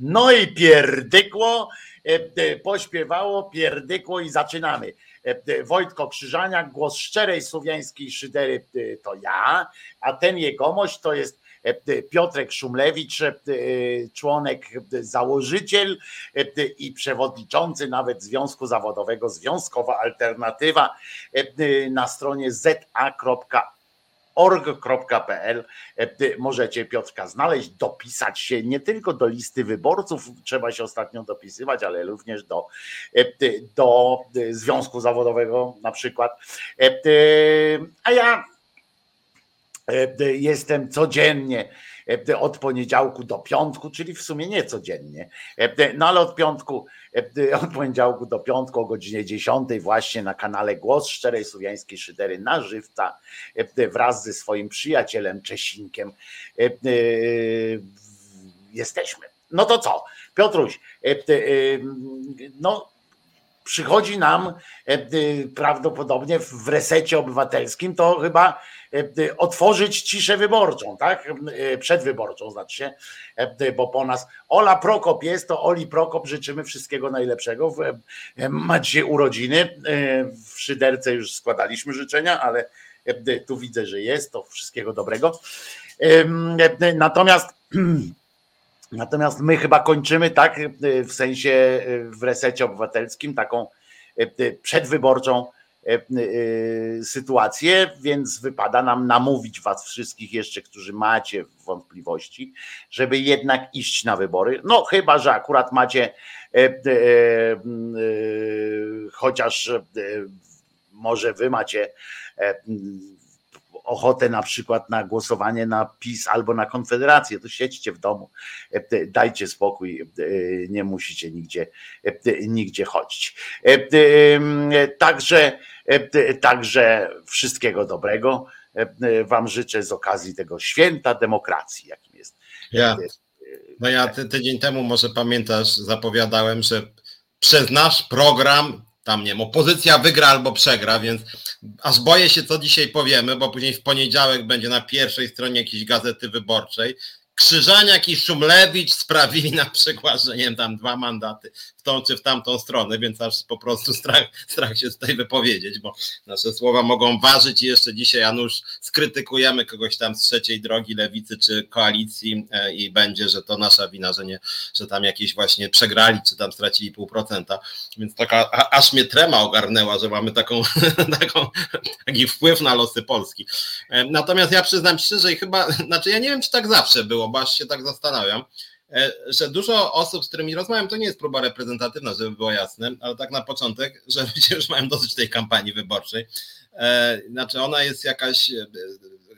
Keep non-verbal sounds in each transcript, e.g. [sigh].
No i pierdykło, pośpiewało, pierdykło i zaczynamy. Wojtko Krzyżaniak, głos szczerej słowiańskiej szydery to ja, a ten jegomość to jest Piotrek Szumlewicz, członek, założyciel i przewodniczący nawet Związku Zawodowego Związkowa Alternatywa na stronie za.org org.pl możecie Piotrka znaleźć, dopisać się nie tylko do listy wyborców, trzeba się ostatnio dopisywać, ale również do, do Związku Zawodowego na przykład. A ja jestem codziennie od poniedziałku do piątku, czyli w sumie nie codziennie, no ale od piątku, [laughs] od poniedziałku do piątku o godzinie 10 właśnie na kanale Głos Szczerej Słowiańskiej Szydery na żywca wraz ze swoim przyjacielem Czesinkiem jesteśmy. No to co? Piotruś, no przychodzi nam prawdopodobnie w resecie obywatelskim, to chyba E, otworzyć ciszę wyborczą, tak? E, przedwyborczą, znaczy się, e, bo po nas Ola Prokop jest, to Oli Prokop życzymy wszystkiego najlepszego. Macie urodziny. W Szyderce już składaliśmy życzenia, ale tu widzę, że jest, to wszystkiego dobrego. Natomiast [clears throat] Natomiast my chyba kończymy tak, w sensie w resecie obywatelskim, taką przedwyborczą E, e, sytuację, więc wypada nam namówić Was wszystkich jeszcze, którzy macie wątpliwości, żeby jednak iść na wybory. No chyba, że akurat macie chociaż może Wy macie ochotę na przykład na głosowanie na PiS albo na Konfederację, to siedźcie w domu, dajcie spokój, nie musicie nigdzie, nigdzie chodzić. Także, także wszystkiego dobrego Wam życzę z okazji tego święta demokracji, jakim jest. Ja, no ja tydzień temu, może pamiętasz, zapowiadałem, że przez nasz program tam nie wiem, opozycja wygra albo przegra, więc aż boję się, co dzisiaj powiemy, bo później w poniedziałek będzie na pierwszej stronie jakiejś gazety wyborczej. Krzyżaniak i Szumlewicz sprawili na przykład, że nie wiem, tam dwa mandaty w tą czy w tamtą stronę, więc aż po prostu strach, strach się tutaj wypowiedzieć, bo nasze słowa mogą ważyć i jeszcze dzisiaj, Janusz, skrytykujemy kogoś tam z trzeciej drogi, lewicy czy koalicji e, i będzie, że to nasza wina, że nie, że tam jakieś właśnie przegrali, czy tam stracili pół procenta, więc taka, a, aż mnie trema ogarnęła, że mamy taką, [laughs] taką, taki wpływ na losy Polski. E, natomiast ja przyznam szczerze i chyba, znaczy ja nie wiem, czy tak zawsze było, bo aż się tak zastanawiam, że dużo osób, z którymi rozmawiam, to nie jest próba reprezentatywna, żeby było jasne, ale tak na początek, [laughs] że ludzie już mają dosyć tej kampanii wyborczej. E, znaczy ona jest jakaś e,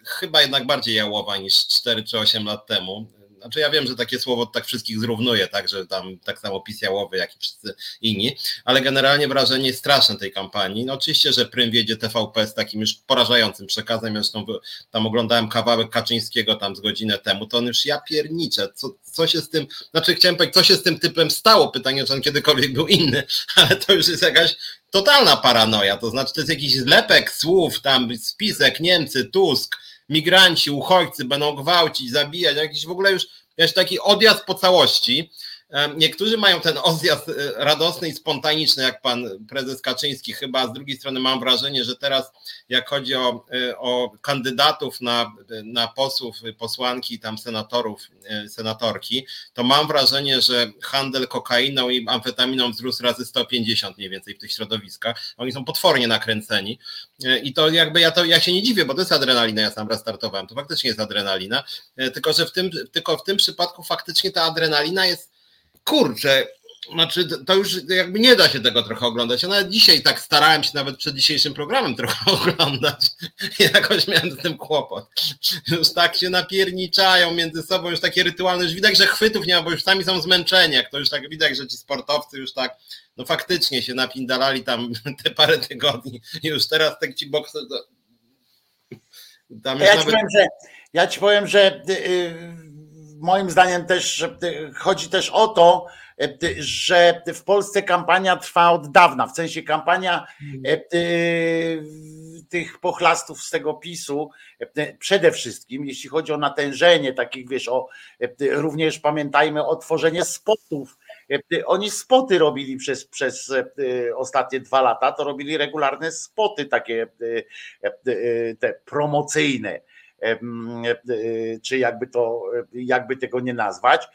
chyba jednak bardziej jałowa niż 4 czy 8 lat temu. Znaczy ja wiem, że takie słowo tak wszystkich zrównuje, tak, że tam tak samo PiS jałowy, jak i wszyscy inni, ale generalnie wrażenie jest straszne tej kampanii. No oczywiście, że prym wiedzie TVP z takim już porażającym przekazem, zresztą tam oglądałem kawałek Kaczyńskiego tam z godzinę temu, to on już ja pierniczę, co, co się z tym, znaczy chciałem powiedzieć, co się z tym typem stało, pytanie, czy on kiedykolwiek był inny, [laughs] ale to już jest jakaś totalna paranoja, to znaczy to jest jakiś zlepek słów, tam spisek Niemcy, Tusk, migranci, uchodźcy będą gwałcić, zabijać, jakiś w ogóle już jakiś taki odjazd po całości. Niektórzy mają ten odjazd e, radosny i spontaniczny, jak pan prezes Kaczyński, chyba z drugiej strony mam wrażenie, że teraz jak chodzi o, e, o kandydatów na, na posłów, posłanki, tam senatorów, e, senatorki, to mam wrażenie, że handel kokainą i amfetaminą wzrósł razy 150 mniej więcej w tych środowiskach. Oni są potwornie nakręceni. I to jakby ja to ja się nie dziwię, bo to jest adrenalina, ja sam raz startowałem, to faktycznie jest adrenalina, tylko że w tym, tylko w tym przypadku faktycznie ta adrenalina jest kurczę, znaczy to już jakby nie da się tego trochę oglądać. Ja nawet dzisiaj tak starałem się nawet przed dzisiejszym programem trochę [laughs] oglądać. I jakoś miałem z tym kłopot. Już tak się napierniczają między sobą, już takie rytualne, już widać, że chwytów nie ma, bo już sami są zmęczeni. Jak to już tak widać, że ci sportowcy już tak no faktycznie się napindalali tam [laughs] te parę tygodni i już teraz tak ci bokserzy ja, nawet... ci powiem, że, ja ci powiem, że yy moim zdaniem też chodzi też o to, że w Polsce kampania trwa od dawna, w sensie kampania mhm. tych pochlastów z tego PiSu, przede wszystkim jeśli chodzi o natężenie takich, wiesz, o również pamiętajmy o tworzenie spotów. Oni spoty robili przez, przez ostatnie dwa lata, to robili regularne spoty takie te promocyjne czy jakby to, jakby tego nie nazwać,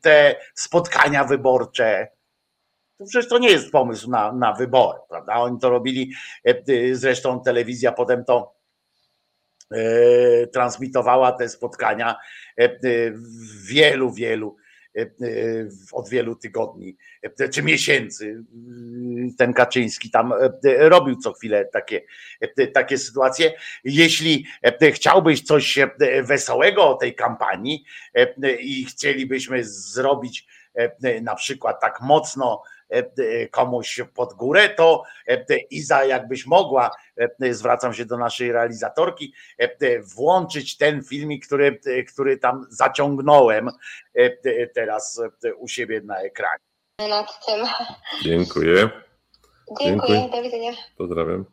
te spotkania wyborcze. To przecież to nie jest pomysł na, na wybory, prawda? Oni to robili, zresztą telewizja potem to transmitowała te spotkania w wielu, wielu E, e, od wielu tygodni e, czy miesięcy. Ten Kaczyński tam robił co chwilę takie, takie sytuacje. Jeśli chciałbyś coś wesołego o tej kampanii i chcielibyśmy zrobić na przykład tak mocno E, komuś pod górę, to e, Iza, jakbyś mogła, e, zwracam się do naszej realizatorki, włączyć ten filmik, który, który tam zaciągnąłem teraz u siebie na ekranie. Nad tym. Dziękuję. Dziękuję, Dziękuję. do widzenia. Pozdrawiam.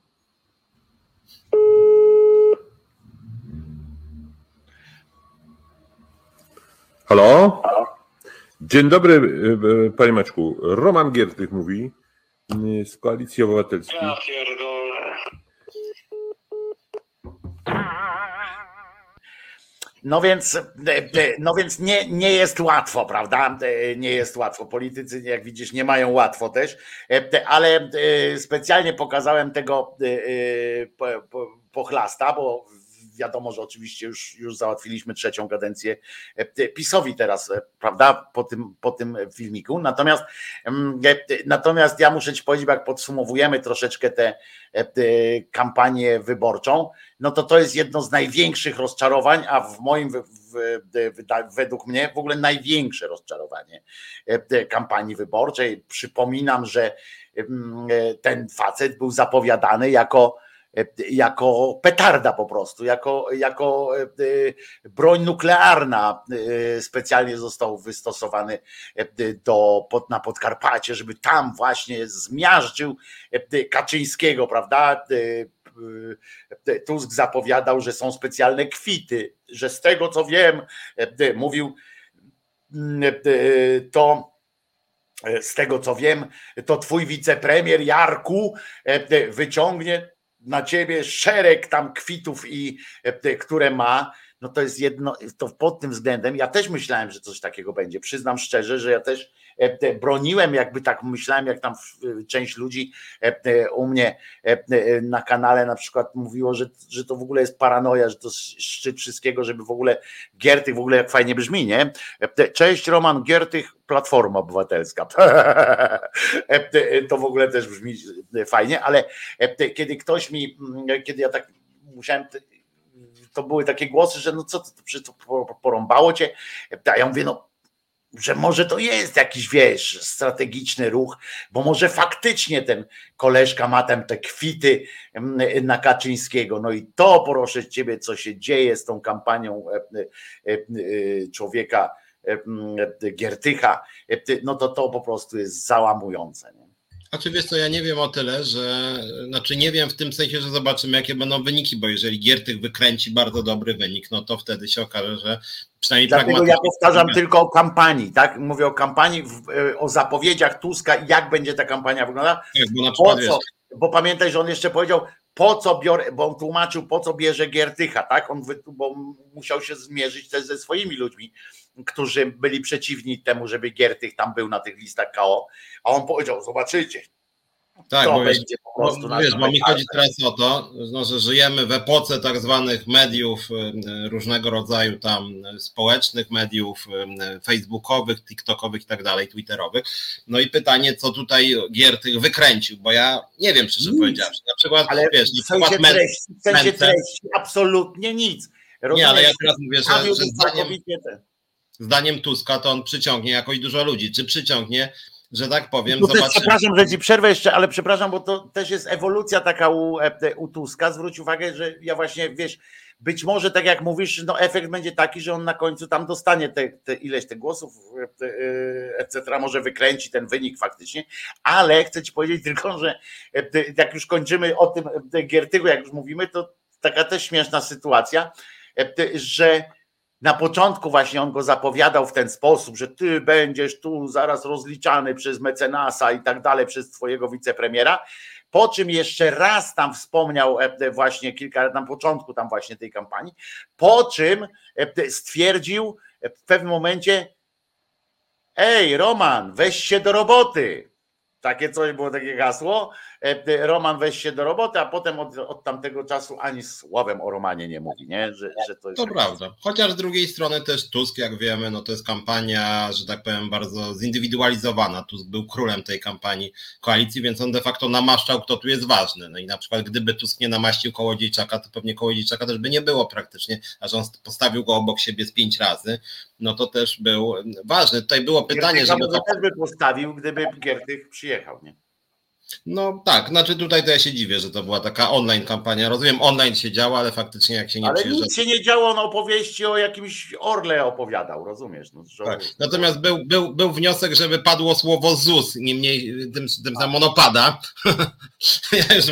Halo? Halo? Dzień dobry, e, e, panie Maćku. Roman Giertych mówi e, z Koalicji Obywatelskiej. Ja pierdolę. No więc, no więc nie, nie jest łatwo, prawda? Nie jest łatwo. Politycy, jak widzisz, nie mają łatwo też, ale specjalnie pokazałem tego pochlasta, bo wiadomo, że oczywiście już, już załatwiliśmy trzecią kadencję e, PiSowi teraz, e, prawda, po tym, po tym filmiku. Natomiast, mm, e, natomiast ja muszę ci powiedzieć, jak podsumowujemy troszeczkę tę kampanię wyborczą, no to to jest jedno z największych rozczarowań, a w moim, w, w, według mnie w ogóle największe rozczarowanie kampanii wyborczej. Przypominam, że mm, ten facet był zapowiadany jako jako petarda po prostu, jako, jako e, broń nuklearna e, specjalnie został wystosowany do, pod, na Podkarpacie, żeby tam właśnie zmiażdżył Kaczyńskiego, prawda? Tusk zapowiadał, że są specjalne kwity, że z tego co wiem, mówił to z tego co wiem, to twój wicepremier Jarku wyciągnie na ciebie szereg tam kwitów i e, które ma, no to jest jedno, to pod tym względem ja też myślałem, że coś takiego będzie. Przyznam szczerze, że ja też e, broniłem, jakby tak myślałem, jak tam część ludzi e, u mnie na kanale na przykład mówiło, że, że to w ogóle jest paranoja, że to szczyt wszystkiego, żeby w ogóle Giertych w ogóle jak fajnie brzmi, nie? Cześć Roman Giertych, Platforma Obywatelska. [laughs] To w ogóle też brzmi fajnie, ale kiedy ktoś mi, kiedy ja tak musiałem to były takie głosy, że no co to, to porąbało cię, a ja mówię, no że może to jest jakiś, wiesz, strategiczny ruch, bo może faktycznie ten koleżka ma tam te kwity mm, na Kaczyńskiego. No i to proszę ciebie, co się dzieje z tą kampanią e, e, e, człowieka Giertycha, no to to po prostu jest załamujące. Nie? Znaczy wiesz co, ja nie wiem o tyle, że znaczy nie wiem w tym sensie, że zobaczymy jakie będą wyniki, bo jeżeli Giertych wykręci bardzo dobry wynik, no to wtedy się okaże, że przynajmniej Dlatego ja powtarzam tylko o kampanii, tak? Mówię o kampanii, e, o zapowiedziach Tuska, jak będzie ta kampania wyglądała. Tak, bo, na przykład, co, bo pamiętaj, że on jeszcze powiedział, po co biorę, bo on tłumaczył, po co bierze Giertycha, tak? On bo musiał się zmierzyć też ze swoimi ludźmi którzy byli przeciwni temu, żeby Giertych tam był na tych listach KO, a on powiedział, zobaczycie, tak, to bo będzie po prostu bo, wiesz, bo mi chodzi teraz o to, no, że żyjemy w epoce tak zwanych mediów y, różnego rodzaju tam społecznych mediów, y, facebookowych, tiktokowych i tak dalej, twitterowych. No i pytanie, co tutaj Giertych wykręcił, bo ja nie wiem, szczerze nic. powiedziawszy. Na przykład, ale wiesz, w sensie, treści, w sensie treści absolutnie nic. Nie, ale ja teraz mówię, że, że zdaniem, zdaniem Tuska to on przyciągnie jakoś dużo ludzi. Czy przyciągnie, że tak powiem, no zobaczymy. Przepraszam, że ci przerwę jeszcze, ale przepraszam, bo to też jest ewolucja taka u, e, u Tuska. Zwróć uwagę, że ja właśnie, wiesz, być może, tak jak mówisz, no efekt będzie taki, że on na końcu tam dostanie te, te ileś tych głosów, etc. Może wykręci ten wynik faktycznie, ale chcę ci powiedzieć tylko, że jak już kończymy o tym Giertygu, jak już mówimy, to taka też śmieszna sytuacja, że na początku właśnie on go zapowiadał w ten sposób, że ty będziesz tu zaraz rozliczany przez mecenasa i tak dalej, przez twojego wicepremiera. Po czym jeszcze raz tam wspomniał e, właśnie kilka na początku tam właśnie tej kampanii, po czym e, stwierdził w pewnym momencie: Ej, Roman, weź się do roboty. Takie coś było takie hasło. E, Roman weź się do roboty, a potem od, od tamtego czasu ani słowem o Romanie nie mówi, nie? Że, że to, jest to prawda. Chociaż z drugiej strony też Tusk, jak wiemy, no to jest kampania, że tak powiem, bardzo zindywidualizowana. Tusk był królem tej kampanii koalicji, więc on de facto namaszczał, kto tu jest ważny. No i na przykład gdyby Tusk nie namaścił Kołodziejczaka, to pewnie Kołodziejczaka też by nie było praktycznie, a że on postawił go obok siebie z pięć razy, no to też był ważny. Tutaj było pytanie, żeby... też by postawił, gdyby Giertych przyjechał, nie? No tak, znaczy tutaj to ja się dziwię, że to była taka online kampania. Rozumiem, online się działa, ale faktycznie jak się nie ale przyjeżdża... nic się nie działo, on opowieści o jakimś Orle opowiadał, rozumiesz? No, że... tak. Natomiast był, był, był wniosek, żeby padło słowo ZUS, niemniej tym, tym sam monopada. [laughs] ja, już,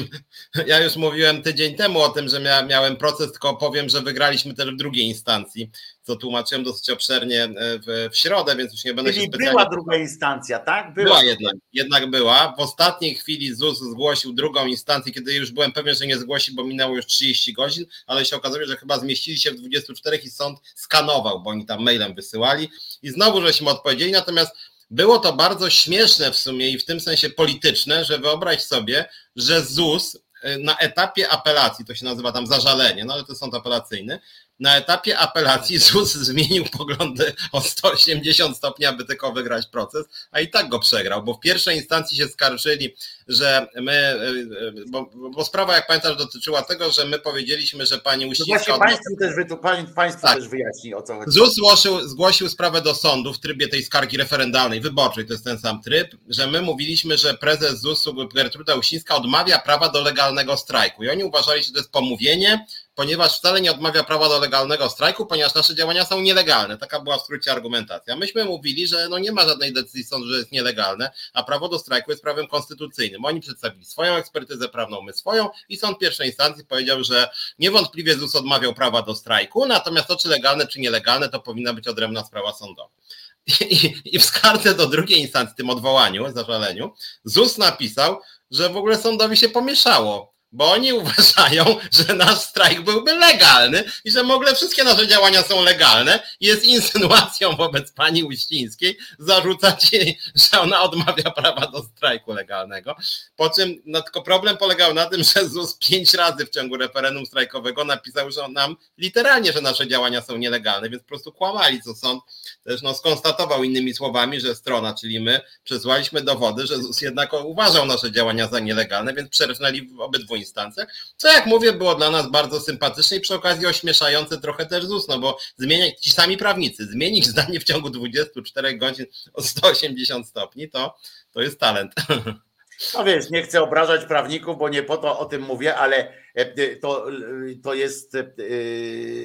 [laughs] ja już mówiłem tydzień temu o tym, że mia, miałem proces, tylko powiem, że wygraliśmy też w drugiej instancji co tłumaczyłem dosyć obszernie e, w, w środę, więc już nie będę Czyli się specjalnie... była druga instancja, tak? Była, była jednak, jednak była. W ostatniej chwili ZUS zgłosił drugą instancję, kiedy już byłem pewien, że nie zgłosi, bo minęło już 30 godzin, ale się okazuje, że chyba zmieścili się w 24 i sąd skanował, bo oni tam mailem wysyłali i znowu żeśmy odpowiedzieli, natomiast było to bardzo śmieszne w sumie i w tym sensie polityczne, że wyobraź sobie, że ZUS na etapie apelacji, to się nazywa tam zażalenie, no ale to sąd apelacyjny, na etapie apelacji ZUS zmienił poglądy o 180 stopni, aby tylko wygrać proces, a i tak go przegrał, bo w pierwszej instancji się skarżyli, że my, bo, bo sprawa, jak pamiętasz, dotyczyła tego, że my powiedzieliśmy, że pani Uścińska... No właśnie państwu też, wy, państwu tak. też wyjaśni, o co chodzi. ZUS zgłosił, zgłosił sprawę do sądu w trybie tej skargi referendalnej, wyborczej, to jest ten sam tryb, że my mówiliśmy, że prezes ZUS-u Gertruda Uścińska odmawia prawa do legalnego strajku i oni uważali, że to jest pomówienie, ponieważ wcale nie odmawia prawa do legalnego strajku, ponieważ nasze działania są nielegalne. Taka była w skrócie argumentacja. Myśmy mówili, że no nie ma żadnej decyzji sądu, że jest nielegalne, a prawo do strajku jest prawem konstytucyjnym. Oni przedstawili swoją ekspertyzę prawną, my swoją i sąd pierwszej instancji powiedział, że niewątpliwie ZUS odmawiał prawa do strajku, natomiast to czy legalne, czy nielegalne, to powinna być odrębna sprawa sądowa. I, I, w skarbce do drugiej instancji, tym odwołaniu, zażaleniu, ZUS napisał, że w ogóle sądowi się pomieszało bo oni uważają, że nasz strajk byłby legalny i że w ogóle wszystkie nasze działania są legalne. Jest insynuacją wobec pani Uścińskiej zarzucać jej, że ona odmawia prawa do strajku legalnego. Po czym no, tylko problem polegał na tym, że ZUS pięć razy w ciągu referendum strajkowego napisał, że nam literalnie, że nasze działania są nielegalne, więc po prostu kłamali, co sąd też no, skonstatował innymi słowami, że strona, czyli my, przesłaliśmy dowody, że ZUS jednak uważał nasze działania za nielegalne, więc przerżnęli w instancjach, co jak mówię było dla nas bardzo sympatyczne i przy okazji ośmieszające trochę też ZUS, no bo zmieniać, ci sami prawnicy, zmienić zdanie w ciągu 24 godzin o 180 stopni, to, to jest talent. No wiesz, nie chcę obrażać prawników, bo nie po to o tym mówię, ale e, e, to, to jest e,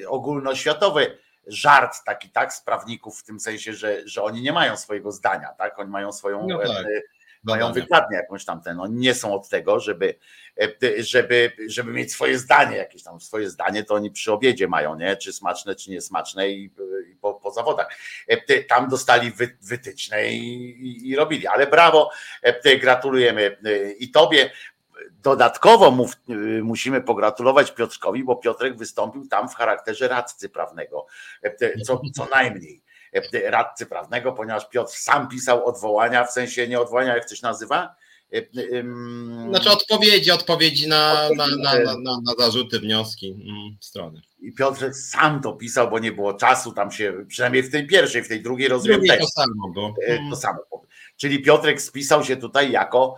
ogólnoświatowy żart taki, tak, z prawników w tym sensie, że, że oni nie mają swojego zdania, tak, oni mają swoją no tak mają wykładnię jakąś tam ten, oni nie są od tego, żeby, e, żeby, żeby mieć swoje zdanie, jakieś tam swoje zdanie, to oni przy obiedzie mają, nie? Czy smaczne, czy niesmaczne i, i po, po zawodach. E, tam dostali wy, wytyczne i, i, i robili, ale brawo, e, gratulujemy i tobie. Dodatkowo musimy pogratulować Piotrkowi, bo Piotrek wystąpił tam w charakterze radcy prawnego, co, co najmniej. E, radcy prawnego, ponieważ Piotr sam pisał odwołania, w sensie nie odwołania, jak coś nazywa. E, znaczy odpowiedzi, odpowiedzi na, na, na, na, na zarzuty, wnioski mm, strony. I Piotr sam to pisał, bo nie było czasu tam się, przynajmniej w tej pierwszej, w tej drugiej rozumiem To samo. E, to samo. Czyli Piotrek spisał się tutaj jako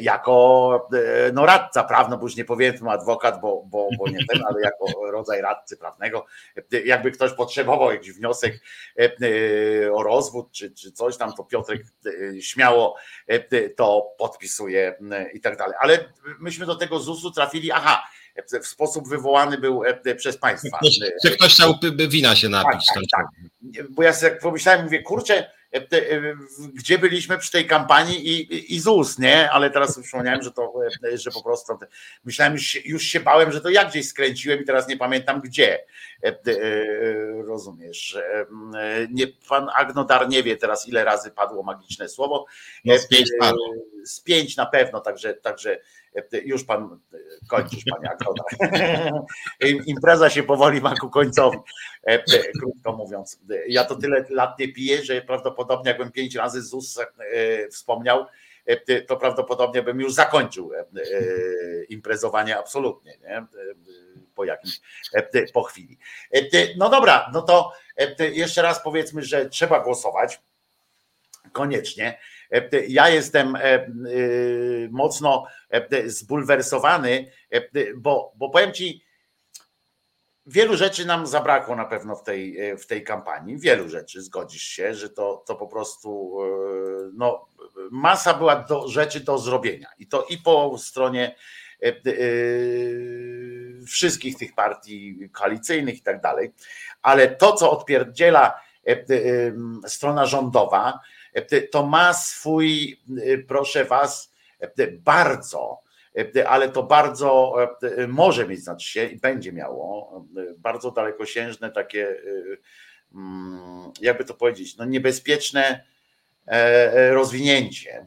jako no, radca prawny, bo już nie powiedzmy adwokat, bo, bo, bo nie ten, ale jako rodzaj radcy prawnego. Jakby ktoś potrzebował jakiś wniosek o rozwód czy, czy coś tam, to Piotrek śmiało to podpisuje i tak dalej. Ale myśmy do tego ZUS-u trafili, aha, w sposób wywołany był przez państwa. Czy ktoś chciał wina się napić? Tak, tak, tak. Bo ja sobie pomyślałem, mówię, kurczę, E, e, gdzie byliśmy przy tej kampanii i, i ZUS, nie? Ale teraz przypomniałem, że to, e, że po prostu myślałem, już się, już się bałem, że to ja gdzieś skręciłem i teraz nie pamiętam gdzie. Rozumiesz? Nie, pan Agnodar nie wie teraz, ile razy padło magiczne słowo. No z pięć padło. Z pięć na pewno, także, także już pan kończysz, panie Agroda. [laughs] Impreza się powoli ma ku końcowi, krótko mówiąc. Ja to tyle lat nie piję, że prawdopodobnie jakbym pięć razy ZUS wspomniał, to prawdopodobnie bym już zakończył imprezowanie absolutnie, nie? Po jakimś, po chwili. No dobra, no to jeszcze raz powiedzmy, że trzeba głosować koniecznie. Ja jestem mocno zbulwersowany, bo, bo powiem ci, wielu rzeczy nam zabrakło na pewno w tej, w tej kampanii. Wielu rzeczy, zgodzisz się, że to, to po prostu no, masa była do, rzeczy do zrobienia. I to i po stronie wszystkich tych partii koalicyjnych i tak dalej. Ale to, co odpierdziela strona rządowa, to ma swój, proszę was, bardzo, ale to bardzo może mieć, znaczy się i będzie miało bardzo dalekosiężne takie, jakby to powiedzieć, no niebezpieczne rozwinięcie.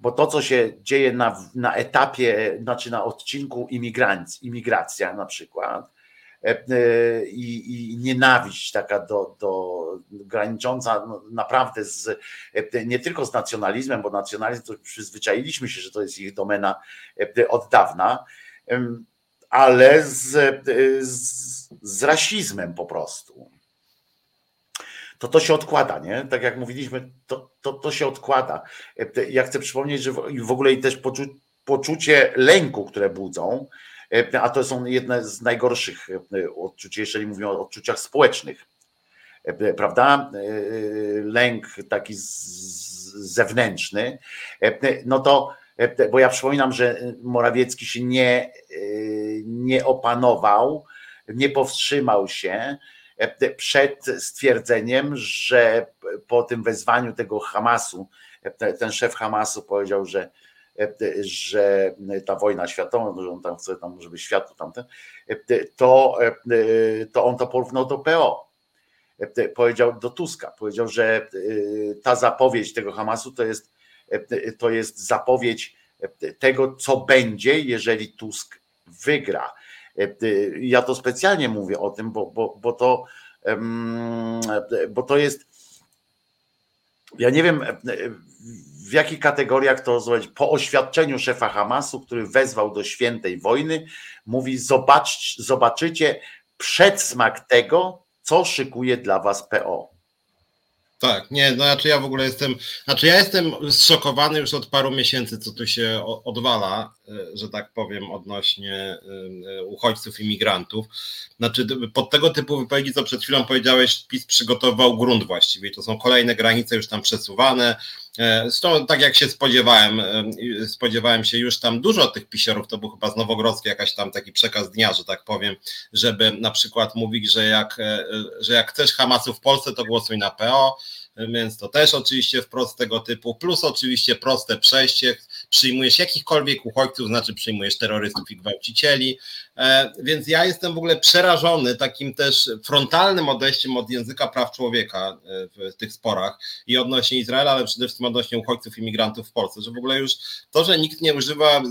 Bo to, co się dzieje na, na etapie, znaczy na odcinku imigracji, imigracja na przykład, E, e, i, i nienawiść taka do, do granicząca no, naprawdę z, e, nie tylko z nacjonalizmem, bo nacjonalizm to przyzwyczailiśmy się, że to jest ich domena od dawna, ale z, z, z rasizmem po prostu to to się odkłada, nie? Tak jak mówiliśmy, to, to, to się odkłada. Ja chcę przypomnieć, że w ogóle i też poczu, poczucie lęku, które budzą, E, a to są jedne z najgorszych e, odczuć, jeżeli mówimy o odczuciach społecznych. E, prawda? Lęk taki zewnętrzny, no to, bo ja przypominam, że Morawiecki się nie, nie opanował, nie powstrzymał się przed stwierdzeniem, że po tym wezwaniu tego Hamasu, ten szef Hamasu powiedział, że że ta wojna światowa, że on tam chce, tam, żeby światu tamten, to, to on to porównał do PO. Powiedział do Tuska, powiedział, że ta zapowiedź tego Hamasu to jest, to jest zapowiedź tego, co będzie, jeżeli Tusk wygra. Ja to specjalnie mówię o tym, bo, bo, bo to bo to jest ja nie wiem w jakich kategoriach to zrobić. Po oświadczeniu szefa Hamasu, który wezwał do świętej wojny, mówi: Zobacz, zobaczycie przedsmak tego, co szykuje dla was PO. Tak, nie, no znaczy ja w ogóle jestem, znaczy ja jestem zszokowany już od paru miesięcy, co tu się odwala, e, że tak powiem, odnośnie e, uchodźców, imigrantów. Znaczy pod tego typu wypowiedzi, co przed chwilą powiedziałeś, PiS przygotował grunt właściwie, to są kolejne granice już tam przesuwane, e, Zresztą tak jak się spodziewałem, spodziewałem się już tam dużo tych pisiorów, to był chyba z Nowogrodzkiej jakaś tam taki przekaz dnia, że tak powiem, żeby na przykład mówić, że jak, że jak chcesz Hamasu w Polsce, to głosuj na PO, więc to też oczywiście wprost tego typu, plus oczywiście proste przejście, przyjmujesz jakichkolwiek uchodźców, znaczy przyjmujesz terrorystów i gwałcicieli, e, więc ja jestem w ogóle przerażony takim też frontalnym odejściem od języka praw człowieka e, w tych sporach i odnośnie Izraela, ale przede wszystkim odnośnie uchodźców, imigrantów w Polsce, że w ogóle już to, że nikt nie używa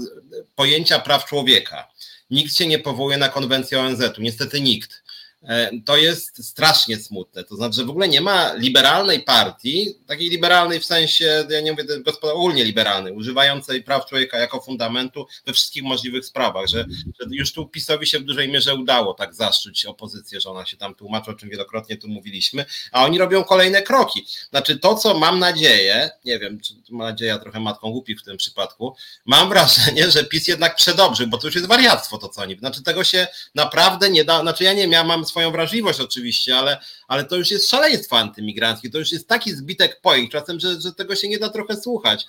pojęcia praw człowieka, nikt się nie powołuje na konwencję ONZ-u, niestety nikt, to jest strasznie smutne. To znaczy, że w ogóle nie ma liberalnej partii, takiej liberalnej w sensie, ja nie mówię ogólnie liberalnej, używającej praw człowieka jako fundamentu we wszystkich możliwych sprawach, że, że, już tu PiSowi się w dużej mierze udało tak zaszczyć opozycję, że ona się tam tłumaczy, o czym wielokrotnie tu mówiliśmy, a oni robią kolejne kroki. Znaczy to, co mam nadzieję, nie wiem, czy mam nadzieję, trochę matką głupi w tym przypadku, mam wrażenie, że PiS jednak przedobrzył, bo to już jest wariactwo to, co oni, znaczy tego się naprawdę nie da, znaczy ja nie ja mam swoją wrażliwość oczywiście, ale, ale to już jest szaleństwo antymigranckie, to już jest taki zbitek pojęć czasem, że, że tego się nie da trochę słuchać.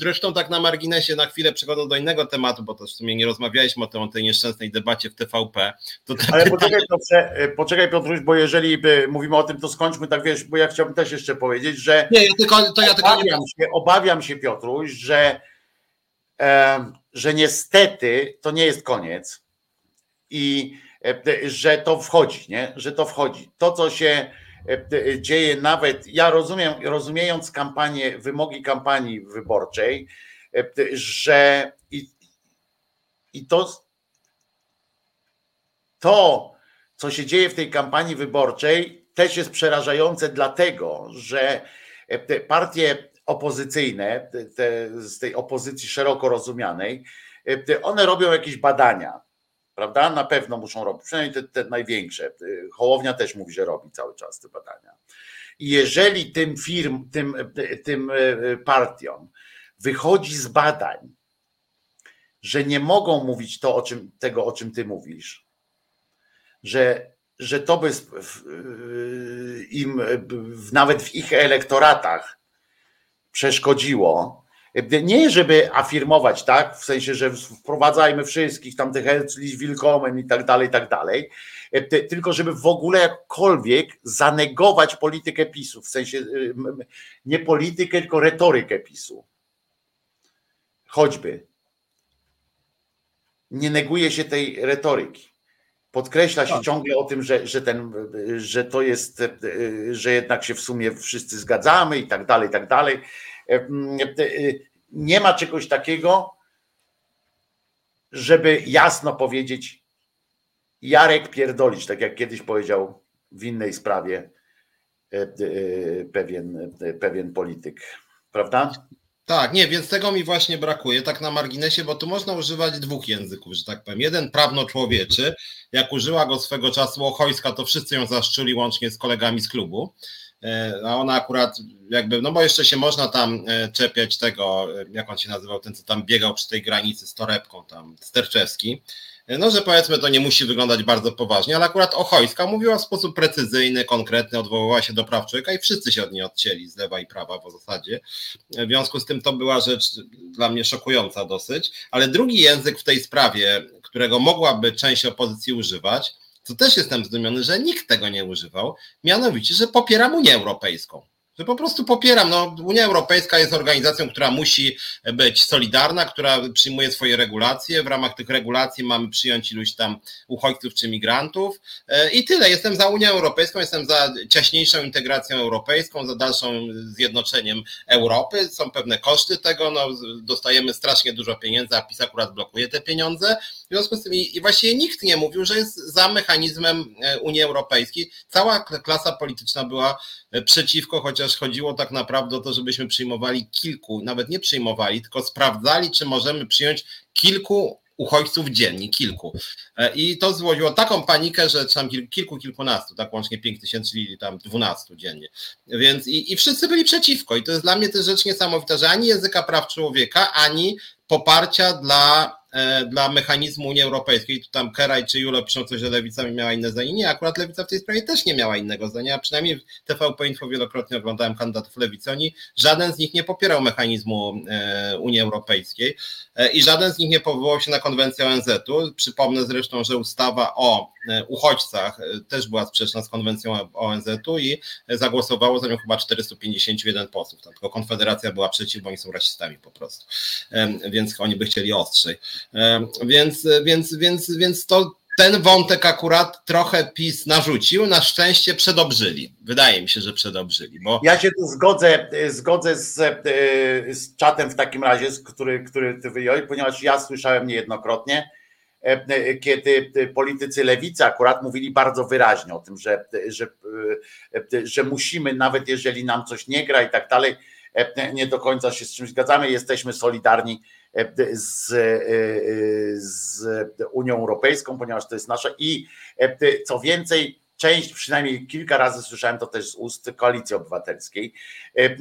Zresztą tak na marginesie, na chwilę przechodząc do innego tematu, bo to w sumie nie rozmawialiśmy o tej, o tej nieszczęsnej debacie w TVP. Ale pytanie... poczekaj Piotrze, e, poczekaj Piotruś, bo jeżeli e, mówimy o tym, to skończmy tak, wiesz, bo ja chciałbym też jeszcze powiedzieć, że nie, tylko, to ja tylko obawiam, nie... się, obawiam się Piotruś, że, e, że niestety to nie jest koniec i że to wchodzi, nie? że to wchodzi. To, co się e, dzieje nawet, ja rozumiem, rozumiejąc kampanię, wymogi kampanii wyborczej, e, że i, i to, to, co się dzieje w tej kampanii wyborczej, też jest przerażające, dlatego że partie opozycyjne, te, z tej opozycji szeroko rozumianej, one robią jakieś badania prawda? Na pewno muszą robić, przynajmniej te, te największe. Hołownia też mówi, że robi cały czas te badania. I jeżeli tym firm, tym, tym e, partiom wychodzi z badań, że nie mogą mówić to, o czym, tego, o czym ty mówisz, że, że to by im nawet w ich elektoratach przeszkodziło, nie żeby afirmować, tak, w sensie, że wprowadzajmy wszystkich tam tych herzlich willkommen i tak dalej, i tak dalej, tylko żeby w ogóle jakkolwiek zanegować politykę PiSu, w sensie nie politykę, tylko retorykę PiSu. Choćby. Nie neguje się tej retoryki. Podkreśla się tak. ciągle o tym, że, że, ten, że to jest, że jednak się w sumie wszyscy zgadzamy i tak dalej, i tak dalej nie ma czegoś takiego, żeby jasno powiedzieć, Jarek pierdolić, tak jak kiedyś powiedział w innej sprawie e, e, pewien, pewien polityk, prawda? Tak, nie, więc tego mi właśnie brakuje, tak na marginesie, bo tu można używać dwóch języków, że tak powiem. Jeden prawno-człowieczy, jak użyła go swego czasu Ochojska, to wszyscy ją zaszczuli łącznie z kolegami z klubu. E, a ona akurat jakby, no bo jeszcze się można tam e, czepiać tego, e, jak on się nazywał, ten co tam biegał przy tej granicy z torebką tam, Sterczewski, no że powiedzmy to nie musi wyglądać bardzo poważnie, ale akurat Ochojska mówiła w sposób precyzyjny, konkretny, odwoływała się do praw człowieka i wszyscy się od niej odcięli z lewa i prawa w zasadzie. W związku z tym to była rzecz dla mnie szokująca dosyć, ale drugi język w tej sprawie, którego mogłaby część opozycji używać, to też jestem zdumiony, że nikt tego nie używał, mianowicie, że popieram Unię Europejską że po prostu popieram. No, Unia Europejska jest organizacją, która musi być solidarna, która przyjmuje swoje regulacje. W ramach tych regulacji mamy przyjąć iluś tam uchodźców czy migrantów e, i tyle. Jestem za Unią Europejską, jestem za ciaśniejszą integracją europejską, za dalszą zjednoczeniem Europy. Są pewne koszty tego, no, dostajemy strasznie dużo pieniędzy, a PiS akurat blokuje te pieniądze. W związku z tym i właściwie nikt nie mówił, że jest za mechanizmem e, Unii Europejskiej. Cała klasa polityczna była e, przeciwko, chociaż chodziło tak naprawdę o to, żebyśmy przyjmowali kilku, nawet nie przyjmowali, tylko sprawdzali, czy możemy przyjąć kilku uchodźców dziennie, kilku. E, I to zwodziło taką panikę, że tam kilku, kilkunastu, tak łącznie 5 tysięcy, czyli tam 12 dziennie. Więc i, i wszyscy byli przeciwko. I to jest dla mnie też rzecz niesamowita, że ani języka praw człowieka, ani poparcia dla E, dla mechanizmu Unii Europejskiej. Tu tam Keraj czy Julo piszą coś, że lewica miała inne zdanie. Nie, akurat lewica w tej sprawie też nie miała innego zdania, a przynajmniej w TVP Info wielokrotnie oglądałem kandydatów lewicy. Oni, żaden z nich nie popierał mechanizmu e, Unii Europejskiej e, i żaden z nich nie powołał się na konwencję ONZ-u. Przypomnę zresztą, że ustawa o uchodźcach też była sprzeczna z konwencją ONZ-u i zagłosowało za nią chyba 451 posłów. Tylko Konfederacja była przeciw, bo oni są rasistami po prostu. Więc oni by chcieli ostrzej. Więc, więc, więc, więc to ten wątek akurat trochę PiS narzucił, na szczęście przedobrzyli. Wydaje mi się, że przedobrzyli. Bo... Ja się tu zgodzę, zgodzę z, e, z czatem w takim razie, który, który ty wyjąłeś, ponieważ ja słyszałem niejednokrotnie, kiedy politycy lewicy akurat mówili bardzo wyraźnie o tym, że, że, że musimy, nawet jeżeli nam coś nie gra i tak dalej, nie do końca się z czymś zgadzamy, jesteśmy solidarni z, z Unią Europejską, ponieważ to jest nasza i co więcej, część, przynajmniej kilka razy słyszałem to też z ust Koalicji Obywatelskiej, e, e,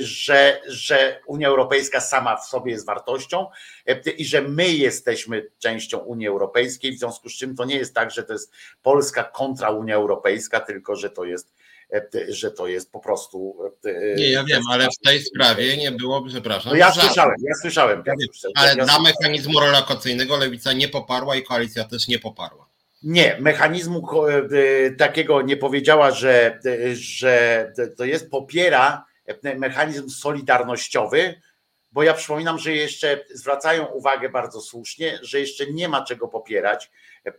że, że Unia Europejska sama w sobie jest wartością e, i że my jesteśmy częścią Unii Europejskiej, w związku z czym to nie jest tak, że to jest Polska kontra Unia Europejska, tylko że to jest że to jest po prostu. Nie, ja wiem, ale w tej sprawie nie było, przepraszam. No ja słyszałem, ja słyszałem. Ja ale ja dla mechanizmu relokacyjnego lewica nie poparła i koalicja też nie poparła. Nie, mechanizmu e, takiego nie powiedziała, że, że to jest, popiera mechanizm solidarnościowy, bo ja przypominam, że jeszcze zwracają uwagę bardzo słusznie, że jeszcze nie ma czego popierać,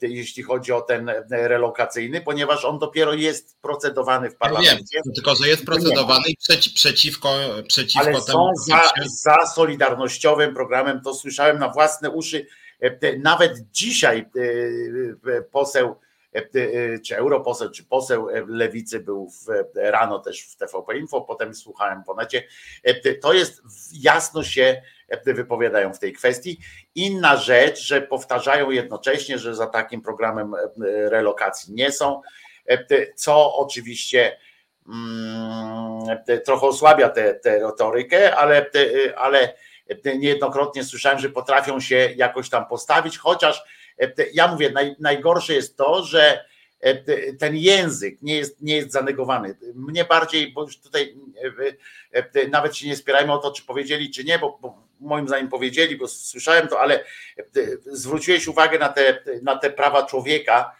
jeśli chodzi o ten relokacyjny, ponieważ on dopiero jest procedowany w parlamencie. Ja wiem, tylko że jest procedowany i przeci, przeciwko, przeciwko Ale temu. Są za, za solidarnościowym programem, to słyszałem na własne uszy E, nawet dzisiaj e, e, poseł, czy europoseł, czy poseł lewicy był w, rano też w TVP Info, potem słuchałem po necie. To jest jasno się wypowiadają w tej kwestii. Inna rzecz, że powtarzają jednocześnie, że za takim programem relokacji nie są, co oczywiście mm, trochę osłabia tę retorykę, ale, ale niejednokrotnie słyszałem, że potrafią się jakoś tam postawić, chociaż e, ja mówię, naj, najgorsze jest to, że e, ten język nie jest, nie jest zanegowany. Mnie bardziej, bo już tutaj e, nawet się nie spierajmy o to, czy powiedzieli, czy nie, bo, bo moim zdaniem powiedzieli, bo słyszałem to, ale zwróciłeś uwagę na te, na te prawa człowieka.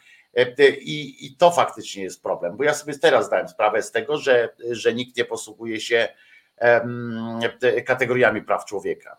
I, I to faktycznie jest problem, bo ja sobie teraz zdałem sprawę z tego, że, że nikt nie posługuje się kategoriami praw człowieka.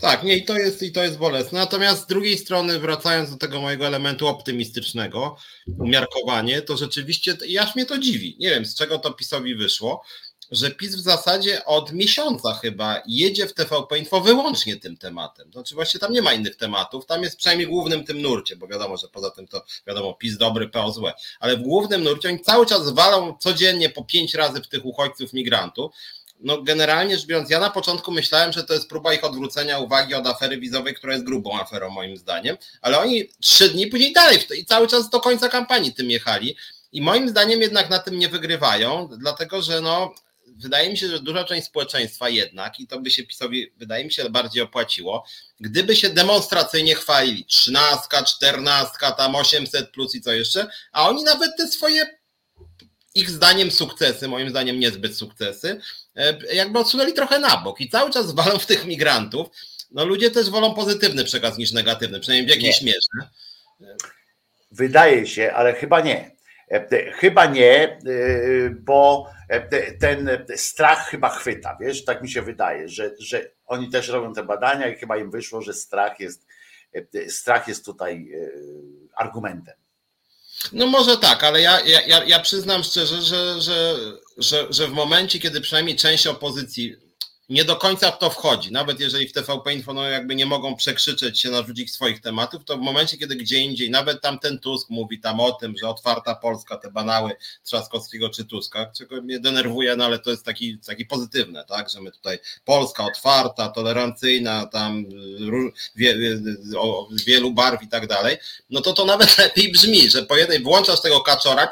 Tak, nie, i to jest, i to jest bolesne. Natomiast z drugiej strony, wracając do tego mojego elementu optymistycznego, umiarkowanie, to rzeczywiście, aż mnie to dziwi. Nie wiem, z czego to PiSowi wyszło, że PiS w zasadzie od miesiąca chyba jedzie w TVP Info wyłącznie tym tematem. Znaczy właśnie tam nie ma innych tematów, tam jest przynajmniej głównym tym nurcie, bo wiadomo, że poza tym to wiadomo PiS dobry, PO złe, ale w głównym nurcie oni cały czas walą codziennie po pięć razy w tych uchodźców, migrantów no generalnie rzecz biorąc, ja na początku myślałem, że to jest próba ich odwrócenia uwagi od afery wizowej, która jest grubą aferą moim zdaniem, ale oni trzy dni później dalej i cały czas do końca kampanii tym jechali. I moim zdaniem jednak na tym nie wygrywają, dlatego że no wydaje mi się, że duża część społeczeństwa jednak, i to by się PiSowi, wydaje mi się, bardziej opłaciło, gdyby się demonstracyjnie chwalili, trzynastka, czternastka, tam 800 plus i co jeszcze, a oni nawet te swoje ich zdaniem sukcesy, moim zdaniem niezbyt sukcesy, e, jakby odsunęli trochę na bok i cały czas walą w tych migrantów. No ludzie też wolą pozytywny przekaz niż negatywny, przynajmniej w jakiejś mierze. Wydaje się, ale chyba nie. E, chyba nie, e, bo ten strach chyba chwyta, wiesz, tak mi się wydaje, że, że oni też robią te badania i chyba im wyszło, że strach jest, strach jest tutaj argumentem. No może tak, ale ja, ja, ja przyznam szczerze, że, że, że, że w momencie, kiedy przynajmniej część opozycji nie do końca w to wchodzi, nawet jeżeli w TVP Info no jakby nie mogą przekrzyczeć się, narzucić swoich tematów, to w momencie, kiedy gdzie indziej, nawet tam ten Tusk mówi tam o tym, że otwarta Polska, te banały Trzaskowskiego czy Tuska, czego mnie denerwuje, no ale to jest taki, taki pozytywne, tak, że my tutaj Polska otwarta, tolerancyjna, tam wie, o wielu barw i tak dalej, no to to nawet [laughs] lepiej brzmi, że po jednej włączasz tego kaczora,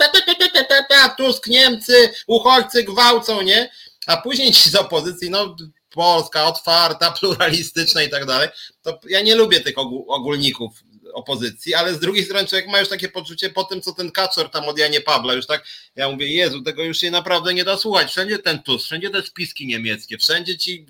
Tusk, Niemcy, uchodźcy gwałcą, nie? A później ci z opozycji, no Polska otwarta, pluralistyczna i tak dalej, to ja nie lubię tych ogólników opozycji, ale z drugiej strony człowiek ma już takie poczucie po tym, co ten Kaczor tam od Janie Pawła już tak, ja mówię, Jezu, tego już się naprawdę nie da słuchać, wszędzie ten tus, wszędzie te spiski niemieckie, wszędzie ci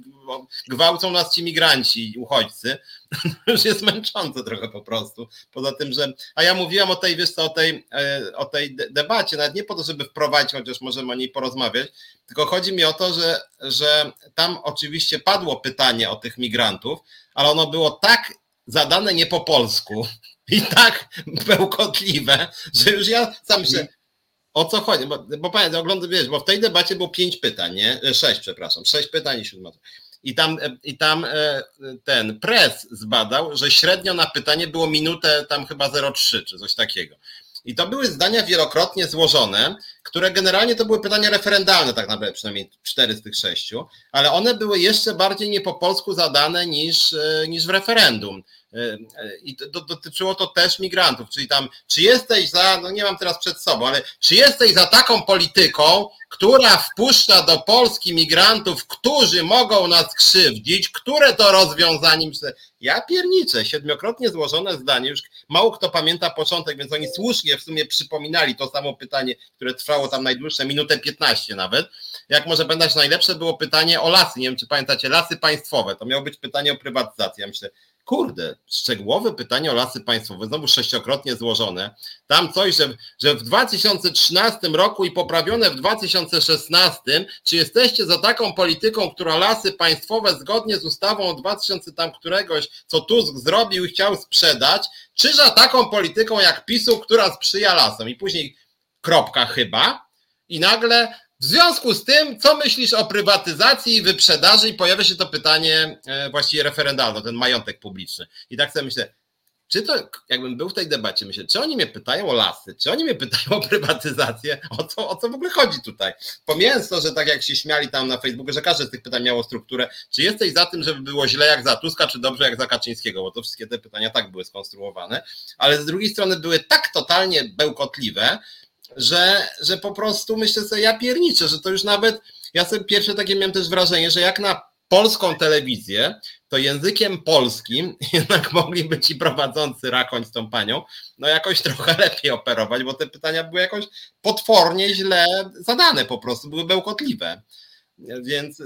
gwałcą nas ci migranci, uchodźcy, [laughs] już jest męczące trochę po prostu, poza tym, że, a ja mówiłam o tej, wiesz co, o tej, e, o tej debacie, nawet nie po to, żeby wprowadzić, chociaż możemy o niej porozmawiać, tylko chodzi mi o to, że, że tam oczywiście padło pytanie o tych migrantów, ale ono było tak zadane nie po polsku [laughs] i tak bełkotliwe, że już ja sam się. O co chodzi? Bo, bo pamiętam, oglądam, wiesz, bo w tej debacie było pięć pytań, nie? Sześć, przepraszam, sześć pytań i siódma. I tam, i tam ten press zbadał, że średnio na pytanie było minutę tam chyba 0,3 czy coś takiego. I to były zdania wielokrotnie złożone, które generalnie to były pytania referendalne, tak naprawdę przynajmniej cztery z tych sześciu, ale one były jeszcze bardziej nie po polsku zadane niż, e, niż w referendum. E, e, I dotyczyło to też migrantów, czyli tam, czy jesteś za, no nie mam teraz przed sobą, ale czy jesteś za taką polityką, która wpuszcza do Polski migrantów, którzy mogą nas krzywdzić, które to rozwiązaniem. Ja pierniczę, siedmiokrotnie złożone zdanie, już mało kto pamięta początek, więc oni słusznie w sumie przypominali to samo pytanie, które trwało tam najdłuższe, minutę 15 nawet. Jak może pamiętać, najlepsze było pytanie o lasy, nie wiem czy pamiętacie, lasy państwowe, to miało być pytanie o prywatyzację. Ja myślę, kurde, szczegółowe pytanie o lasy państwowe, znowu sześciokrotnie złożone. Tam coś, że, że w 2013 roku i poprawione w 2016, czy jesteście za taką polityką, która lasy państwowe zgodnie z ustawą 2000 tam któregoś, co Tusk zrobił i chciał sprzedać, czy za taką polityką jak PiSu, która sprzyja lasom? I później kropka chyba. I nagle w związku z tym, co myślisz o prywatyzacji i wyprzedaży? I pojawia się to pytanie e, właściwie referendalne, ten majątek publiczny. I tak sobie myślę, czy to, jakbym był w tej debacie, myślę, czy oni mnie pytają o lasy, czy oni mnie pytają [laughs] o prywatyzację, o co, o co w ogóle chodzi tutaj? Pomijając to, że tak jak się śmiali tam na Facebooku, że każde z tych pytań miało strukturę, czy jesteś za tym, żeby było źle jak za Tuska, czy dobrze jak za Kaczyńskiego, bo to wszystkie te pytania tak były skonstruowane, ale z drugiej strony były tak totalnie bełkotliwe, że, że po prostu myślę sobie, ja pierniczę, że to już nawet, ja sobie pierwsze takie miałem też wrażenie, że jak na polską telewizję, to językiem polskim [laughs] jednak mogliby ci prowadzący Rakoń z tą panią, no jakoś [laughs] trochę lepiej operować, bo te pytania były jakoś potwornie źle zadane po prostu, były bełkotliwe. Więc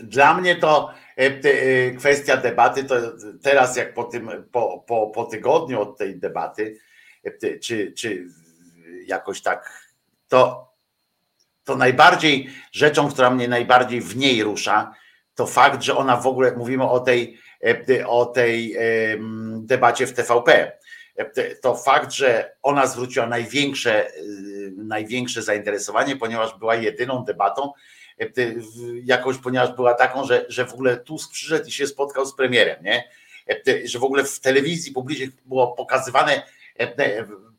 dla mnie to e, e, kwestia debaty, to teraz jak po tym, po, po, po tygodniu od tej debaty, e, czy, czy jakoś tak, to, to najbardziej rzeczą, która mnie najbardziej w niej rusza, to fakt, że ona w ogóle, mówimy o tej, e, o tej debacie w TVP, e, to fakt, że ona zwróciła największe, e, największe zainteresowanie, ponieważ była jedyną debatą, jakoś, ponieważ była taką, że, że w ogóle Tusk przyszedł i się spotkał z premierem, nie? Że w ogóle w telewizji publicznej było pokazywane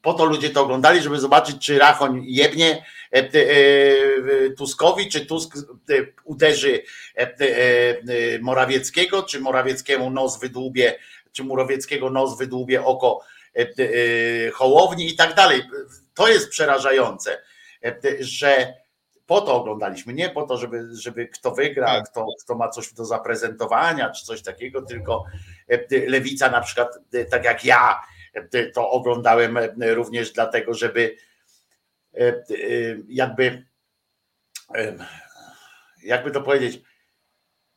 po to ludzie to oglądali, żeby zobaczyć, czy Rachoń jebnie e, e, Tuskowi, czy Tusk e, uderzy Morawieckiego, czy Morawieckiemu nos wydłubie, czy Morawieckiego nos wydłubie oko Hołowni i tak dalej. To jest przerażające, że po to oglądaliśmy, nie po to, żeby, żeby kto wygra, tak. kto, kto ma coś do zaprezentowania, czy coś takiego, tylko lewica na przykład, tak jak ja, to oglądałem e, również dlatego, żeby e, e, jakby jakby to powiedzieć,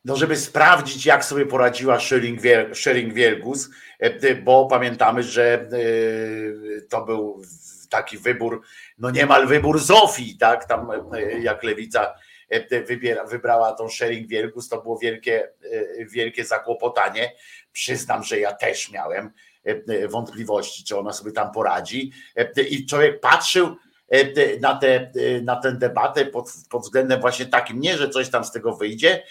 no żeby sprawdzić, jak sobie poradziła Schering Wielgus, bo pamiętamy, że to był taki wybór, no niemal wybór Zofii, tak? Tam jak lewica wybiera, wybrała tą Schering Wielgus, to było wielkie, wielkie zakłopotanie. Przyznam, że ja też miałem wątpliwości, czy ona sobie tam poradzi. E, I człowiek patrzył na, tę na tę debatę pod, pod względem właśnie takim, nie, że coś tam z tego wyjdzie,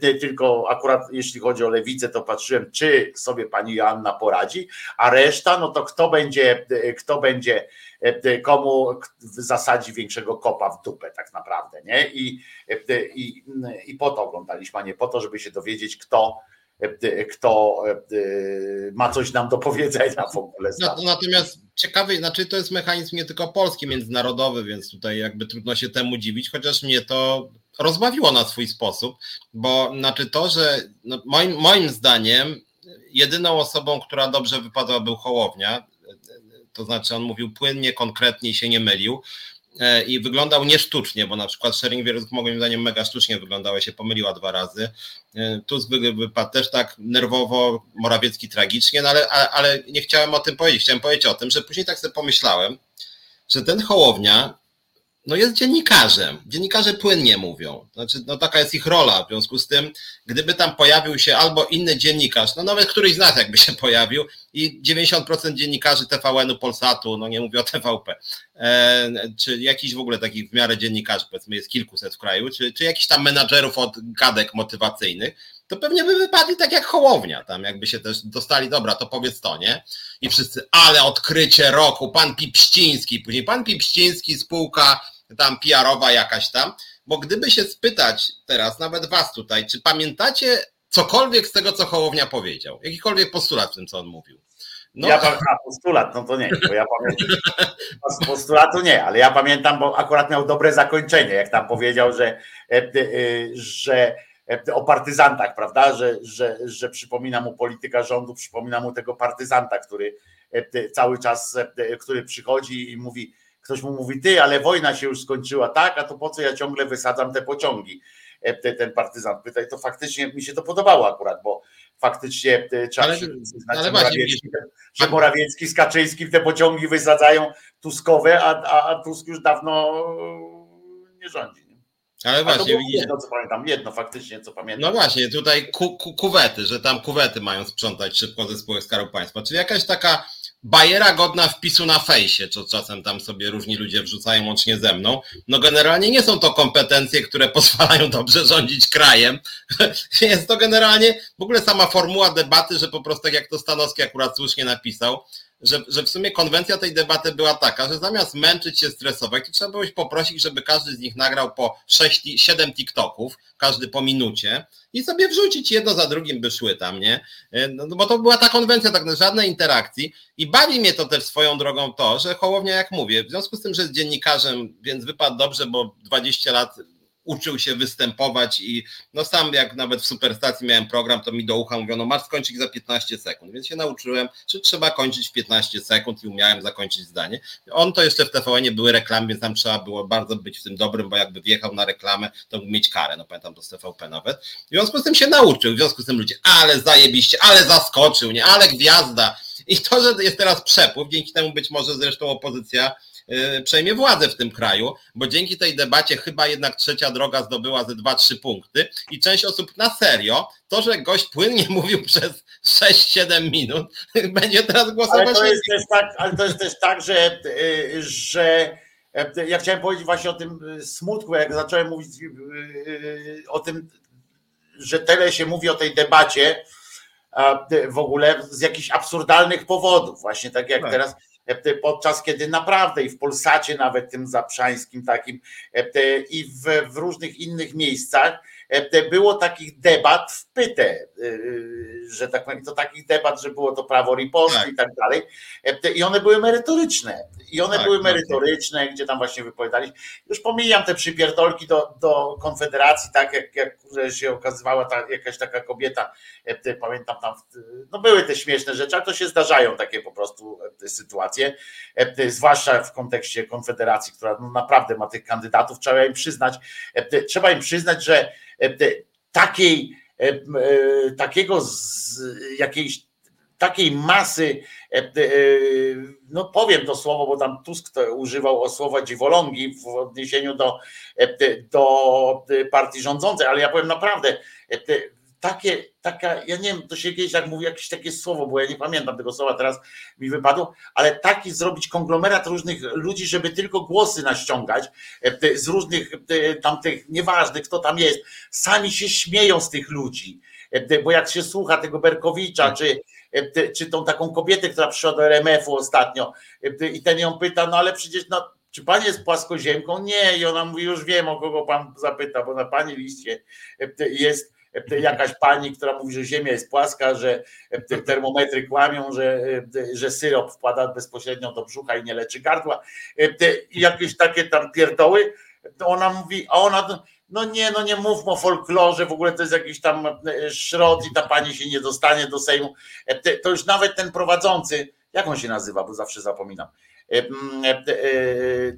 tylko akurat jeśli chodzi o lewicę, to patrzyłem, czy sobie pani Joanna poradzi, a reszta, no to kto będzie, kto będzie, komu zasadzi większego kopa w dupę tak naprawdę, nie? I, i, i po to oglądaliśmy, a nie po to, żeby się dowiedzieć, kto kto e, ma coś nam do powiedzenia w ogóle. Natomiast ciekawy, znaczy to jest mechanizm nie tylko polski, międzynarodowy, więc tutaj jakby trudno się temu dziwić, chociaż mnie to rozbawiło na swój sposób, bo znaczy to, że no moim, moim zdaniem jedyną osobą, która dobrze wypadła był Hołownia, to znaczy on mówił płynnie, konkretnie i się nie mylił. E, i wyglądał niesztucznie, bo na przykład Shering Wieruk moim zdaniem mega sztucznie wyglądała, się pomyliła dwa razy. E, Tusk wypadł też tak nerwowo, Morawiecki tragicznie, no ale, ale nie chciałem o tym powiedzieć. Chciałem powiedzieć o tym, że później tak sobie pomyślałem, że ten Hołownia no jest dziennikarzem. Dziennikarze płynnie mówią. Znaczy, no taka jest ich rola. W związku z tym, gdyby tam pojawił się albo inny dziennikarz, no nawet któryś z nas jakby się pojawił i 90% dziennikarzy TVN-u, Polsatu, no nie mówię o TVP, e, czy jakiś w ogóle takich w miarę dziennikarzy, powiedzmy jest kilkuset w kraju, czy, czy jakiś tam menadżerów od gadek motywacyjnych, to pewnie by wypadli tak jak Hołownia, tam jakby się też dostali, dobra, to powiedz to, nie? I wszyscy, ale odkrycie roku, pan Pipściński, później pan Pipściński, spółka tam PR-owa jakaś tam, bo gdyby się spytać teraz, nawet was tutaj, czy pamiętacie cokolwiek z tego, co Hołownia powiedział? Jakikolwiek postulat w tym, co on mówił? No. Ja pamiętam postulat, no to nie, bo ja pamiętam. [laughs] Postulatu nie, ale ja pamiętam, bo akurat miał dobre zakończenie, jak tam powiedział, że, e, e, że e, o partyzantach, prawda? Że, że, że przypomina mu polityka rządu, przypomina mu tego partyzanta, który cały czas, który przychodzi i mówi, ktoś mu mówi, ty, ale wojna się już skończyła, tak, a to po co ja ciągle wysadzam te pociągi? E, ten partyzant pyta i to faktycznie mi się to podobało akurat, bo faktycznie e, trzeba ale, przyznać, ale że, Morawiecki, że Morawiecki z Kaczyńskim te pociągi wysadzają Tuskowe, a, a, a Tusk już dawno nie rządzi. Ale właśnie, jedno, co pamiętam, jedno faktycznie, co pamiętam. No właśnie, tutaj ku, ku, kuwety, że tam kuwety mają sprzątać szybko ze spółek Skarbu Państwa, czyli jakaś taka bajera godna wpisu na fejsie, co czasem tam sobie różni ludzie wrzucają łącznie ze mną. No generalnie nie są to kompetencje, które [laughs] pozwalają dobrze rządzić krajem. [laughs] Jest to generalnie w ogóle sama formuła debaty, że po prostu tak jak to Stanowski akurat słusznie napisał, że, że w sumie konwencja tej debaty była taka, że zamiast męczyć się, stresować, to trzeba było poprosić, żeby każdy z nich nagrał po 6, 7 TikToków, każdy po minucie i sobie wrzucić jedno za drugim by szły tam, nie? E, no, no, bo to była ta konwencja, tak żadnej interakcji i bawi mnie to też swoją drogą to, że Hołownia, jak mówię, w związku z tym, że jest dziennikarzem, więc wypadł dobrze, bo 20 lat uczył się występować i no sam jak nawet w Superstacji miałem program, to mi do ucha mówiono, masz skończyć za 15 sekund, więc się nauczyłem, że trzeba kończyć w 15 sekund i umiałem zakończyć zdanie. On to jeszcze w TVN były reklamy, więc tam trzeba było bardzo być w tym dobrym, bo jakby wjechał na reklamę, to mógł mieć karę, no pamiętam to z TVP nawet. W związku z tym się nauczył, w związku z tym ludzie, ale zajebiście, ale zaskoczył, nie, ale gwiazda. I to, że jest teraz przepływ, dzięki temu być może zresztą opozycja przejmie władzę w tym kraju, bo dzięki tej debacie chyba jednak trzecia droga zdobyła ze 2-3 punkty i część osób na serio, to, że gość płynnie [laughs] mówił przez 6-7 minut, [laughs] będzie teraz głosować. Ale to jest też tak, ale to jest też tak że, y, że y, ja chciałem powiedzieć właśnie o tym smutku, jak zacząłem mówić o tym, że tyle się mówi o tej debacie w ogóle z jakichś absurdalnych powodów, właśnie tak jak tak. teraz podczas kiedy naprawdę i w Polsacie nawet tym zaprzańskim takim e, i w, w różnych innych miejscach E, było takich debat w pytę, e, że tak powiem, to takich debat, że było to prawo ripostu tak. i tak dalej. E, I one były merytoryczne. I one tak, były tak. merytoryczne, gdzie tam właśnie wypowiadali. Już pomijam te przypierdolki do, do Konfederacji, tak jak, jak się okazywała ta, jakaś taka kobieta, pamiętam tam, no były te śmieszne rzeczy, ale to się zdarzają takie po prostu sytuacje, zwłaszcza w kontekście Konfederacji, która no naprawdę ma tych kandydatów, trzeba im przyznać, trzeba im przyznać, że E, takiej, e, e, takiego jakiejś takiej masy, no powiem to słowo, bo tam Tusk używał słowa dziwolągi w odniesieniu do, do partii rządzącej, ale ja powiem naprawdę, takie, taka, ja nie wiem, to się kiedyś tak mówi, jakieś takie słowo, bo ja nie pamiętam tego słowa, teraz mi wypadło, ale taki zrobić konglomerat różnych ludzi, żeby tylko głosy naściągać e, z różnych e, tamtych, nieważnych kto tam jest, sami się śmieją z tych ludzi, e, bo jak się słucha tego Berkowicza, tak. czy, czy tą taką kobietę, która przyszła do RMF-u ostatnio i ten ją pyta, no ale przecież no, czy pan jest płaskoziemką? Nie. I ona mówi, już wiem, o kogo pan zapyta, bo na pani liście jest jakaś pani, która mówi, że Ziemia jest płaska, że termometry kłamią, że, że syrop wpada bezpośrednio do brzucha i nie leczy gardła. I jakieś takie tam pierdoły, ona mówi, a ona no nie, no nie mówmy o folklorze, w ogóle to jest jakiś tam szrot i ta pani się nie dostanie do Sejmu. To już nawet ten prowadzący, jak on się nazywa, bo zawsze zapominam,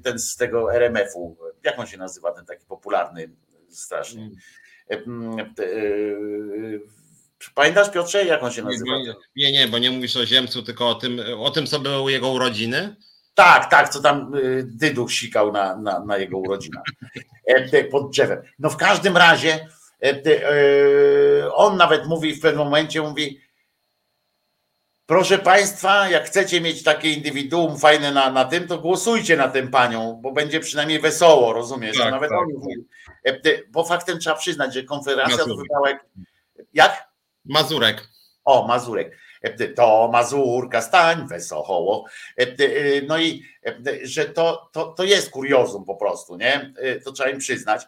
ten z tego RMF-u, jak on się nazywa, ten taki popularny strasznie. Pamiętasz Piotrze, jak on się nazywa? Nie, nie, bo nie mówisz o Ziemcu, tylko o tym, o tym co były jego urodziny. Tak, tak, co tam y, Dyduch sikał na, na, na jego urodzinach pod drzewem. No w każdym razie e, on nawet mówi w pewnym momencie, mówi Proszę Państwa, jak chcecie mieć takie indywiduum fajne na, na tym, to głosujcie na tę panią, bo będzie przynajmniej wesoło, rozumiesz? Tak, nawet tak, tak. E, bo faktem trzeba przyznać, że Konfederacja to wybrała jak, jak? Mazurek. O, Mazurek. E, to Mazurka stań wesoło. E, no i że to, to, to jest kuriozum po prostu, nie? To trzeba im przyznać.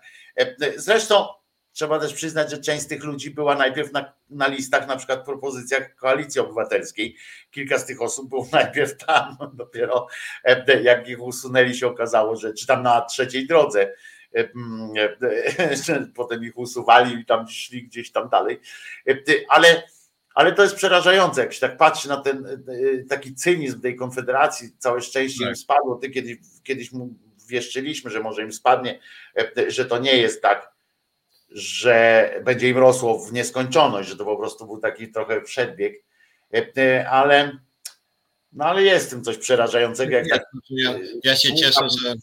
Zresztą Trzeba też przyznać, że część z tych ludzi była najpierw na, na listach, na przykład w propozycjach koalicji obywatelskiej. Kilka z tych osób było [laughs] najpierw tam, dopiero e, jak ich usunęli, się okazało, że czy tam na trzeciej drodze. E, e, [laughs] potem ich usuwali i tam szli gdzieś tam dalej. Ale, ale to jest przerażające, jak się tak patrzy na ten taki cynizm tej konfederacji, całe szczęście tak. im spadło. Ty kiedyś, kiedyś mu wieszczyliśmy, że może im spadnie, że to nie jest tak że będzie im rosło w nieskończoność, że to po prostu był taki trochę przedbieg, e, ale no ale jest w tym coś przerażającego. Jak ja, tak, ja, ja się cieszę, że,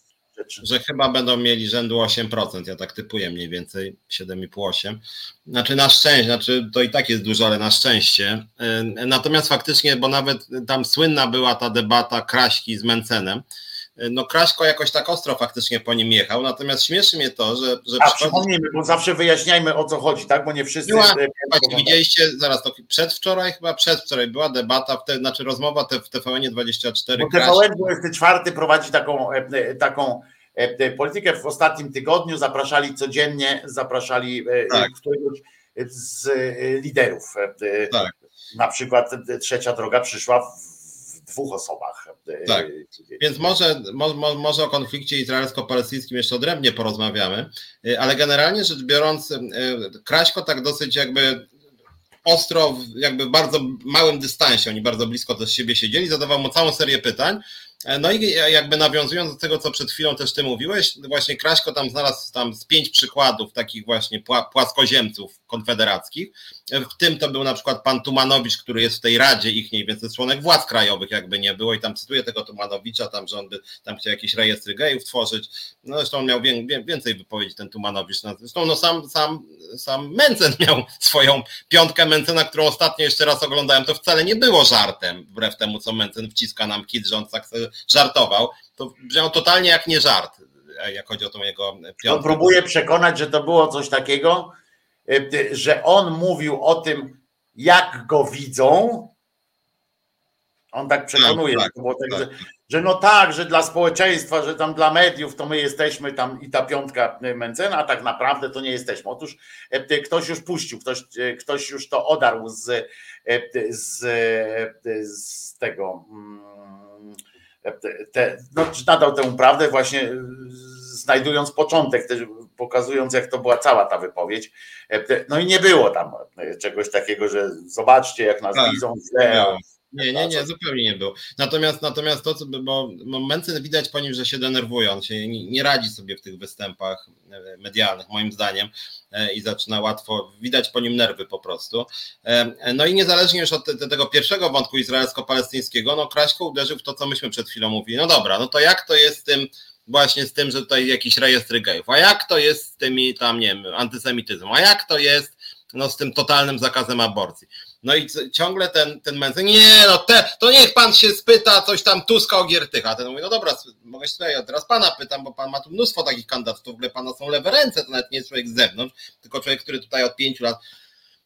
że chyba będą mieli rzędu 8%, ja tak typuję mniej więcej 7,5-8. Znaczy na szczęście, znaczy to i tak jest dużo, ale na szczęście. E, natomiast faktycznie, bo nawet tam słynna była ta debata Kraśki z Mencenem, no Kraśko jakoś tak ostro faktycznie po nim jechał, natomiast śmieszy mnie to, że... że A przypomnijmy, bo zawsze wyjaśniajmy o co chodzi, tak, bo nie wszyscy... Była, właśnie, widzieliście, zaraz to przedwczoraj, chyba przedwczoraj była debata, w te, znaczy rozmowa te, w TVN 24. Bo TVN 24 prowadzi taką, e, e, taką e, politykę w ostatnim tygodniu, zapraszali codziennie, zapraszali tak. któregoś z liderów. Tak. Na przykład trzecia droga przyszła w dwóch osobach. Tak. Więc może, mo, może o konflikcie izraelsko-palestyńskim jeszcze odrębnie porozmawiamy, y, ale generalnie rzecz biorąc, y, Kraśko tak dosyć jakby ostro, jakby w bardzo małym dystansie, oni bardzo blisko do siebie siedzieli, zadawał mu całą serię pytań, E, no i jakby nawiązując do tego, co przed chwilą też ty mówiłeś, właśnie Kraśko tam znalazł tam z pięć przykładów takich właśnie płaskoziemców konfederackich. E, w tym to był na przykład pan Tumanowicz, który jest w tej radzie ich nie więc członek władz krajowych jakby nie było i tam cytuję tego Tumanowicza, tam, że on by tam chciał jakieś rejestry gejów tworzyć. No zresztą on miał więcej wypowiedzi ten Tumanowicz. No, zresztą no sam, sam, sam Mencen [laughs] miał swoją piątkę Mencena, którą ostatnio jeszcze raz oglądałem. To wcale nie było żartem, wbrew temu, co Mencen wciska nam kit, że on tak żartował, to brzmiał totalnie jak nie żart, jak chodzi o tą jego piątkę. On próbuje przekonać, że to było coś takiego, e, że on mówił o tym, jak go widzą. On tak przekonuje, tak, tak, tak, że, że, no tak, że dla społeczeństwa, że tam dla mediów to my jesteśmy tam i ta piątka Mencena, a tak naprawdę to nie jesteśmy. Otóż e, ktoś już puścił, ktoś, e, ktoś już to odarł z, z, z tego mm, te, no, nadał tę prawdę właśnie y, znajdując początek, też pokazując jak to była cała ta wypowiedź. No i nie było tam czegoś takiego, że zobaczcie jak nas tak, widzą źle. Nie, nie, nie, zupełnie nie było. Natomiast, natomiast to, co, bo Mencen widać po nim, że się denerwuje, on się nie, nie radzi sobie w tych występach e, medialnych, moim zdaniem, e, i zaczyna łatwo, widać po nim nerwy po prostu. E, no i niezależnie już od te, tego pierwszego wątku izraelsko-palestyńskiego, no Kraśko uderzył w to, co myśmy przed chwilą mówili. No dobra, no to jak to jest z tym, właśnie z tym, że tutaj jakiś rejestry gejów, a jak to jest z tymi tam, nie wiem, antysemityzmem, a jak to jest no, z tym totalnym zakazem aborcji. No i ciągle ten, ten mężczyzna, nie no, te, to niech pan się spyta coś tam Tuska o Giertycha. Ten mówi, no dobra, mogę się spytać, ja teraz pana pytam, bo pan ma tu mnóstwo takich kandydatów, w ogóle pana są lewe ręce, to nawet nie jest człowiek z zewnątrz, tylko człowiek, który tutaj od pięciu lat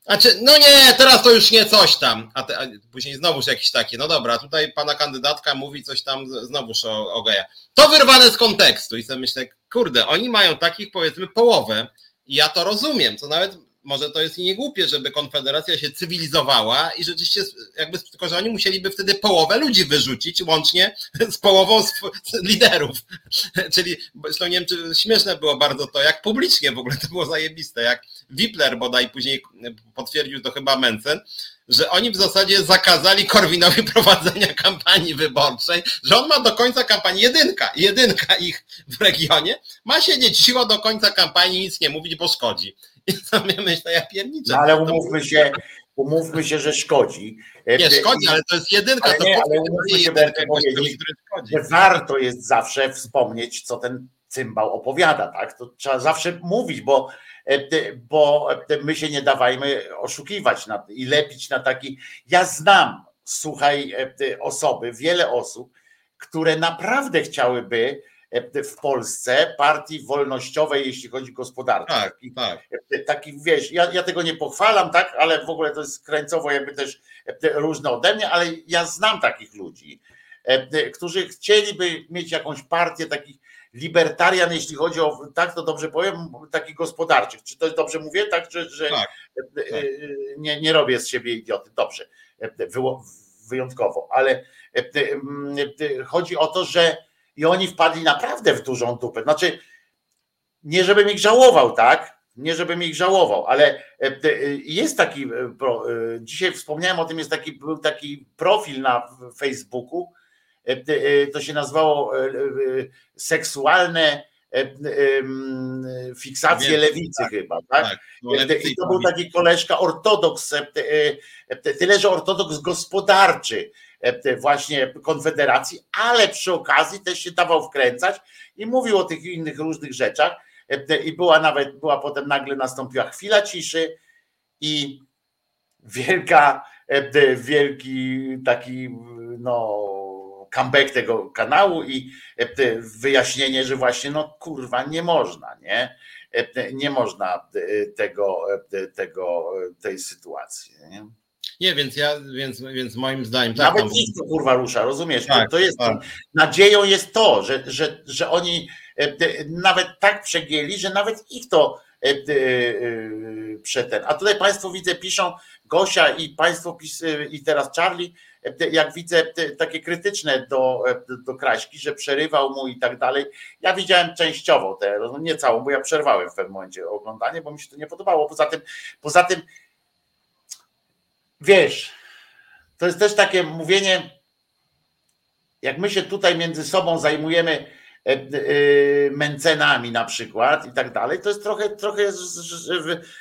znaczy, no nie, teraz to już nie coś tam. A, te, a później znowuż jakieś takie, no dobra, tutaj pana kandydatka mówi coś tam znowuż o, o geja. To wyrwane z kontekstu i sobie myślę, kurde, oni mają takich powiedzmy połowę i ja to rozumiem, co nawet może to jest niegłupie, żeby Konfederacja się cywilizowała i rzeczywiście jakby tylko, że oni musieliby wtedy połowę ludzi wyrzucić, łącznie z połową liderów. [laughs] Czyli zresztą nie wiem, czy śmieszne było bardzo to, jak publicznie w ogóle to było zajebiste, jak Wipler bodaj później potwierdził to chyba Mencen, że oni w zasadzie zakazali Korwinowi [laughs] prowadzenia kampanii wyborczej, że on ma do końca kampanii jedynka, jedynka ich w regionie, ma siedzieć siła do końca kampanii nic nie mówić, bo szkodzi. I sobie myślę, ja pierniczę. No, ale umówmy się, umówmy się, że szkodzi. Nie, szkodzi, ale to jest jedynka. Ale, to nie, ale umówmy się, jedynka, powiedzieć, że warto jest zawsze wspomnieć, co ten cymbał opowiada, tak? To trzeba zawsze mówić, bo, e, bo my się nie dawajmy oszukiwać i lepić na taki. Ja znam słuchaj, osoby, wiele osób, które naprawdę chciałyby w Polsce partii wolnościowej, jeśli chodzi gospodarkę. Tak, tak. Taki, wiesz, ja, ja tego nie pochwalam, tak, ale w ogóle to jest kręcowo jakby też różne ode mnie, ale ja znam takich ludzi, którzy chcieliby mieć jakąś partię takich libertarian, jeśli chodzi o, tak to dobrze powiem, takich gospodarczych. Czy to dobrze mówię? Tak, że, że tak, tak. Nie, nie robię z siebie idioty. Dobrze, wyjątkowo, ale chodzi o to, że i oni wpadli naprawdę w dużą dupę. Znaczy, nie żebym ich żałował, tak? Nie żebym ich żałował, ale jest taki, dzisiaj wspomniałem o tym, jest taki, był taki profil na Facebooku, E, e, to się nazywało e, seksualne fiksacje lewicy tak, chyba, tak? tak no, I to był taki koleżka ortodoks, tyle że ortodoks gospodarczy właśnie Konfederacji, ale przy okazji też się dawał wkręcać i mówił o tych innych różnych rzeczach i była nawet, była potem nagle nastąpiła chwila ciszy i wielka, wielki taki no comeback tego kanału i e, wyjaśnienie, że właśnie no kurwa nie można, nie? E, nie można e, tego, tego tej sytuacji. Nie? Nie, więc ja, więc, więc moim zdaniem tak. Nawet ich to kurwa rusza, rozumiesz? Tak, to jest tak. nadzieją jest to, że, że, że oni nawet tak przegięli, że nawet ich to przeten. A tutaj Państwo widzę piszą, Gosia i Państwo pis, i teraz Charlie jak widzę takie krytyczne do, do Kraśki, że przerywał mu i tak dalej. Ja widziałem częściowo te, no nie całą, bo ja przerwałem w pewnym momencie oglądanie, bo mi się to nie podobało. Poza tym, poza tym wiesz, to jest też takie mówienie, jak my się tutaj między sobą zajmujemy E, e, mencenami na przykład i tak dalej, to jest trochę, trochę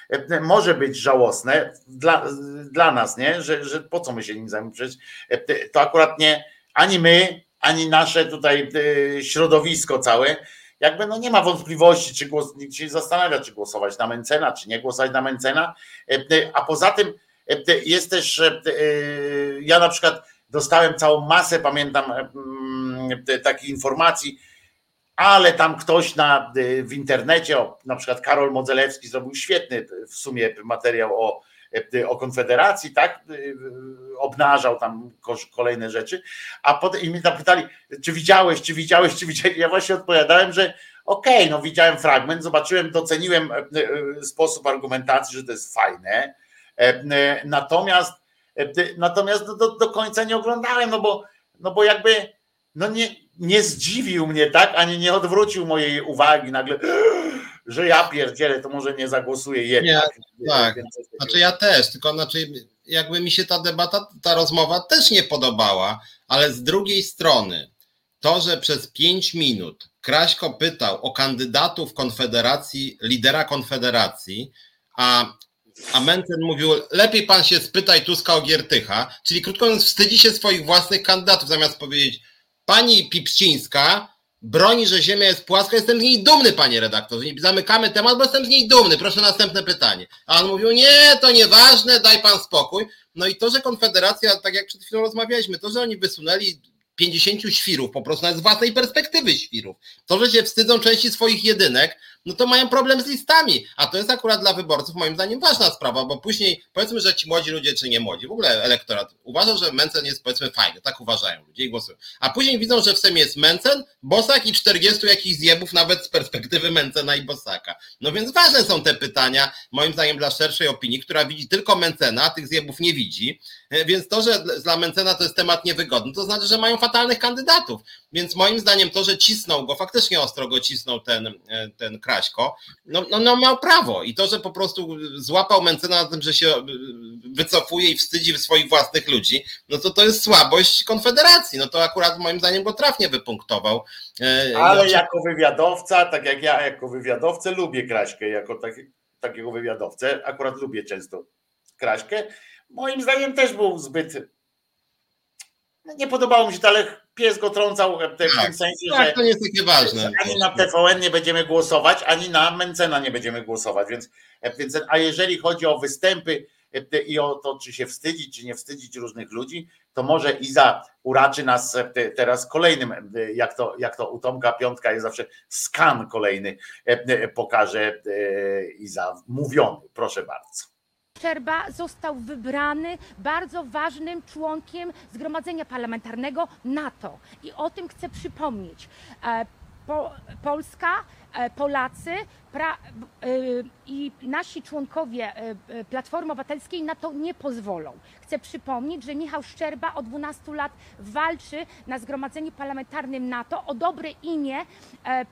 e, może być żałosne dla, dla nas, nie? Że, że po co my się nim zajmujemy? To akurat nie ani my, ani nasze tutaj środowisko całe, jakby no nie ma wątpliwości, czy głos, nikt się zastanawia, czy głosować na Mencena, czy nie głosować na Mencena, a poza tym jest też, ja na przykład dostałem całą masę, pamiętam, takich informacji, ale tam ktoś na, w internecie, na przykład Karol Modzelewski zrobił świetny w sumie materiał o, o Konfederacji, tak? Obnażał tam kolejne rzeczy, a potem i mnie tam pytali, czy widziałeś, czy widziałeś, czy widziałeś. Ja właśnie odpowiadałem, że okej, okay, no widziałem fragment, zobaczyłem, doceniłem sposób argumentacji, że to jest fajne. Natomiast natomiast do, do końca nie oglądałem, no bo, no bo jakby no nie, nie zdziwił mnie tak, ani nie odwrócił mojej uwagi. Nagle, [gasps] że ja pierdzielę, to może nie zagłosuję. Jednak. Nie, tak, znaczy ja też, tylko znaczy jakby mi się ta debata, ta rozmowa też nie podobała, ale z drugiej strony to, że przez pięć minut Kraśko pytał o kandydatów Konfederacji, lidera Konfederacji, a a Mencen mówił, lepiej pan się spytaj Tuska o Giertycha, czyli krótko mówiąc, wstydzi się swoich własnych kandydatów, zamiast powiedzieć, pani Pipścińska broni, że Ziemia jest płaska. Jestem z niej dumny, panie redaktorze. Zamykamy temat, bo jestem z niej dumny. Proszę następne pytanie. A on mówił, nie, to nieważne, daj pan spokój. No i to, że Konfederacja, tak jak przed chwilą rozmawialiśmy, to, że oni wysunęli 50 świrów, po prostu nawet z własnej perspektywy świrów. To, że się wstydzą części swoich jedynek, no to mają problem z listami. A to jest akurat dla wyborców moim zdaniem ważna sprawa, bo później powiedzmy, że ci młodzi ludzie czy nie młodzi, w ogóle elektorat uważa, że Mencen jest powiedzmy fajny, tak uważają ludzie i głosują. A później widzą, że w Sejmie jest Mencen, Bosak i 40 jakichś zjebów nawet z perspektywy Mencena i Bosaka. No więc ważne są te pytania, moim zdaniem dla szerszej opinii, która widzi tylko Mencena, tych zjebów nie widzi. E, więc to, że dla Mencena to jest temat niewygodny, to znaczy, że mają fatalnych kandydatów. Więc moim zdaniem to, że cisnął go, faktycznie ostro go cisnął ten, e, ten Kraśko, no, no, no miał prawo. I to, że po prostu złapał Mencena na tym, że się e, wycofuje i wstydzi swoich własnych ludzi, no to to jest słabość Konfederacji. No to akurat moim zdaniem go trafnie wypunktował. Ale jako wywiadowca, tak jak ja jako wywiadowcę lubię Kraśkę, jako taki, takiego wywiadowcę, akurat lubię często Kraśkę, moim zdaniem też był zbyt. No nie podobało mi się to, ale pies go trącał w tym tak, sensie, tak, że to jest takie ważne. ani na TVN nie będziemy głosować, ani na Mencena nie będziemy głosować. Więc, więc, a jeżeli chodzi o występy i o to, czy się wstydzić, czy nie wstydzić różnych ludzi, to może Iza uraczy nas teraz kolejnym, jak to, jak to u Tomka Piątka jest zawsze skan kolejny pokaże Iza, mówiony, proszę bardzo. Szczerba został wybrany bardzo ważnym członkiem Zgromadzenia Parlamentarnego NATO. I o tym chcę przypomnieć. E, po, Polska, e, Polacy pra, e, i nasi członkowie Platformy Obywatelskiej na to nie pozwolą. Chcę przypomnieć, że Michał Szczerba od 12 lat walczy na Zgromadzeniu Parlamentarnym NATO o dobre imię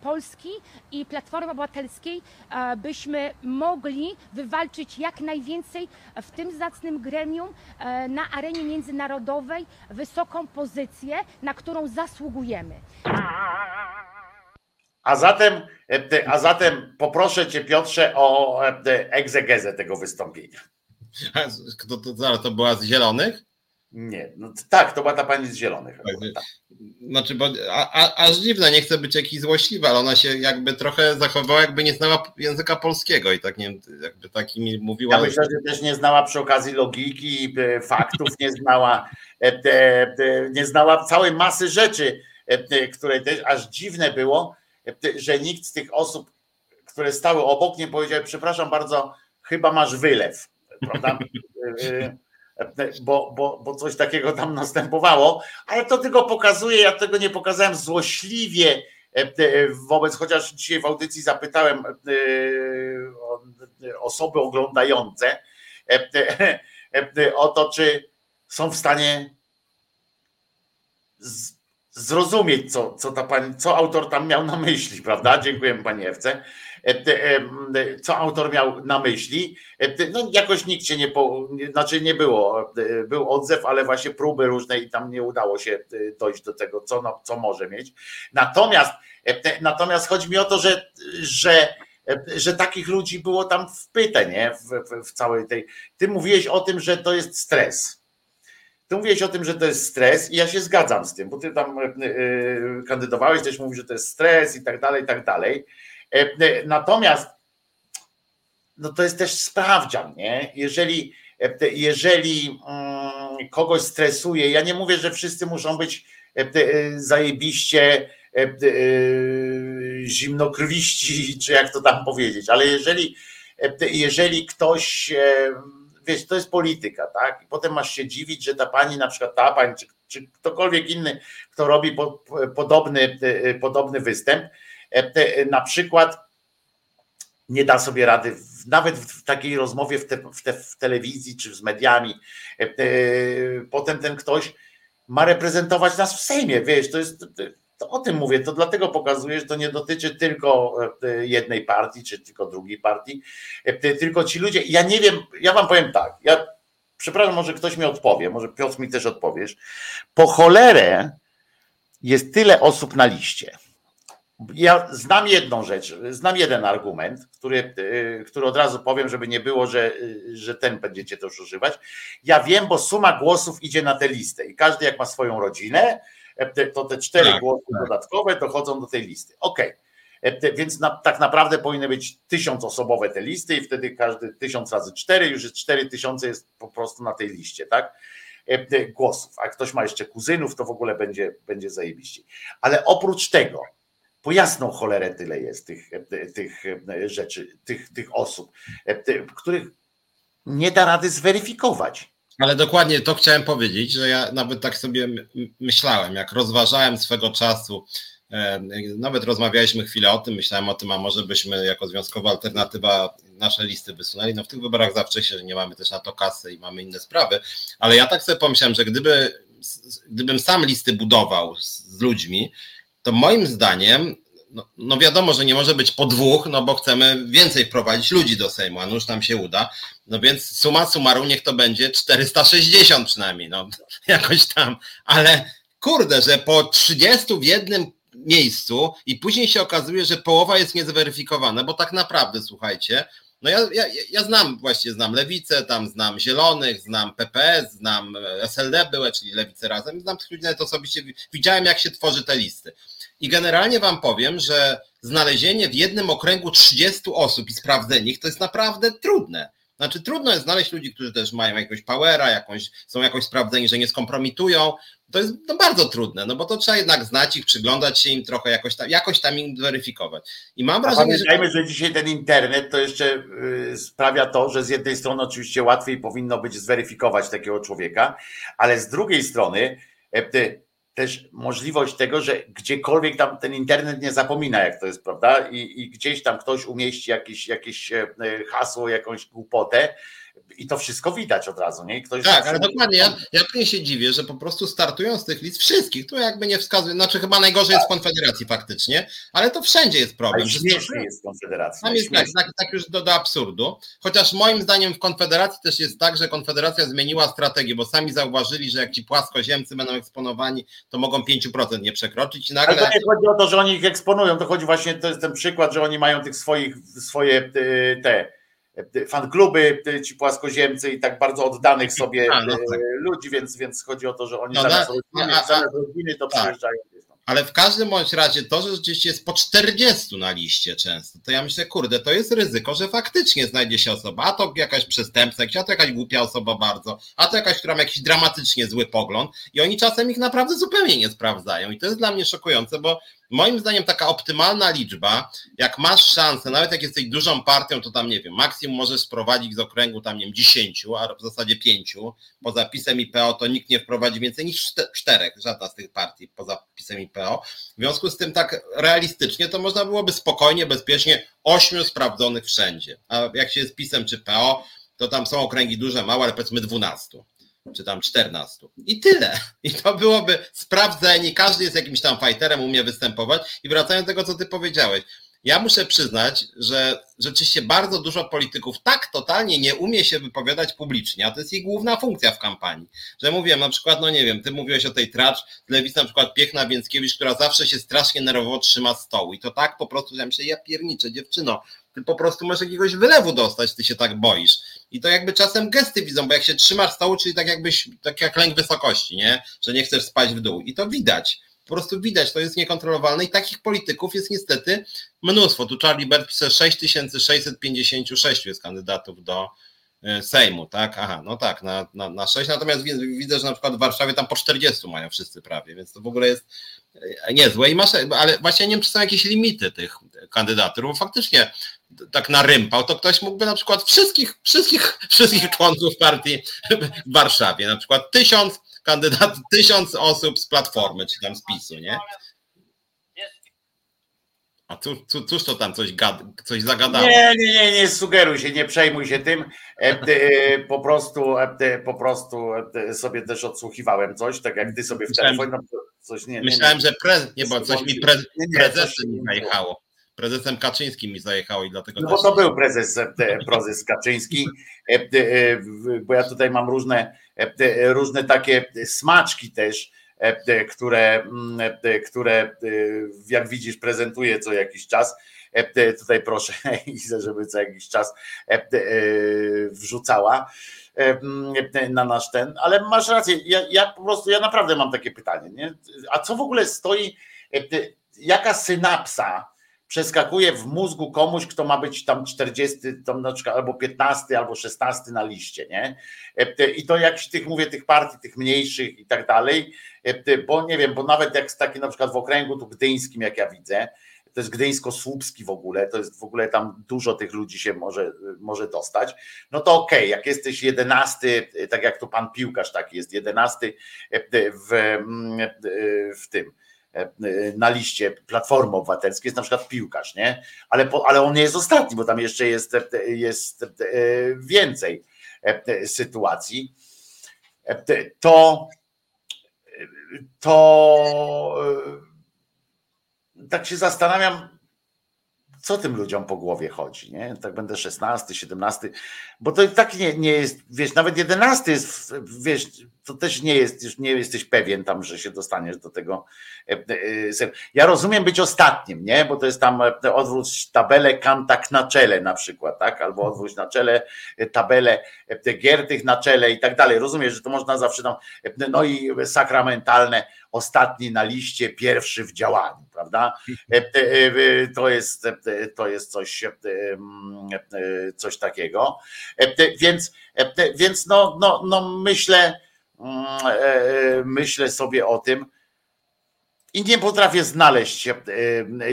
Polski i Platformy Obywatelskiej, byśmy mogli wywalczyć jak najwięcej w tym zacnym gremium na arenie międzynarodowej wysoką pozycję, na którą zasługujemy. A zatem, e, a zatem poproszę Cię, Piotrze, o e, egzegezę tego wystąpienia. [laughs] To, to, to była z Zielonych? Nie, no tak, to była ta pani z Zielonych. Tak. Znaczy, bo a, a, aż dziwne, nie chcę być jakiś złośliwy, ale ona się jakby trochę zachowała, jakby nie znała języka polskiego i tak nie jakby takimi mówiła. Ja myślę, że też nie znała przy okazji logiki, e, faktów, nie znała, nie znała całej masy rzeczy, które też aż dziwne było, że nikt z tych osób, które stały obok, nie powiedział, przepraszam bardzo, chyba masz wylew, prawda? [laughs] Bo, bo, bo coś takiego tam następowało, ale to tylko pokazuje, ja tego nie pokazałem złośliwie wobec, chociaż dzisiaj w audycji zapytałem osoby oglądające o to, czy są w stanie zrozumieć, co, co ta pani, co autor tam miał na myśli, prawda? Dziękujemy pani Ewce. E, e, co autor miał na myśli? E, no jakoś nikt się nie, po, znaczy nie było, był odzew, ale właśnie próby różne i tam nie udało się dojść do tego, co, no, co może mieć. Natomiast, natomiast chodzi mi o to, że, że że takich ludzi było tam wpyte, nie? W, w, w całej tej. Ty mówiłeś o tym, że to jest stres ty mówiłeś o tym, że to jest stres i ja się zgadzam z tym, bo ty tam e, e, kandydowałeś, też mówisz, że to jest stres i tak dalej, i tak dalej. E, natomiast no to jest też sprawdzian, nie? Jeżeli, jeżeli mm, kogoś stresuje, ja nie mówię, że wszyscy muszą być zajebiście zimnokrwiści, [laughs] czy jak to tam powiedzieć, ale jeżeli, jeżeli ktoś wiesz, to jest polityka, tak? I potem masz się dziwić, że ta pani, na przykład ta pani, czy, czy ktokolwiek inny, kto robi po, podobny, e, podobny występ, e, e, na przykład nie da sobie rady, nawet w takiej rozmowie w, te, w, te, w telewizji czy z mediami, potem ten ktoś ma reprezentować nas w Sejmie, wiesz, to jest to o tym mówię, to dlatego pokazuję, że to nie dotyczy tylko e, jednej partii, czy tylko drugiej partii, e, tylko ci ludzie, ja nie wiem, ja wam powiem tak, ja przepraszam, może ktoś mi odpowie, może Piotr mi też odpowiesz, po cholerę jest tyle osób na liście. Ja znam jedną rzecz, znam jeden argument, który, e, który od razu powiem, żeby nie było, że, że ten będziecie też używać. Ja wiem, bo suma głosów idzie na tę listę i każdy jak ma swoją rodzinę, E, to te cztery tak, głosy tak. dodatkowe dochodzą do tej listy. OK. E, więc na, tak naprawdę powinny być tysiąc osobowe te listy i wtedy każdy tysiąc razy cztery, już jest cztery tysiące jest po prostu na tej liście, tak? E, głosów. A ktoś ma jeszcze kuzynów, to w ogóle będzie, będzie zajebiście. Ale oprócz tego, po jasną cholerę tyle jest tych, tych rzeczy, tych, tych osób, których nie da rady zweryfikować. Ale dokładnie to chciałem powiedzieć, że ja nawet tak sobie myślałem, jak rozważałem swego czasu, nawet rozmawialiśmy chwilę o tym, myślałem o tym, a może byśmy jako związkowa alternatywa nasze listy wysunęli. No w tych wyborach zawsze się, że nie mamy też na to kasy i mamy inne sprawy, ale ja tak sobie pomyślałem, że gdyby, gdybym sam listy budował z ludźmi, to moim zdaniem no, no, wiadomo, że nie może być po dwóch, no bo chcemy więcej wprowadzić ludzi do Sejmu, a nuż nam się uda. No więc suma summarum niech to będzie 460 przynajmniej, no [laughs] jakoś tam. Ale kurde, że po 30 w jednym miejscu i później się okazuje, że połowa jest niezweryfikowana, bo tak naprawdę, słuchajcie, no ja, ja, ja znam, właśnie znam Lewicę, tam znam Zielonych, znam PPS, znam SLD były, czyli Lewicę Razem, znam tych ludzi nawet osobiście, widziałem jak się tworzy te listy. I generalnie Wam powiem, że znalezienie w jednym okręgu 30 osób i sprawdzenie ich to jest naprawdę trudne. Znaczy trudno jest znaleźć ludzi, którzy też mają jakąś powera, jakąś, są jakoś sprawdzeni, że nie skompromitują. To jest no, bardzo trudne, no bo to trzeba jednak znać ich, przyglądać się im trochę, jakoś tam, jakoś tam im weryfikować. I mam wrażenie, pamiętajmy, że... że dzisiaj ten internet to jeszcze y, sprawia to, że z jednej strony oczywiście łatwiej powinno być zweryfikować takiego człowieka, ale z drugiej strony e, też możliwość tego, że gdziekolwiek tam ten internet nie zapomina, jak to jest, prawda? I, i gdzieś tam ktoś umieści jakieś, jakieś e, hasło, jakąś głupotę, i to wszystko widać od razu, nie? Ktoś tak, ale dokładnie. Ja, ja nie się dziwię, że po prostu startują z tych list wszystkich. Tu jakby nie wskazuje, znaczy chyba najgorzej tak. jest w Konfederacji faktycznie, ale to wszędzie jest problem. Ale śmiesznie jest w Konfederacji. Tam jest tak, tak, tak, już do, do absurdu. Chociaż moim zdaniem w Konfederacji też jest tak, że Konfederacja zmieniła strategię, bo sami zauważyli, że jak ci płaskoziemcy będą eksponowani, to mogą 5% nie przekroczyć i nagle... Ale to nie chodzi o to, że oni ich eksponują, to chodzi właśnie, to jest ten przykład, że oni mają tych swoich, swoje te fankluby, ci płaskoziemcy i tak bardzo oddanych sobie a, no tak. ludzi, więc, więc chodzi o to, że oni no, zamiast, rodziny, a, a, rodziny to tak. przyjeżdżają. Ale w każdym bądź razie to, że rzeczywiście jest po 40 na liście często, to ja myślę, kurde, to jest ryzyko, że faktycznie znajdzie się osoba, a to jakaś przestępca, a to jakaś głupia osoba bardzo, a to jakaś, która ma jakiś dramatycznie zły pogląd i oni czasem ich naprawdę zupełnie nie sprawdzają. I to jest dla mnie szokujące, bo moim zdaniem taka optymalna liczba, jak masz szansę, nawet jak jesteś dużą partią, to tam nie wiem, maksimum możesz sprowadzić z okręgu tam nie wiem 10, a w zasadzie 5. Poza pisem IPO to nikt nie wprowadzi więcej niż czterech, żadna z tych partii poza pisem IPO. W związku z tym tak realistycznie to można byłoby spokojnie, bezpiecznie ośmiu sprawdzonych wszędzie. A jak się jest pisem czy PO, to tam są okręgi duże, małe, ale powiedzmy 12 czy tam 14. I tyle. I to byłoby sprawdzenie, każdy jest jakimś tam fighterem, umie występować. I wracając do tego, co ty powiedziałeś, ja muszę przyznać, że rzeczywiście bardzo dużo polityków tak totalnie nie umie się wypowiadać publicznie, a to jest ich główna funkcja w kampanii. Że mówiłem, na przykład, no nie wiem, ty mówiłeś o tej tracz, lewicy na przykład Piechna Więckiewicz, która zawsze się strasznie nerwowo trzyma stołu i to tak po prostu, że ja myślę, ja pierniczę, dziewczyno, ty po prostu możesz jakiegoś wylewu dostać, ty się tak boisz. I to jakby czasem gesty widzą, bo jak się trzymasz stołu, czyli tak jakbyś, tak jak lęk wysokości, nie? Że nie chcesz spać w dół. I to widać. Po prostu widać, to jest niekontrolowalne i takich polityków jest niestety mnóstwo. Tu Charlie Bert pisze 6656 jest kandydatów do e, Sejmu, tak? Aha, no tak, na, na, na 6, natomiast widzę, że na przykład w Warszawie tam po 40 mają wszyscy prawie, więc to w ogóle jest e, niezłe i masz, ale właśnie nie wiem, czy są jakieś limity tych kandydatur, bo faktycznie tak narympał, to ktoś mógłby na przykład wszystkich, wszystkich, wszystkich członków partii w Warszawie, na przykład tysiąc kandydat, tysiąc osób z Platformy, czy tam z PiSu, nie? A cóż, cóż to tam coś, gad, coś zagadało? Nie, nie, nie, nie sugeruj się, nie przejmuj się tym. E, e, po prostu, e, po prostu sobie też odsłuchiwałem coś, tak jak ty sobie w telefonie. No, coś, nie, nie, Myślałem, nie, że prez, nie, bo coś mi pre, prezesem mi zajechało. Prezesem Kaczyńskim mi zajechało i dlatego. No bo to był prezes, prezes Kaczyński, bo ja tutaj mam różne, różne takie smaczki też E, które, mm, e, które e, jak widzisz prezentuje co jakiś czas. Tutaj proszę [laughs] Izę, żeby co jakiś czas wrzucała mm, na nasz ten, ale masz rację, ja, ja po prostu, ja naprawdę mam takie pytanie, nie? a co w ogóle stoi, jaka synapsa przeskakuje w mózgu komuś, kto ma być tam 40, tam na przykład albo 15, albo 16 na liście, nie? I to jak tych, mówię, tych partii, tych mniejszych i tak dalej, bo nie wiem, bo nawet jak taki na przykład w okręgu tu gdyńskim, jak ja widzę, to jest gdyńsko-słupski w ogóle, to jest w ogóle tam dużo tych ludzi się może, może dostać, no to okej, okay, jak jesteś jedenasty, tak jak tu pan piłkarz taki jest, jedenasty w, w tym, na liście Platformy Obywatelskiej jest na przykład piłkarz, nie? Ale, ale on nie jest ostatni, bo tam jeszcze jest, jest więcej sytuacji. To to tak się zastanawiam, co tym ludziom po głowie chodzi, nie? Tak będę 16, 17, bo to i tak nie, nie jest, wiesz, nawet 11 jest, wiesz, to też nie jest, już nie jesteś pewien tam, że się dostaniesz do tego. E, e, ja rozumiem być ostatnim, nie? Bo to jest tam e, odwróć tabelę kantak na czele na przykład, tak? Albo odwróć na czele tabelę Giertych na czele i tak dalej. Rozumiem, że to można zawsze tam, no i sakramentalne ostatni na liście, pierwszy w działaniu, prawda? [laughs] To jest, to jest coś, coś takiego. Więc, więc no, no, no myślę, myślę sobie o tym, i nie potrafię znaleźć, e,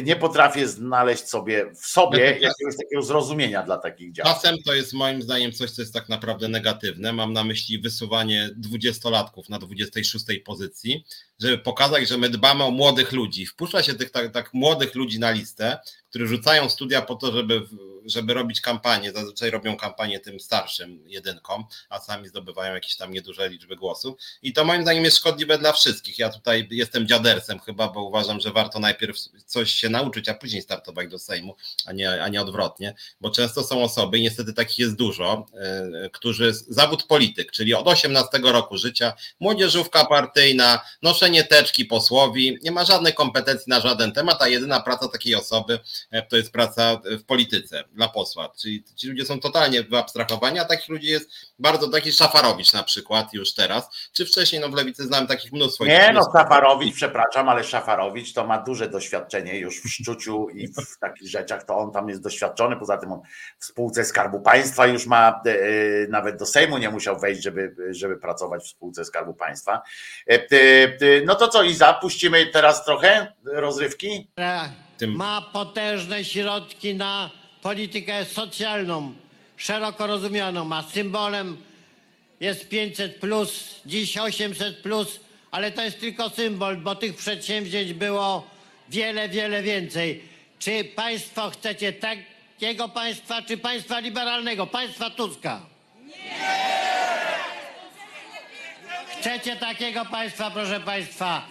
nie potrafię znaleźć sobie w sobie [laughs] jakiegoś takiego zrozumienia dla takich działań. Czasem to jest moim zdaniem coś, co jest tak naprawdę negatywne. Mam na myśli wysuwanie dwudziestolatków na 26 pozycji, żeby pokazać, że my dbamy o młodych ludzi. Wpuszcza się tych tak, tak młodych ludzi na listę, którzy rzucają studia po to, żeby, żeby robić kampanię. Zazwyczaj robią kampanię tym starszym jedynkom, a sami zdobywają jakieś tam nieduże liczby głosów. I to moim zdaniem jest szkodliwe dla wszystkich. Ja tutaj jestem dziadersem chyba, bo uważam, że warto najpierw coś się nauczyć, a później startować do Sejmu, a nie, a nie odwrotnie, bo często są osoby, i niestety takich jest dużo, yy, którzy zawód polityk, czyli od 18 roku życia, młodzieżówka partyjna, noszenie teczki posłowi, nie ma żadnej kompetencji na żaden temat, a jedyna praca takiej osoby E, to jest praca w polityce dla posła. Czyli ci ludzie są totalnie wyabstrahowani, a takich ludzi jest bardzo, taki Szafarowicz na przykład już teraz, czy wcześniej, no w Lewicy znam takich mnóstwo. Nie, no Szafarowicz, przepraszam, ale Szafarowicz to ma duże doświadczenie już w szczuciu i w takich rzeczach, to on tam jest doświadczony, poza tym on w spółce Skarbu Państwa już ma, e, nawet do Sejmu nie musiał wejść, żeby, żeby pracować w spółce Skarbu Państwa. E, no to co, Iza, puścimy teraz trochę rozrywki? ma potężne środki na politykę socjalną, szeroko rozumianą, a symbolem jest 500 plus, dziś 800 plus, ale to jest tylko symbol, bo tych przedsięwzięć było wiele, wiele więcej. Czy państwo chcecie takiego państwa, czy państwa liberalnego, państwa Tuska? Nie! Chcecie takiego państwa, proszę państwa.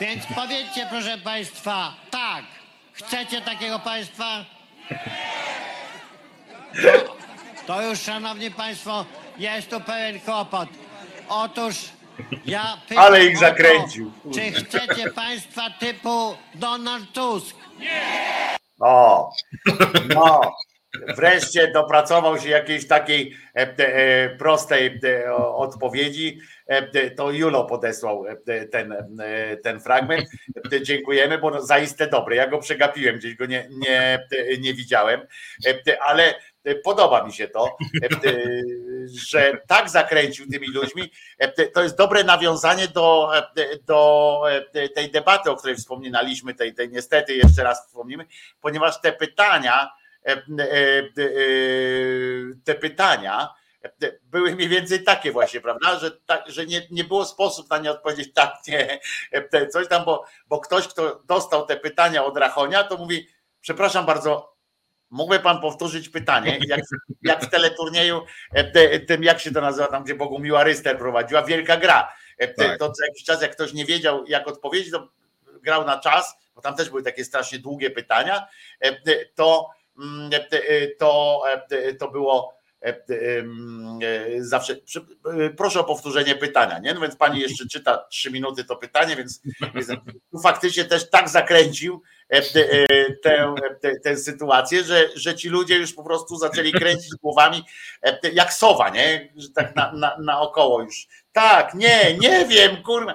Więc powiedzcie, proszę państwa, tak. Chcecie takiego państwa? To, to już, szanowni państwo, jest tu pełen kłopot. Otóż ja pytam Ale ich zakręcił. To, czy chcecie państwa typu Donald Tusk? O, no, wreszcie dopracował się jakiejś takiej e, e, prostej e, odpowiedzi. To Julo podesłał ten, ten fragment. Dziękujemy, bo zaiste dobry. Ja go przegapiłem, gdzieś go nie, nie, nie widziałem, ale podoba mi się to, że tak zakręcił tymi ludźmi. To jest dobre nawiązanie do, do tej debaty, o której wspominaliśmy, tej, tej niestety jeszcze raz wspomnimy, ponieważ te pytania, E, e, e, te pytania były mniej więcej takie właśnie, prawda, że, tak, że nie, nie było sposób na nie odpowiedzieć [laughs] tak, nie, coś tam, bo, bo ktoś, kto dostał te pytania od Rachonia, to mówi, przepraszam bardzo, mógłby pan powtórzyć pytanie, jak, jak w teleturnieju, tym jak się to nazywa, tam gdzie Bogumiła Ryster prowadziła, wielka gra. Tak. To co jakiś czas, jak ktoś nie wiedział, jak odpowiedzieć, to grał na czas, bo tam też były takie strasznie długie pytania, to Mm, e, to, e, to było e, zawsze. Proszę o powtórzenie pytania, nie? No więc pani jeszcze czyta trzy minuty to pytanie, więc, tu faktycznie też tak zakręcił tę, tę, tę sytuację, że, że ci ludzie już po prostu zaczęli kręcić głowami jak sowa, nie? Że tak na, na, naokoło już. Tak, nie, nie wiem, kurwa.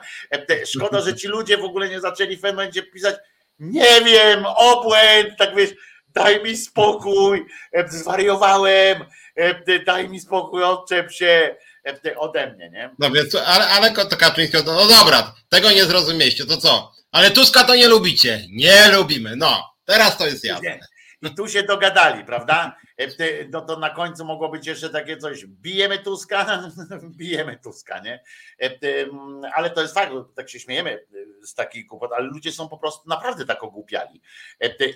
Szkoda, że ci ludzie w ogóle nie zaczęli w momencie pisać, nie wiem, obłęd, tak wiesz daj mi spokój, e, zwariowałem, e, daj mi spokój, odczep się e, ode mnie, nie? No więc, ale, ale to Kaczyński, no dobra, tego nie zrozumieliście, to co? Ale Tuska to nie lubicie. Nie lubimy, no. Teraz to jest jasne. I tu się dogadali, prawda? No to na końcu mogło być jeszcze takie coś, bijemy Tuska, [laughs] bijemy Tuska, nie? Ale to jest fakt, tak się śmiejemy z takich głupot, ale ludzie są po prostu naprawdę tak ogłupiali.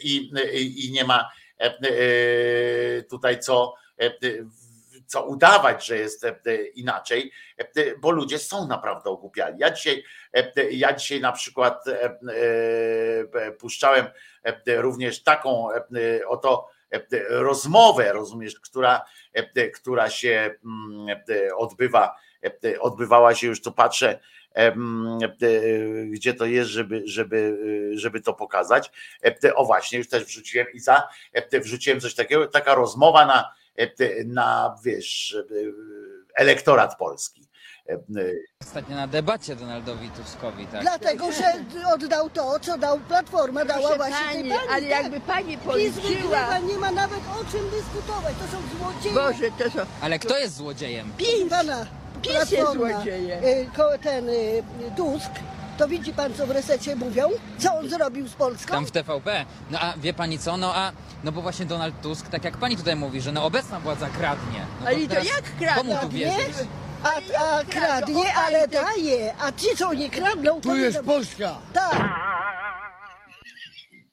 I, i nie ma tutaj co co udawać, że jest inaczej, bo ludzie są naprawdę ogłupiali. Ja dzisiaj, ja dzisiaj na przykład puszczałem również taką oto rozmowę, rozumiesz, która, która się mm, odbywa, odbywała się już, tu patrzę, gdzie to jest, żeby, żeby, żeby to pokazać. O właśnie, już też wrzuciłem i za, wrzuciłem coś takiego, taka rozmowa na, na wiesz, elektorat polski. Ostatnio na debacie Donaldowi Tuskowi, tak? Dlatego, że oddał to, co dał Platforma, dała Proszę właśnie pani, tej pani. ale jakby pani policzyła... nie ma nawet o czym dyskutować, to są złodzieje. Boże, to są... Ale kto jest złodziejem? PiS, pana, PiS jest złodziejem. y, ten y, Tusk, to widzi pan, co w resecie mówią? Co on zrobił z Polską? Tam w TVP. No a wie pani co? No a no bo właśnie Donald Tusk, tak jak pani tutaj mówi, że no obecna władza kradnie. No Ale to teraz jak kradnie? Komu tu Kradnie? wierzyć? A, a kradnie, ale daje. A ci, co nie kradną, to nie Polska. Tak.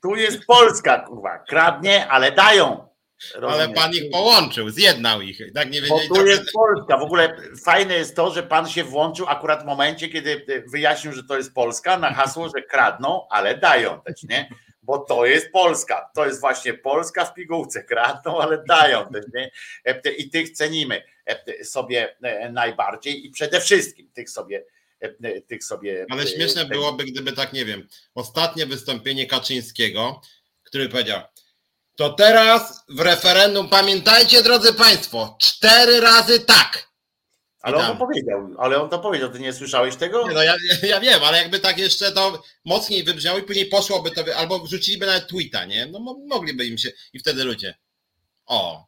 Tu jest Polska, kurwa. Kradnie, ale dają. Ale Rozumiesz? pan ich połączył, zjednał ich. Tak nie Bo wiedzieli. tu co- jest Polska. W ogóle fajne jest to, że pan się włączył akurat w momencie, kiedy wyjaśnił, że to jest Polska, na hasło, że kradną, ale dają też, nie? Bo to jest Polska. To jest właśnie Polska w pigułce. Kradną, ale dają też, nie? E, I tych cenimy e, sobie e, najbardziej i przede wszystkim tych sobie tych sobie. Ale śmieszne byłoby, gdyby tak, nie wiem, ostatnie wystąpienie Kaczyńskiego, który powiedział, to teraz w referendum pamiętajcie, drodzy Państwo, cztery razy tak. Ale on to powiedział, ale on to powiedział. Ty nie słyszałeś tego? Nie, no ja, ja wiem, ale jakby tak jeszcze to mocniej wybrzmiało i później poszłoby to, albo wrzuciliby nawet tweeta, nie? No mo- mogliby im się i wtedy ludzie. O.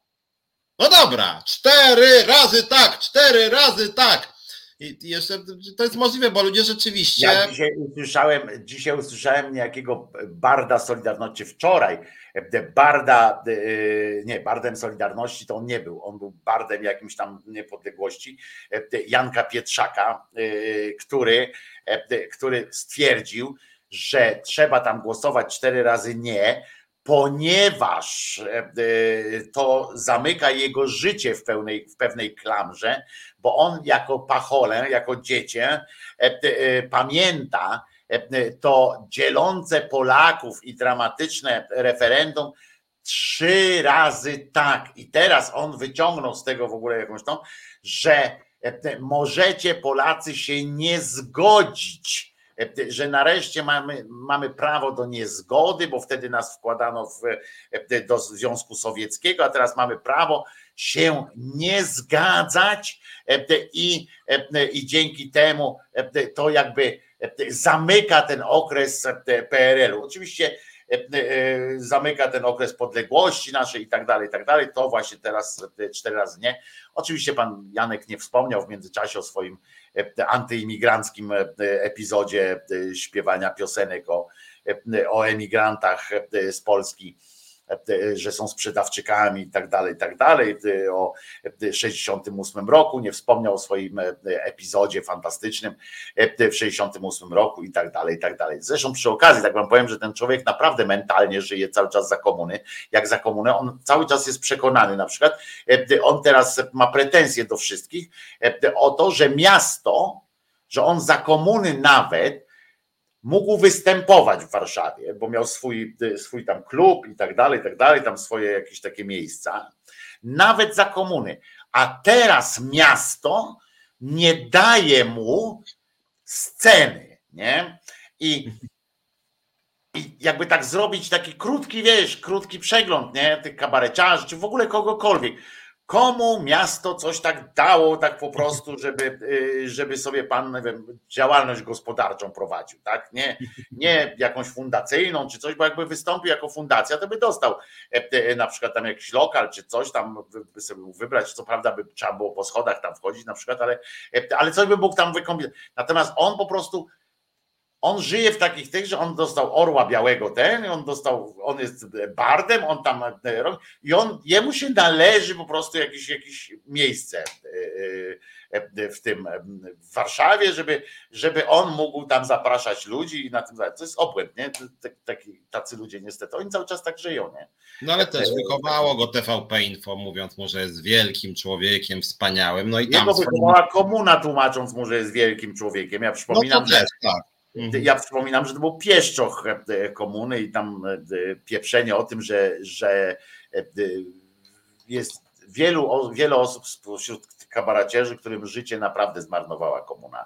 No dobra, cztery razy tak, cztery razy tak. I i jeszcze to jest możliwe, bo ludzie rzeczywiście. Ja dzisiaj usłyszałem, dzisiaj usłyszałem niejakiego barda Solidarności wczoraj. Barda, e, nie, bardem Solidarności to on nie był. On był bardem jakimś tam niepodległości. e, Janka Pietrzaka, e, który, który stwierdził, że trzeba tam głosować cztery razy nie, ponieważ to zamyka jego życie w, pełnej, w pewnej klamrze, bo on jako pacholę, jako dziecię pamięta to dzielące Polaków i dramatyczne referendum trzy razy tak. I teraz on wyciągnął z tego w ogóle jakąś tą, że e, możecie Polacy się nie zgodzić e, że nareszcie mamy, mamy prawo do niezgody, bo wtedy nas wkładano w, e, do Związku Sowieckiego, a teraz mamy prawo się nie zgadzać e, i, e, i dzięki temu e, to jakby zamyka ten okres PRL-u. Oczywiście e, zamyka ten okres podległości naszej i tak dalej, i tak dalej. To właśnie teraz cztery razy nie. Oczywiście pan Janek nie wspomniał w międzyczasie o swoim antyimigranckim epizodzie śpiewania piosenek o, o emigrantach z Polski że są sprzedawczykami i tak dalej, i tak dalej. O 68 roku nie wspomniał o swoim epizodzie fantastycznym w 68 roku i tak dalej, i tak dalej. Zresztą przy okazji, tak wam powiem, że ten człowiek naprawdę mentalnie żyje cały czas za komuny, jak za komunę, on cały czas jest przekonany na przykład, on teraz ma pretensje do wszystkich o to, że miasto, że on za komuny nawet mógł występować w Warszawie, bo miał swój, swój tam klub i tak dalej, i tak dalej, tam swoje jakieś takie miejsca, nawet za komuny. A teraz miasto nie daje mu sceny, nie? I, i jakby tak zrobić taki krótki, wiesz, krótki przegląd, nie? Tych kabareciarzy, czy w ogóle kogokolwiek. Komu miasto coś tak dało, tak po prostu, żeby, żeby sobie pan nie wiem, działalność gospodarczą prowadził, tak? Nie, nie jakąś fundacyjną czy coś, bo jakby wystąpił jako fundacja, to by dostał na przykład tam jakiś lokal czy coś tam by sobie mógł wybrać, co prawda by trzeba było po schodach tam wchodzić na przykład, ale, ale coś by mógł tam wykombinować. Natomiast on po prostu on żyje w takich tych, że on dostał orła białego ten, on dostał, on jest bardem, on tam i on, jemu się należy po prostu jakieś, jakieś miejsce w tym w Warszawie, żeby, żeby on mógł tam zapraszać ludzi i na tym To jest obłęd, nie? Taki, tacy ludzie niestety, oni cały czas tak żyją, nie? No ale też wychowało go TVP Info, mówiąc mu, że jest wielkim człowiekiem, wspaniałym. No i tam Jego wychowała komuna tłumacząc mu, że jest wielkim człowiekiem. Ja przypominam, no to też, tak. Ja przypominam, że to był pieszczoch komuny i tam pieprzenie o tym, że, że jest wielu, wiele osób spośród kabaracierzy, którym życie naprawdę zmarnowała komuna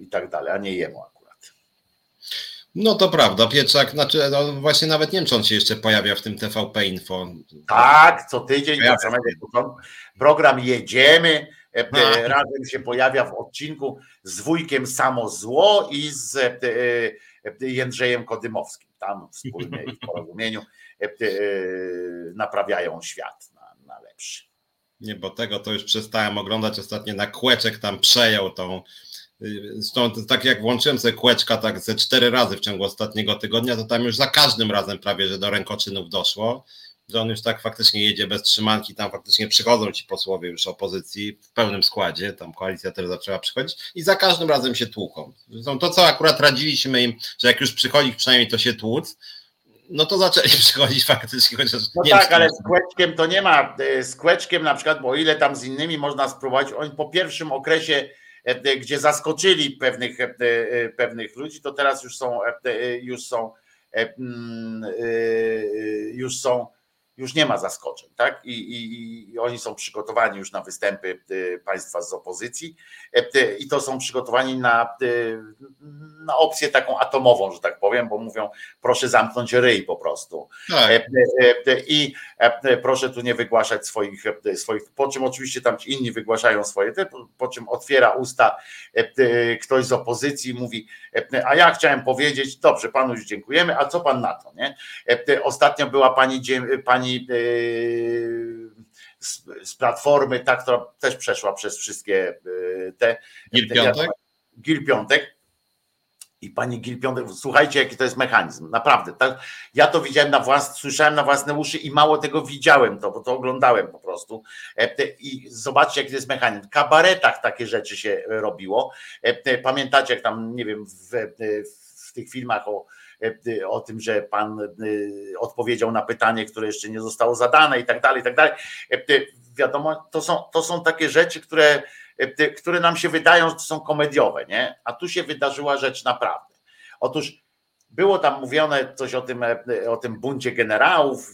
i tak dalej, a nie jemu akurat. No to prawda, Pietrzak, znaczy no właśnie nawet nie wiem, czy on się jeszcze pojawia w tym TVP Info. Tak, co tydzień, od samego początku. program Jedziemy, razem się pojawia w odcinku z wujkiem Samo Zło i z Jędrzejem Kodymowskim. Tam wspólnie w porozumieniu naprawiają świat na, na lepszy. Nie, bo tego to już przestałem oglądać ostatnio na kłeczek tam przejął tą Stąd tak jak włączyłem sobie kłeczka tak ze cztery razy w ciągu ostatniego tygodnia, to tam już za każdym razem prawie, że do rękoczynów doszło, że on już tak faktycznie jedzie bez trzymanki, tam faktycznie przychodzą ci posłowie już opozycji w pełnym składzie, tam koalicja też zaczęła przychodzić i za każdym razem się tłuką. Zresztą to, co akurat radziliśmy im, że jak już przychodzi przynajmniej to się tłuc, no to zaczęli [laughs] przychodzić faktycznie. Chociaż no tak, ale z kłeczkiem to nie ma, z kłeczkiem na przykład, bo ile tam z innymi można spróbować, oni po pierwszym okresie E, gdzie zaskoczyli pewnych, e, e, pewnych ludzi, to teraz już są, już są, mm, już są już nie ma zaskoczeń, tak? I, i, I, oni są przygotowani już na występy y, państwa z opozycji e, i to są przygotowani na, y, na opcję taką atomową, że tak powiem, bo mówią, proszę zamknąć ryj po prostu. Tak. E, e, I proszę tu nie wygłaszać swoich, swoich, po czym oczywiście tam ci inni wygłaszają swoje, po czym otwiera usta ktoś z opozycji mówi, a ja chciałem powiedzieć, dobrze, panu już dziękujemy, a co pan na to, nie? Ostatnio była pani, pani pani yy, z, Platformy, ta, która też przeszła przez wszystkie yy, te. Gil Piątek? Gil Piątek. I pani Gil Piątek, słuchajcie, jaki to jest mechanizm. Naprawdę. Tak, ja to widziałem na własne, słyszałem na własne uszy i mało tego widziałem to, bo to oglądałem po prostu. E, I zobaczcie, jaki to jest mechanizm. W kabaretach takie rzeczy się robiło. E, pamiętacie, jak tam, nie wiem, w, w tych filmach o o tym, że pan e, odpowiedział na pytanie, które jeszcze nie zostało zadane i tak dalej, i tak dalej. E, wiadomo, to są, to są takie rzeczy, które, które nam się wydają, że są komediowe, nie? A tu się wydarzyła rzecz naprawdę. Otóż było tam mówione coś o tym, o tym buncie generałów,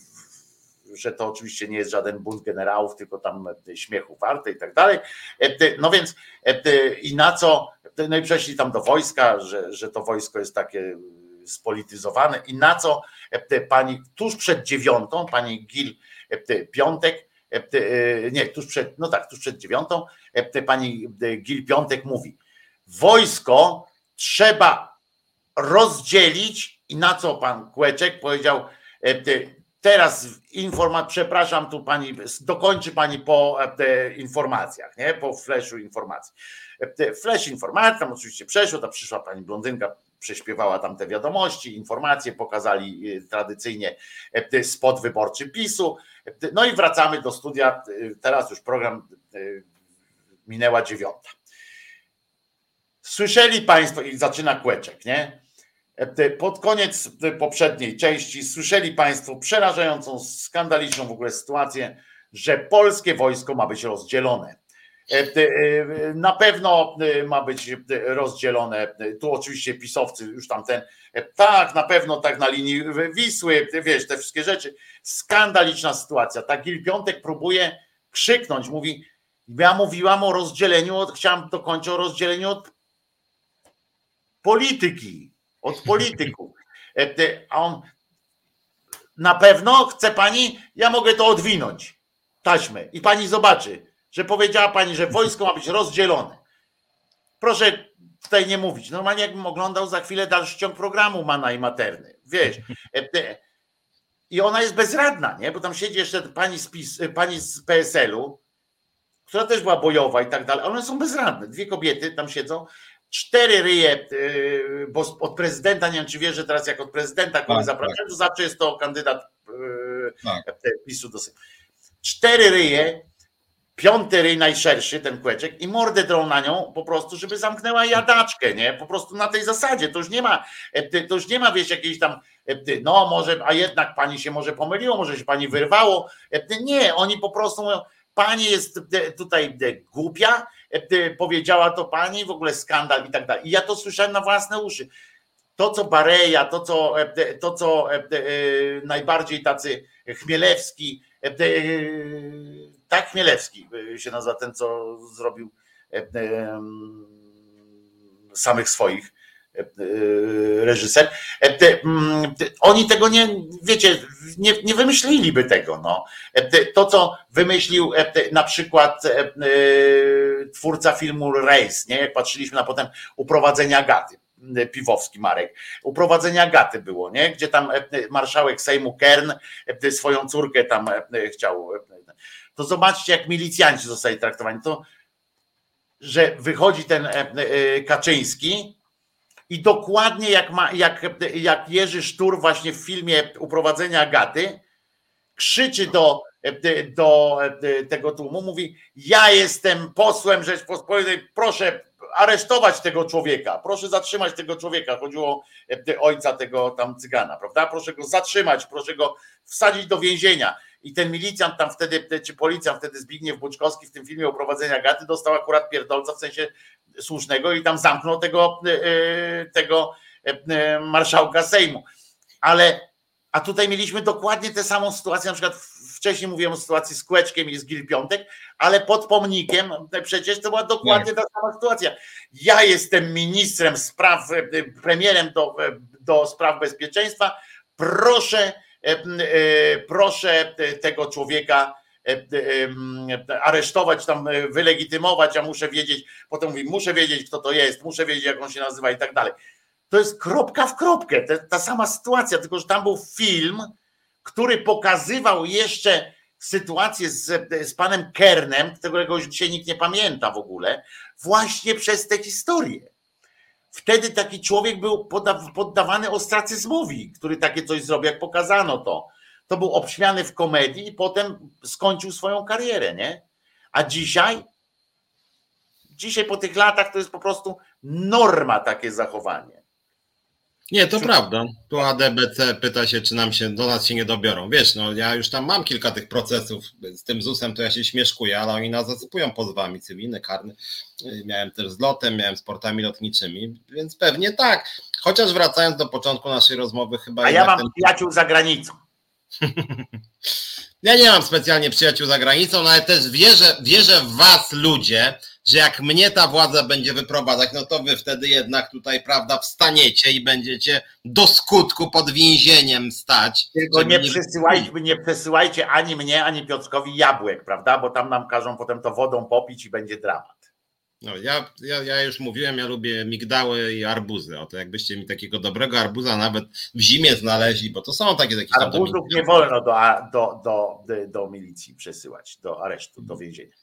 że to oczywiście nie jest żaden bunt generałów, tylko tam śmiechu warte i tak dalej. No więc i na co, no i przeszli tam do wojska, że, że to wojsko jest takie spolityzowane. I na co e, pani tuż przed dziewiątą, pani Gil e, Piątek, e, nie, tuż przed, no tak, tuż przed dziewiątą, pani Gil Piątek mówi, wojsko trzeba rozdzielić. I na co pan Kłeczek powiedział, teraz informat, przepraszam tu pani, dokończy pani po informacjach, nie, po fleszu informacji. Flash informacji, tam oczywiście przeszło, tam przyszła pani blondynka, prześpiewała tam te wiadomości, informacje, pokazali y, tradycyjnie y, spot wyborczy PiSu. No i wracamy do studia. Y, teraz już program minęła dziewiąta. Słyszeli Państwo, i zaczyna kłeczek, nie? Pod koniec poprzedniej części słyszeli Państwo przerażającą, skandaliczną w ogóle sytuację, że polskie wojsko ma być rozdzielone. E, e, na pewno e, ma być rozdzielone. Tu oczywiście pisowcy już tamten, tak, na pewno tak na linii Wisły, wiesz, te wszystkie rzeczy. Skandaliczna sytuacja. Tak Gil Piątek próbuje krzyknąć, mówi, ja mówiłam o rozdzieleniu, od, chciałam dokończyć o rozdzieleniu od polityki, od polityków. A on na pewno chce pani, ja mogę to odwinąć, taśmę i pani zobaczy że powiedziała pani, że wojsko ma być rozdzielone. Proszę tutaj nie mówić. Normalnie jakbym oglądał za chwilę dalszy ciąg programu Mana i Materny. Wiesz. I ona jest bezradna, nie? Bo tam siedzi jeszcze pani z, PiS, pani z PSL-u, która też była bojowa i tak dalej. One są bezradne. Dwie kobiety tam siedzą. Cztery ryje, e, bo od prezydenta, nie wiem czy wie, że teraz jak od prezydenta kogoś tak, zapraszają, tak. to zawsze jest to kandydat e, tak. PiSu do Cztery ryje piąty ryj najszerszy, ten kłeczek i mordę drą na nią po prostu, żeby zamknęła jadaczkę, nie? Po prostu na tej zasadzie. To już nie ma, e, to już nie ma, wiesz, jakiejś tam, e, no może, a jednak pani się może pomyliło, może się pani wyrwało. E, nie, oni po prostu mówią, pani jest tutaj głupia, powiedziała to pani, w ogóle skandal i tak dalej. I ja to słyszałem na własne uszy. To, co Bareja, to, co, to, co najbardziej tacy Chmielewski, tak Chmielewski y, się nazywa ten, co zrobił e, e, samych swoich reżyser. Mm, oni tego nie, wiecie, nie, nie wymyśliliby tego. No. To, co wymyślił na przykład twórca filmu Race, nie? jak patrzyliśmy na potem uprowadzenia Gaty. Piwowski Marek. Uprowadzenia Gaty było, nie? Gdzie tam marszałek Sejmu Kern swoją córkę tam chciał. To zobaczcie, jak milicjanci zostali traktowani. To, że wychodzi ten Kaczyński, i dokładnie jak, ma, jak, jak Jerzy Sztur właśnie w filmie Uprowadzenia Gaty krzyczy do, do tego tłumu, mówi ja jestem posłem Rzeczpospolitej, proszę aresztować tego człowieka, proszę zatrzymać tego człowieka, chodziło o ojca tego tam cygana, prawda, proszę go zatrzymać, proszę go wsadzić do więzienia. I ten milicjant tam wtedy, czy policjant wtedy Zbigniew Buczkowski w tym filmie Uprowadzenia Gaty dostał akurat pierdolca w sensie słusznego i tam zamknął tego, e, e, tego e, marszałka Sejmu. Ale, a tutaj mieliśmy dokładnie tę samą sytuację, na przykład wcześniej mówiłem o sytuacji z Kłeczkiem i z Gil Piątek, ale pod pomnikiem przecież to była dokładnie ta sama sytuacja. Ja jestem ministrem spraw, premierem do, do spraw bezpieczeństwa, proszę, proszę tego człowieka E, e, aresztować, tam e, wylegitymować, ja muszę wiedzieć, potem mówi, muszę wiedzieć, kto to jest, muszę wiedzieć, jak on się nazywa i tak dalej. To jest kropka w kropkę, ta sama sytuacja, tylko że tam był film, który pokazywał jeszcze sytuację z, z panem Kernem, którego już dzisiaj nikt nie pamięta w ogóle, właśnie przez tę historię. Wtedy taki człowiek był poddawany ostracyzmowi, który takie coś zrobił, jak pokazano to to był obśmiany w komedii i potem skończył swoją karierę, nie? A dzisiaj, dzisiaj po tych latach to jest po prostu norma takie zachowanie. Nie, to prawda. Tu ADBC pyta się, czy nam się do nas się nie dobiorą. Wiesz, no ja już tam mam kilka tych procesów z tym ZUS-em, to ja się śmieszkuję, ale oni nas zasypują pozwami cywilne, karne. Miałem też z lotem, miałem z portami lotniczymi, więc pewnie tak. Chociaż wracając do początku naszej rozmowy, chyba. A ja mam ten... przyjaciół za granicą. [laughs] Ja nie mam specjalnie przyjaciół za granicą, no ale też wierzę, wierzę w was ludzie, że jak mnie ta władza będzie wyprowadzać, no to wy wtedy jednak tutaj, prawda, wstaniecie i będziecie do skutku pod więzieniem stać. Tylko nie, nie... Przesyłajcie, nie przesyłajcie ani mnie, ani Piotrkowi jabłek, prawda, bo tam nam każą potem to wodą popić i będzie dramat. No, ja, ja, ja już mówiłem, ja lubię migdały i arbuzy. O to jakbyście mi takiego dobrego arbuza nawet w zimie znaleźli, bo to są takie jakieś Arbuzów nie wolno do, do, do, do, milicji przesyłać, do aresztu, do więzienia.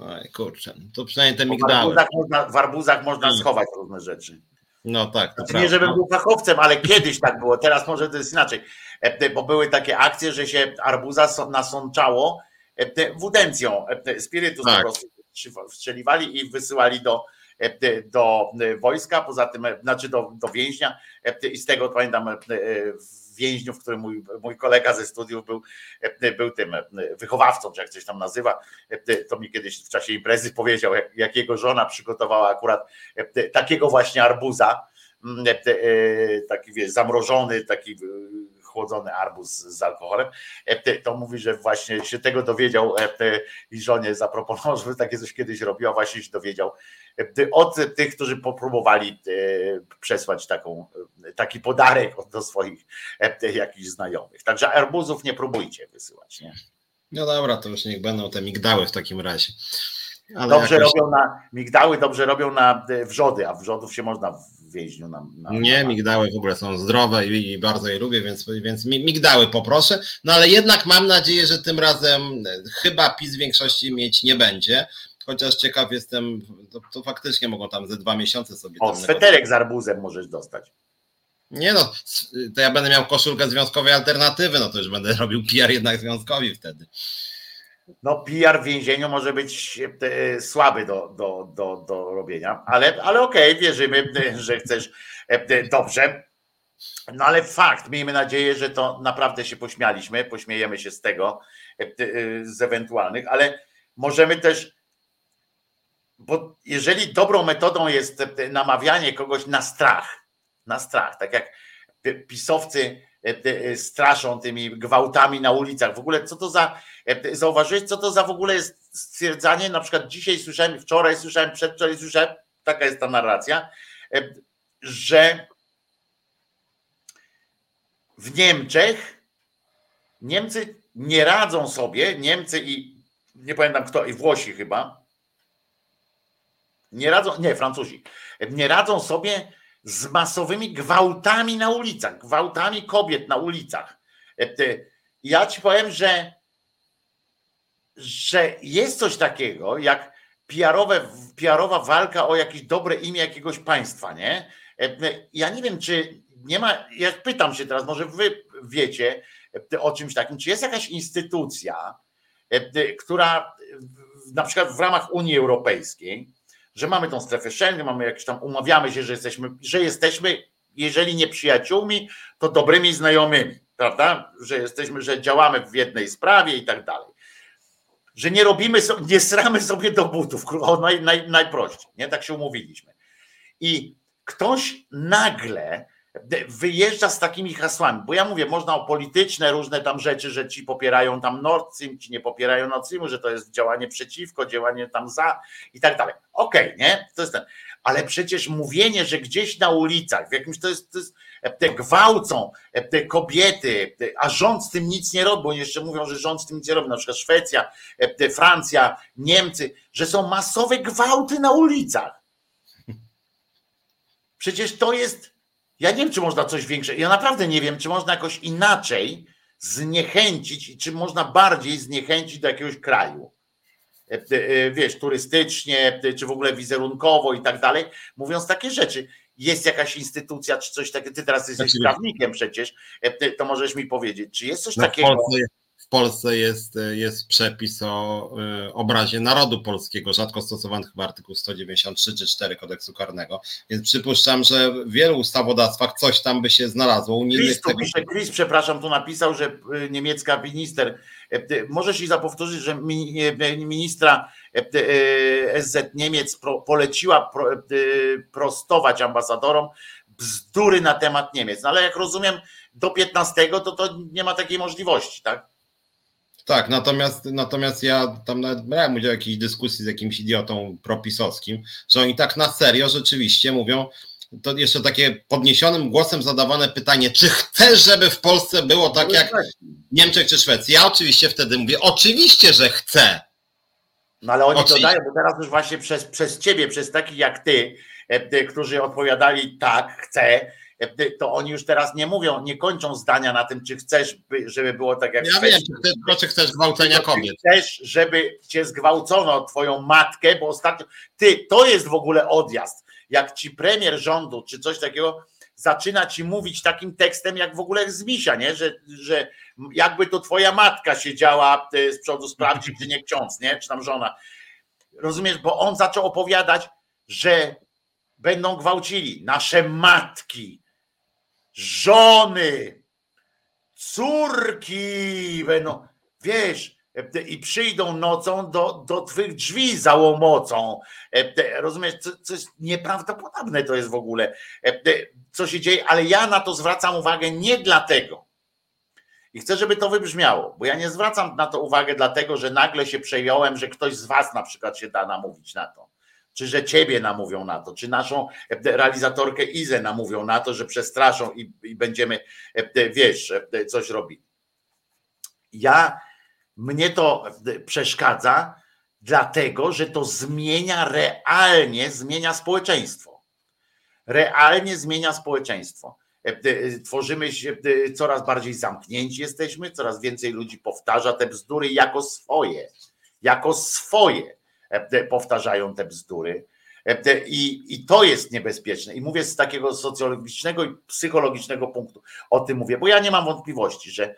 Oj, kurczę, to przynajmniej te migdały. W arbuzach można, w arbuzach można hmm. schować różne rzeczy. No tak. To znaczy, nie, żebym był fachowcem, ale kiedyś tak było, teraz może to jest inaczej. E, bo były takie akcje, że się arbuza nasączało e, wudencją, e, spirytus tak. po prostu strzeliwali i wysyłali do, e, do wojska, poza tym, e, znaczy do, do więźnia e, i z tego pamiętam w więźniu, w którym mój, mój kolega ze studiów był, był tym wychowawcą, czy jak coś tam nazywa, to mi kiedyś w czasie imprezy powiedział, jak, jak jego żona przygotowała akurat takiego właśnie arbuza, taki wiesz, zamrożony, taki chłodzony arbuz z alkoholem, e, to mówi, że właśnie się tego dowiedział e, i żonie zaproponował, [laughs] żeby takie coś kiedyś robiła, właśnie się dowiedział e, od tych, którzy popróbowali przesłać taką, taki podarek do swoich jakichś znajomych. Także arbuzów nie próbujcie wysyłać. Nie? No dobra, to już niech będą te migdały w takim razie. Ale dobrze jakoś... robią na migdały, dobrze robią na wrzody, a wrzodów się można więźniu. Na, na, nie, migdały w ogóle są zdrowe i, i, bardzo je lubię, więc, więc migdały poproszę. No ale jednak mam nadzieję, że tym razem e, chyba PiS większości mieć nie będzie. Chociaż ciekaw jestem, to, to faktycznie mogą tam ze dwa miesiące sobie. O, sweterek z arbuzem możesz dostać. Nie no, to ja będę miał koszulkę związkowej alternatywy, no to już będę robił PR jednak związkowi wtedy no PR w więzieniu może być e, słaby do, do, do, do robienia, ale, ale okej, okay, wierzymy, [laughs] że chcesz e, dobrze. No ale fakt, miejmy nadzieję, że to naprawdę się pośmialiśmy, pośmiejemy się z tego, e, z ewentualnych, ale możemy też, bo jeżeli dobrą metodą jest namawianie kogoś na strach, na strach, tak jak pisowcy straszą tymi gwałtami na ulicach. W ogóle co to za, e, zauważyłeś, co to za w ogóle jest stwierdzanie, na przykład dzisiaj słyszałem, wczoraj słyszałem, przedwczoraj słyszałem, taka jest ta narracja, że w Niemczech Niemcy nie radzą sobie, Niemcy i nie pamiętam kto, i Włosi chyba, nie radzą, nie, Francuzi, nie radzą sobie z masowymi gwałtami na ulicach, gwałtami kobiet na ulicach. Ja ci powiem, że, że jest coś takiego, jak PR-owe, PR-owa walka o jakieś dobre imię jakiegoś państwa, nie? Ja nie wiem, czy nie ma, ja pytam się teraz, może wy wiecie o czymś takim, czy jest jakaś instytucja, która na przykład w ramach Unii Europejskiej, że mamy tą strefę Schengen, mamy jakieś tam, umawiamy się, że jesteśmy, że jesteśmy, jeżeli nie przyjaciółmi, to dobrymi znajomymi, prawda? Że jesteśmy, że działamy w jednej sprawie i tak dalej. Że nie robimy, nie sramy sobie do butów, o, naj, naj, najprościej, nie? Tak się umówiliśmy. I ktoś nagle wyjeżdża z takimi hasłami, bo ja mówię, można o polityczne różne tam rzeczy, że ci popierają tam Nord Stream, ci nie popierają Nord Streamu, że to jest działanie przeciwko, działanie tam za i tak dalej. Okej, okay, nie? To jest ten. Ale przecież mówienie, że gdzieś na ulicach, w jakimś to jest, to jest te gwałcą te kobiety, a rząd z tym nic nie robi, bo jeszcze mówią, że rząd z tym nic nie robi, na przykład Szwecja, Francja, Niemcy, że są masowe gwałty na ulicach. Przecież to jest ja nie wiem, czy można coś większego. Ja naprawdę nie wiem, czy można jakoś inaczej zniechęcić i czy można bardziej zniechęcić do jakiegoś kraju. E, e, wiesz, turystycznie, czy w ogóle wizerunkowo i tak dalej, mówiąc takie rzeczy. Jest jakaś instytucja, czy coś takiego, ty teraz jesteś prawnikiem przecież, e, to możesz mi powiedzieć, czy jest coś no takiego. Polsce jest, jest przepis o y, obrazie narodu polskiego, rzadko stosowany chyba artykuł 193 czy 4 kodeksu karnego, więc przypuszczam, że w wielu ustawodawstwach coś tam by się znalazło. Chris, tego... pisze, Chris, przepraszam, tu napisał, że y, niemiecka minister, możesz i zapowtórzyć, że ministra SZ Niemiec poleciła prostować ambasadorom bzdury na temat Niemiec, no ale jak rozumiem do 15 to to nie ma takiej możliwości, tak? Tak, natomiast, natomiast ja tam nawet brałem udział w jakiejś dyskusji z jakimś idiotą propisowskim, że oni tak na serio rzeczywiście mówią, to jeszcze takie podniesionym głosem zadawane pytanie, czy chcesz, żeby w Polsce było tak no jak w Niemczech czy Szwecji? Ja oczywiście wtedy mówię, oczywiście, że chcę. No ale oni oczywiście. to dają, bo teraz już właśnie przez, przez ciebie, przez takich jak ty, e, którzy odpowiadali tak, chcę, to oni już teraz nie mówią, nie kończą zdania na tym, czy chcesz, żeby było tak jak Ja wiem, czy, czy chcesz gwałcenia kobiet. Chcesz, żeby cię zgwałcono, twoją matkę, bo ostatnio, ty, to jest w ogóle odjazd. Jak ci premier rządu, czy coś takiego, zaczyna ci mówić takim tekstem, jak w ogóle z misia, nie? Że, że jakby to twoja matka siedziała z przodu sprawdzi, czy nie ksiądz, nie? Czy tam żona. Rozumiesz, bo on zaczął opowiadać, że będą gwałcili nasze matki, żony, córki będą, wiesz, i przyjdą nocą do, do twych drzwi za łomocą. Rozumiesz, co, co jest nieprawdopodobne to jest w ogóle, co się dzieje, ale ja na to zwracam uwagę nie dlatego, i chcę, żeby to wybrzmiało, bo ja nie zwracam na to uwagę dlatego, że nagle się przejąłem, że ktoś z was na przykład się da namówić na to czy że ciebie namówią na to, czy naszą e, realizatorkę Izę namówią na to, że przestraszą i, i będziemy, e, wiesz, e, coś robić. Ja, mnie to przeszkadza, dlatego, że to zmienia realnie, zmienia społeczeństwo. Realnie zmienia społeczeństwo. Tworzymy się, coraz bardziej zamknięci jesteśmy, coraz więcej ludzi powtarza te bzdury jako swoje. Jako swoje powtarzają te bzdury. E, I, I to jest niebezpieczne. I mówię z takiego socjologicznego i psychologicznego punktu. O tym mówię, bo ja nie mam wątpliwości, że,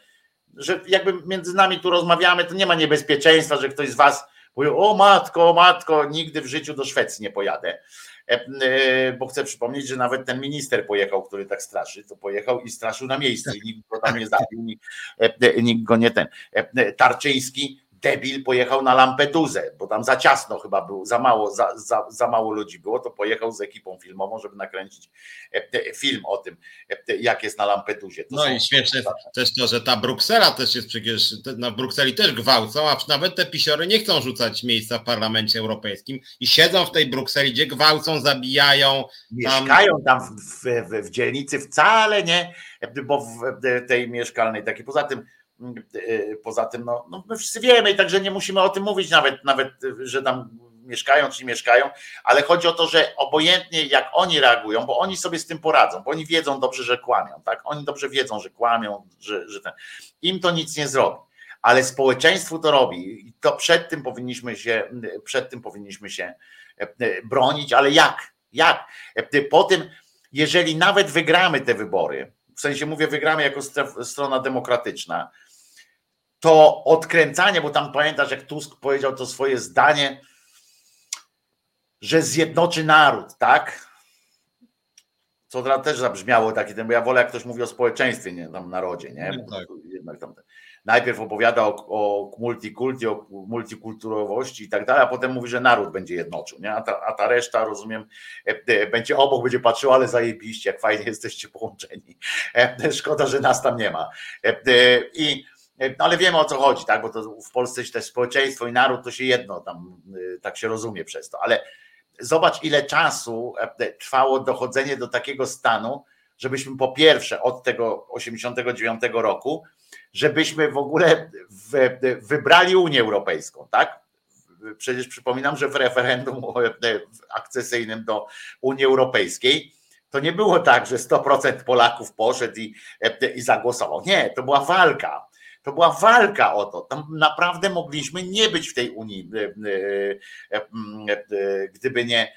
że jakby między nami tu rozmawiamy, to nie ma niebezpieczeństwa, że ktoś z Was powie: O matko, o matko, nigdy w życiu do Szwecji nie pojadę. E, bo chcę przypomnieć, że nawet ten minister pojechał, który tak straszy, to pojechał i straszył na miejscu i nikt go tam nie zabił, nikt, nikt go nie ten. Tarczyński debil pojechał na Lampedusę, bo tam za ciasno chyba był, za mało, za, za, za mało ludzi było, to pojechał z ekipą filmową, żeby nakręcić film o tym, jak jest na Lampedusie. To no i śmieszne też to, że ta Bruksela też jest przecież, na Brukseli też gwałcą, a nawet te pisiory nie chcą rzucać miejsca w parlamencie europejskim i siedzą w tej Brukseli, gdzie gwałcą, zabijają. Mieszkają tam, tam w, w, w dzielnicy wcale nie, bo w tej mieszkalnej takiej. Poza tym E, poza tym, no, no my wszyscy wiemy i także nie musimy o tym mówić nawet, nawet, że tam mieszkają czy nie mieszkają, ale chodzi o to, że obojętnie jak oni reagują, bo oni sobie z tym poradzą, bo oni wiedzą dobrze, że kłamią, tak? Oni dobrze wiedzą, że kłamią, że, że ten, im to nic nie zrobi. Ale społeczeństwu to robi i to przed tym powinniśmy się, przed tym powinniśmy się e, bronić, ale jak? Jak? E, po tym, jeżeli nawet wygramy te wybory, w sensie mówię, wygramy jako strona demokratyczna, to odkręcanie, bo tam pamiętasz, jak Tusk powiedział to swoje zdanie, że zjednoczy naród, tak? Co też zabrzmiało taki, bo ja wolę, jak ktoś mówi o społeczeństwie, nie tam narodzie, nie? No tak. Jednak tam, najpierw opowiada o, o multikulti, o multikulturowości i tak dalej, a potem mówi, że naród będzie jednoczył, nie? A ta, a ta reszta, rozumiem, e, e, będzie obok, będzie patrzył, ale zajebiście, jak fajnie jesteście połączeni. E, szkoda, że nas tam nie ma. I no ale wiemy o co chodzi, tak? Bo to w Polsce też społeczeństwo i naród to się jedno, tam tak się rozumie przez to, ale zobacz, ile czasu trwało dochodzenie do takiego stanu, żebyśmy po pierwsze od tego 89 roku żebyśmy w ogóle wybrali Unię Europejską, tak? Przecież przypominam, że w referendum akcesyjnym do Unii Europejskiej to nie było tak, że 100% Polaków poszedł i, i zagłosował. Nie, to była walka. To była walka o to. Tam naprawdę mogliśmy nie być w tej Unii, gdyby nie,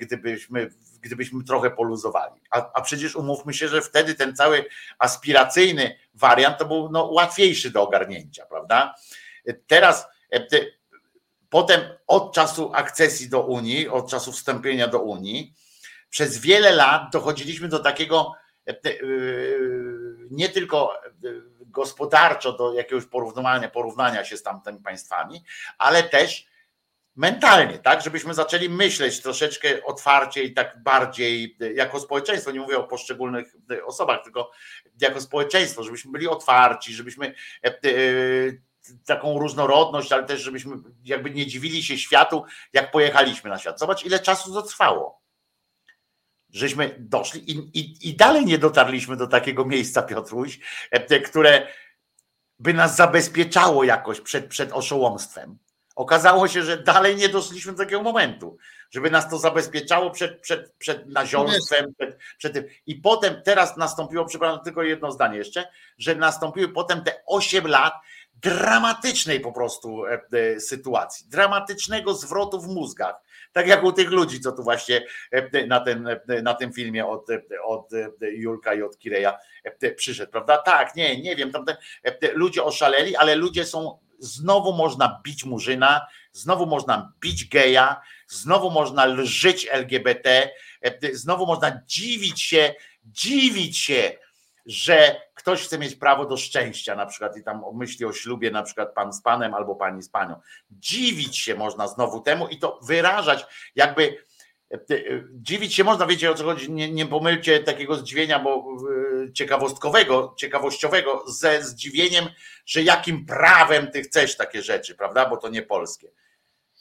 gdybyśmy gdybyśmy trochę poluzowali. A, a przecież umówmy się, że wtedy ten cały aspiracyjny wariant to był no, łatwiejszy do ogarnięcia, prawda? Teraz e, potem od czasu akcesji do Unii, od czasu wstąpienia do Unii, przez wiele lat dochodziliśmy do takiego e, e, nie tylko gospodarczo do jakiegoś porównania, porównania się z tamtymi państwami, ale też mentalnie, tak, żebyśmy zaczęli myśleć troszeczkę otwarcie i tak bardziej jako społeczeństwo, nie mówię o poszczególnych osobach, tylko jako społeczeństwo, żebyśmy byli otwarci, żebyśmy e, e, taką różnorodność, ale też żebyśmy jakby nie dziwili się światu, jak pojechaliśmy na świat. Zobacz, ile czasu to trwało. Żeśmy doszli i, i, i dalej nie dotarliśmy do takiego miejsca, Piotruś, e, które by nas zabezpieczało jakoś przed, przed oszołomstwem Okazało się, że dalej nie doszliśmy do takiego momentu, żeby nas to zabezpieczało przed, przed, przed naziolstwem, przed, przed tym. I potem teraz nastąpiło, przepraszam, tylko jedno zdanie jeszcze, że nastąpiły potem te 8 lat dramatycznej po prostu e, e, sytuacji, dramatycznego zwrotu w mózgach. Tak jak u tych ludzi, co tu właśnie e, na, ten, na tym filmie od, od Julka i od Kireja przyszedł, prawda? Tak, nie, nie wiem, tam te, ludzie oszaleli, ale ludzie są znowu można bić murzyna, znowu można bić geja, znowu można lżyć LGBT, znowu można dziwić się, dziwić się, że ktoś chce mieć prawo do szczęścia, na przykład i tam myśli o ślubie, na przykład pan z panem albo pani z panią. Dziwić się można znowu temu i to wyrażać, jakby dziwić się można, wiecie o co chodzi, nie, nie pomylcie takiego zdziwienia, bo ciekawostkowego, ciekawościowego ze zdziwieniem, że jakim prawem ty chcesz takie rzeczy, prawda? Bo to nie polskie.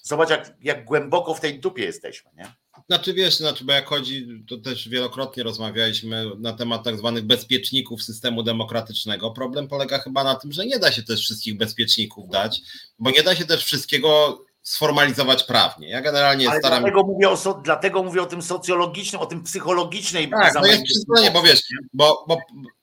Zobacz, jak, jak głęboko w tej dupie jesteśmy, nie? Znaczy wiesz, znaczy, bo jak chodzi, to też wielokrotnie rozmawialiśmy na temat tak zwanych bezpieczników systemu demokratycznego. Problem polega chyba na tym, że nie da się też wszystkich bezpieczników dać, bo nie da się też wszystkiego sformalizować prawnie. Ja generalnie Ale staram dlatego mówię, o, dlatego mówię o tym socjologicznym, o tym psychologicznej Tak, no jest przyzwolenie, bo wiesz, bo, bo,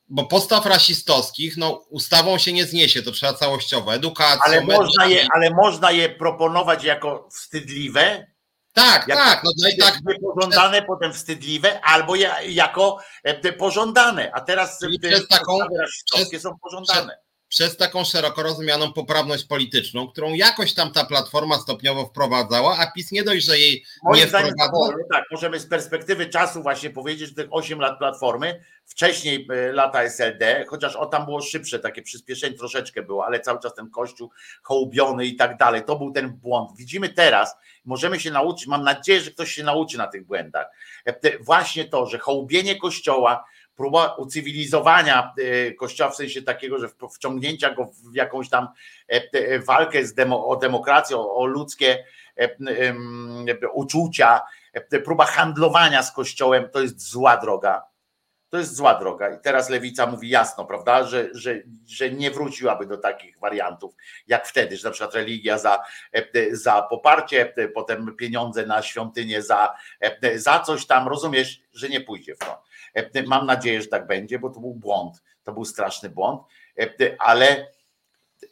bo postaw rasistowskich no, ustawą się nie zniesie, to trzeba całościowo, edukacją. Ale można, je, ale można je proponować jako wstydliwe, tak, jak tak. No, no i tak. Pożądane, potem wstydliwe, albo jako e, pożądane. A teraz przez taką, rasistowskie są pożądane przez taką szeroko rozumianą poprawność polityczną, którą jakoś tam ta platforma stopniowo wprowadzała, a PiS nie dość, że jej Moim nie wprowadza. Tak, możemy z perspektywy czasu właśnie powiedzieć, że tych 8 lat platformy, wcześniej e, lata SLD, chociaż o tam było szybsze, takie przyspieszenie troszeczkę było, ale cały czas ten kościół hołubiony i tak dalej, to był ten błąd. Widzimy teraz, możemy się nauczyć, mam nadzieję, że ktoś się nauczy na tych błędach. E, właśnie to, że hołubienie kościoła, próba ucywilizowania e, Kościoła w sensie takiego, że wciągnięcia go w jakąś tam e, e, walkę z demo, o demokrację, o, ludzkie uczucia, próba handlowania z Kościołem, to jest zła droga. To jest zła droga. I teraz lewica mówi jasno, prawda, że, że, że nie wróciłaby do takich wariantów jak wtedy, że na przykład religia za, za poparcie, potem pieniądze na świątynię za, za coś tam, rozumiesz, że nie pójdzie w to. Mam nadzieję, że tak będzie, bo to był błąd, to był straszny błąd, ale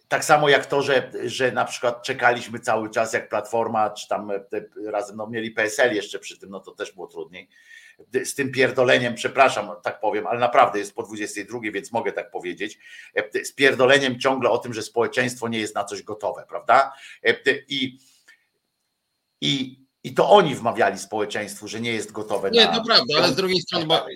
tak samo jak to, że, że na przykład czekaliśmy cały czas, jak Platforma, czy tam razem no, mieli PSL jeszcze przy tym, no to też było trudniej. Z tym pierdoleniem, przepraszam, tak powiem, ale naprawdę jest po 22, więc mogę tak powiedzieć. Z pierdoleniem ciągle o tym, że społeczeństwo nie jest na coś gotowe, prawda? I, i i to oni wmawiali społeczeństwu, że nie jest gotowe nie, na. Nie, to prawda, ale z drugiej strony, bo,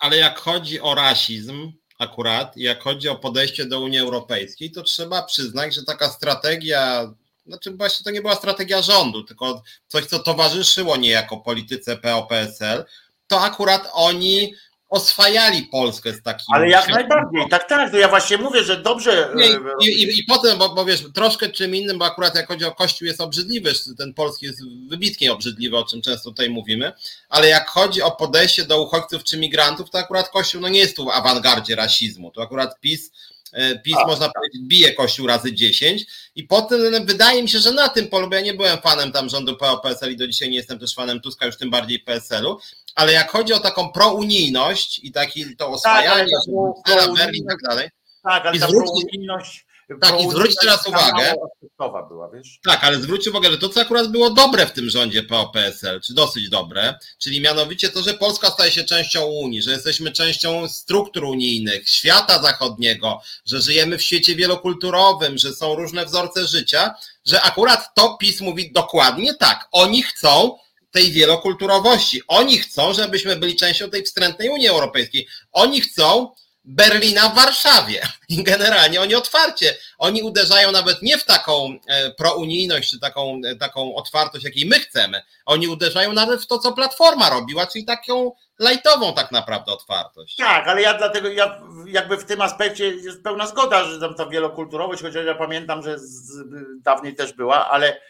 ale jak chodzi o rasizm, akurat, jak chodzi o podejście do Unii Europejskiej, to trzeba przyznać, że taka strategia, znaczy właśnie to nie była strategia rządu, tylko coś, co towarzyszyło niejako polityce PO-PSL, to akurat oni oswajali Polskę z takim. Ale jak najbardziej, tak, tak. To ja właśnie mówię, że dobrze. Nie, i, i, I, potem, bo, bo wiesz, troszkę czym innym, bo akurat jak chodzi o Kościół jest obrzydliwy, ten polski jest wybitnie obrzydliwy, o czym często tutaj mówimy, ale jak chodzi o podejście do uchodźców czy migrantów, to akurat Kościół no nie jest tu w awangardzie rasizmu. To akurat PiS E, PiS, A, można powiedzieć, bije Kościół razy 10 i potem wydaje mi się, że na tym polu, bo ja nie byłem fanem tam rządu PO-PSL i do dzisiaj nie jestem też fanem Tuska, już tym bardziej PSL-u, ale jak chodzi o taką prounijność i taki to oswajanie, tak, Berlin i tak dalej, tak, ale ta prounijność tak, i zwróć teraz uwagę. Była, tak, ale zwróć uwagę, że to, co akurat było dobre w tym rządzie PO-PSL, czy dosyć dobre, czyli mianowicie to, że Polska staje się częścią Unii, że jesteśmy częścią struktur unijnych, świata zachodniego, że żyjemy w świecie wielokulturowym, że są różne wzorce życia, że akurat to PiS mówi dokładnie tak. Oni chcą tej wielokulturowości. Oni chcą, żebyśmy byli częścią tej wstrętnej Unii Europejskiej. Oni chcą, Berlina w Warszawie. I generalnie oni otwarcie, oni uderzają nawet nie w taką e, prounijność, czy taką, e, taką otwartość, jakiej my chcemy. Oni uderzają nawet w to, co Platforma robiła, czyli taką lajtową tak naprawdę otwartość. Tak, ale ja dlatego, ja jakby w tym aspekcie jest pełna zgoda, że tam ta wielokulturowość, chociaż ja pamiętam, że z, dawniej też była, ale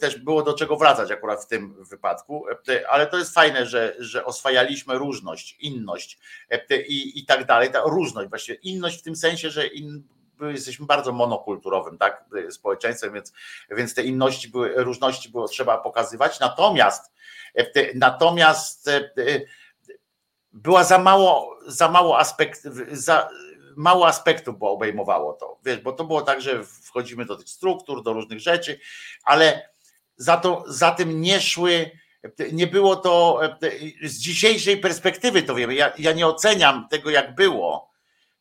też było do czego wracać akurat w tym wypadku, e, ale to jest fajne, że, że oswajaliśmy różność, inność e, i, i tak dalej, ta różność właściwie, inność w tym sensie, że in, jesteśmy bardzo monokulturowym tak, społeczeństwem, więc, więc te inności były, różności było trzeba pokazywać, natomiast natomiast była za mało, za mało aspekt, za, mało aspektów bo obejmowało to, wiesz, bo to było tak, że wchodzimy do tych struktur, do różnych rzeczy, ale za, to, za tym nie szły, nie było to z dzisiejszej perspektywy, to wiemy. Ja, ja nie oceniam tego, jak było,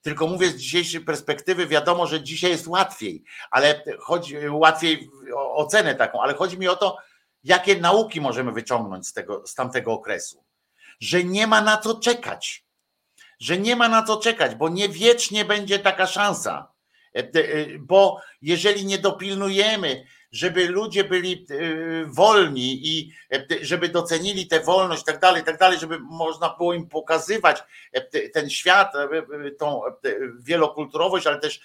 tylko mówię z dzisiejszej perspektywy, wiadomo, że dzisiaj jest łatwiej, ale chodzi łatwiej o ocenę taką, ale chodzi mi o to, jakie nauki możemy wyciągnąć z, tego, z tamtego okresu. Że nie ma na co czekać. Że nie ma na co czekać, bo nie wiecznie będzie taka szansa. E, e, bo jeżeli nie dopilnujemy, żeby ludzie byli e, wolni i żeby docenili tę wolność tak dalej, tak dalej, żeby można było im pokazywać ten świat, tą wielokulturowość, ale też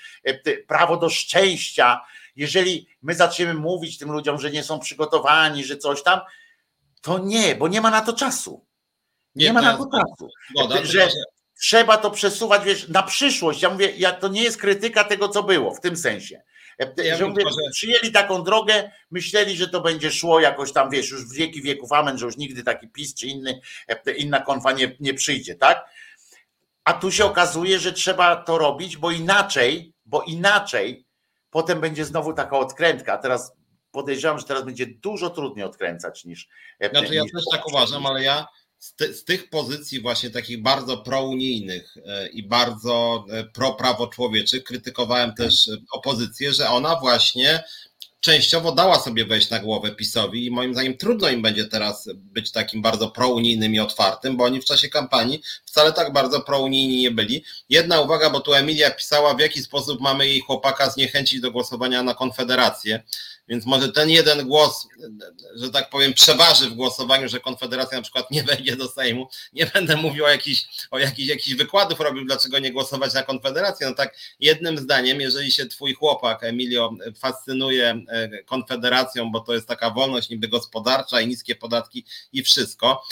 prawo do szczęścia. Jeżeli my zaczniemy mówić tym ludziom, że nie są przygotowani, że coś tam, to nie, bo nie ma na to czasu. Nie, nie ma na to czasu. Zgoda, że, trzeba to przesuwać wiesz, na przyszłość. Ja mówię, ja, to nie jest krytyka tego, co było w tym sensie. E, ja że mówię, przyjęli taką drogę, myśleli, że to będzie szło jakoś tam, wiesz, już w wieki wieków, amen, że już nigdy taki PiS czy inny, e, inna konfa nie, nie przyjdzie, tak? A tu się okazuje, że trzeba to robić, bo inaczej, bo inaczej potem będzie znowu taka odkrętka. A teraz podejrzewam, że teraz będzie dużo trudniej odkręcać niż. E, znaczy, ja też tak uważam, ale ja z, ty, z, tych pozycji właśnie takich bardzo prounijnych e, i bardzo e, pro człowieczych krytykowałem też opozycję, że ona właśnie częściowo dała sobie wejść na głowę PiSowi i moim zdaniem trudno im będzie teraz być takim bardzo prounijnym i otwartym, bo oni w czasie kampanii wcale tak bardzo prounijni nie byli. Jedna uwaga, bo tu Emilia pisała, w jaki sposób mamy jej chłopaka zniechęcić do głosowania na Konfederację. Więc może ten jeden głos, że tak powiem, przeważy w głosowaniu, że Konfederacja na przykład nie wejdzie do Sejmu. Nie będę mówił o jakichś, o jakichś, jakichś wykładów robił, dlaczego nie głosować na Konfederację. No tak jednym zdaniem, jeżeli się twój chłopak Emilio fascynuje Konfederacją, bo to jest taka wolność niby gospodarcza i niskie podatki i wszystko,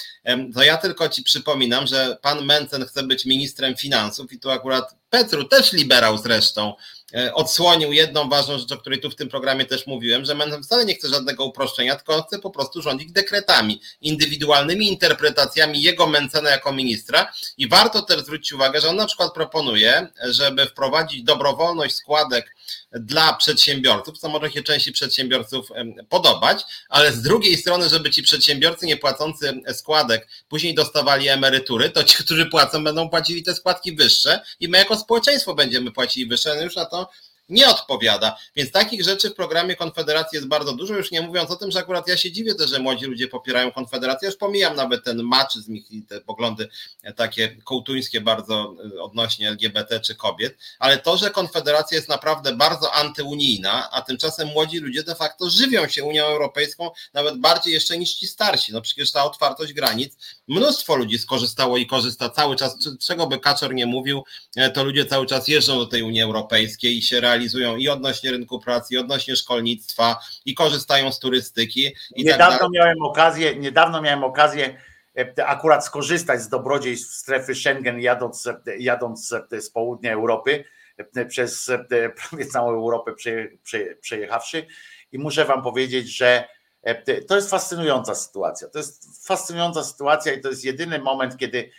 to ja tylko ci przypominam, że pan Mencen chce być ministrem finansów i tu akurat Petru też liberał zresztą, E, odsłonił jedną ważną rzecz, o której tu w tym programie też mówiłem, że Mencen wcale nie chce żadnego uproszczenia, tylko chce po prostu rządzić dekretami, indywidualnymi interpretacjami jego Mencena jako ministra. I warto też zwrócić uwagę, że on na przykład proponuje, żeby wprowadzić dobrowolność składek dla przedsiębiorców, co może się części przedsiębiorców podobać, ale z drugiej strony, żeby ci przedsiębiorcy nie płacący składek później dostawali emerytury, to ci, którzy płacą, będą płacili te składki wyższe i my jako społeczeństwo będziemy płacili wyższe, no już na to nie odpowiada. Więc takich rzeczy w programie Konfederacji jest bardzo dużo, już nie mówiąc o tym, że akurat ja się dziwię też, że młodzi ludzie popierają Konfederację, już pomijam nawet ten maczyzm i te poglądy takie kołtuńskie bardzo y, odnośnie LGBT czy kobiet, ale to, że Konfederacja jest naprawdę bardzo antyunijna, a tymczasem młodzi ludzie de facto żywią się Unią Europejską nawet bardziej jeszcze niż ci starsi. No przecież ta otwartość granic, mnóstwo ludzi skorzystało i korzysta cały czas, czego by Kaczor nie mówił, e, to ludzie cały czas jeżdżą do tej Unii Europejskiej i się realizują realizują i odnośnie rynku pracy, i odnośnie szkolnictwa, i korzystają z turystyki. Tak niedawno tak miałem okazję, niedawno miałem okazję e, akurat skorzystać z dobrodziejstw strefy Schengen, jadąc, e, jadąc e, z południa Europy, przez [laughs] prawie całą Europę przejechawszy. I muszę Wam powiedzieć, że to jest fascynująca sytuacja. To jest fascynująca sytuacja i to jest jedyny moment, kiedy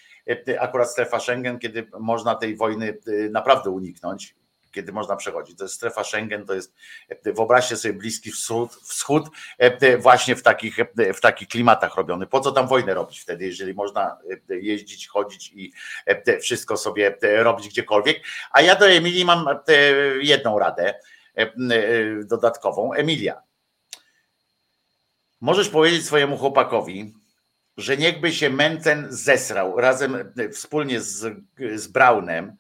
akurat strefa Schengen, kiedy można tej wojny naprawdę uniknąć kiedy można przechodzić. To jest strefa Schengen, to jest, wyobraźcie sobie Bliski Wschód, wschód e, właśnie w takich, e, w takich klimatach robiony. Po co tam wojnę robić wtedy, jeżeli można e, jeździć, chodzić i wszystko sobie robić gdziekolwiek. A ja do Emilii mam jedną radę dodatkową. Emilia, możesz powiedzieć swojemu chłopakowi, że niechby się Mencen zesrał razem wspólnie z, z Braunem,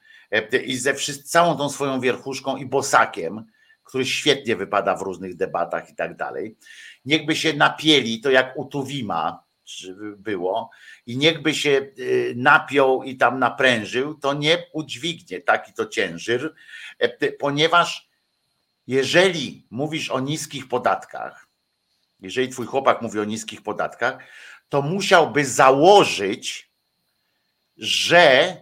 i ze całą tą swoją wierchuszką i bosakiem, który świetnie wypada w różnych debatach i tak dalej. Niechby się napieli, to jak u Tuwima było, i niechby się y, napiął i tam naprężył, to nie udźwignie taki to ciężar, ponieważ jeżeli mówisz o niskich podatkach, jeżeli twój chłopak mówi o niskich podatkach, to musiałby założyć, że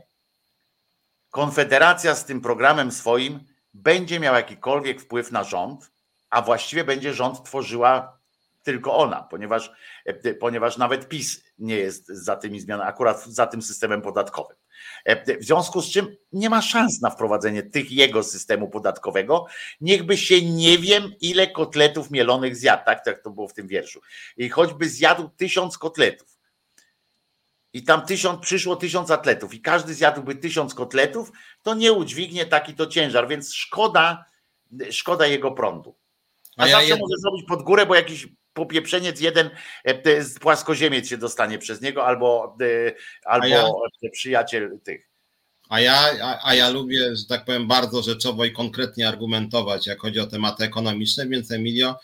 Konfederacja z tym programem swoim będzie miała jakikolwiek wpływ na rząd, a właściwie będzie rząd tworzyła tylko ona, ponieważ, e, ponieważ nawet PiS nie jest za tymi zmianami, akurat za tym systemem podatkowym. E, w związku z czym nie ma szans na wprowadzenie tych jego systemu podatkowego. Niechby się nie wiem, ile kotletów mielonych zjadł, tak, tak to było w tym wierszu. I choćby zjadł tysiąc kotletów i tam tysiąc, przyszło tysiąc atletów i każdy zjadłby tysiąc kotletów, to nie udźwignie taki to ciężar, więc szkoda, szkoda jego prądu. A, A zawsze ja może zrobić pod górę, bo jakiś popieprzeniec jeden e, z płaskoziemiec się dostanie przez niego, albo, e, albo ja... przyjaciel tych. A ja, a, a, ja lubię, że tak powiem, bardzo rzeczowo i konkretnie argumentować, jak chodzi o tematy ekonomiczne, więc Emilio,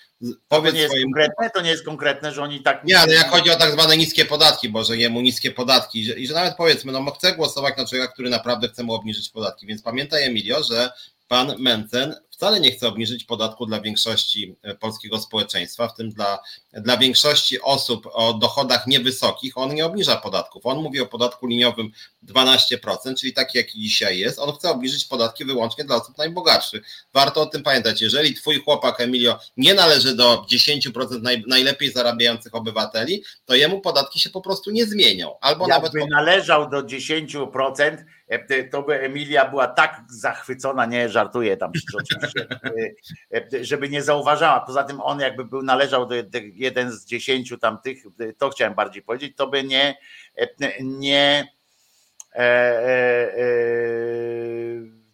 powiedz to nie jest swoim... konkretne, to nie jest konkretne, że oni tak... Nie, ale jak chodzi o tak zwane niskie podatki, bo że jemu niskie podatki i że, i że nawet powiedzmy, no chcę głosować na człowieka, który naprawdę chce mu obniżyć podatki, więc pamiętaj Emilio, że pan Mencen wcale nie chce obniżyć podatku dla większości e, polskiego społeczeństwa, w tym dla, dla większości osób o dochodach niewysokich. On nie obniża podatków. On mówi o podatku liniowym 12%, czyli taki, jaki dzisiaj jest. On chce obniżyć podatki wyłącznie dla osób najbogatszych. Warto o tym pamiętać. Jeżeli twój chłopak Emilio nie należy do 10% naj, najlepiej zarabiających obywateli, to jemu podatki się po prostu nie zmienią. Albo Jakby nawet należał do 10%, E, to by Emilia była tak zachwycona, nie żartuję tam oczywiście żeby nie zauważała. Poza tym on jakby był należał do jeden z dziesięciu tamtych, to chciałem bardziej powiedzieć, to by nie, nie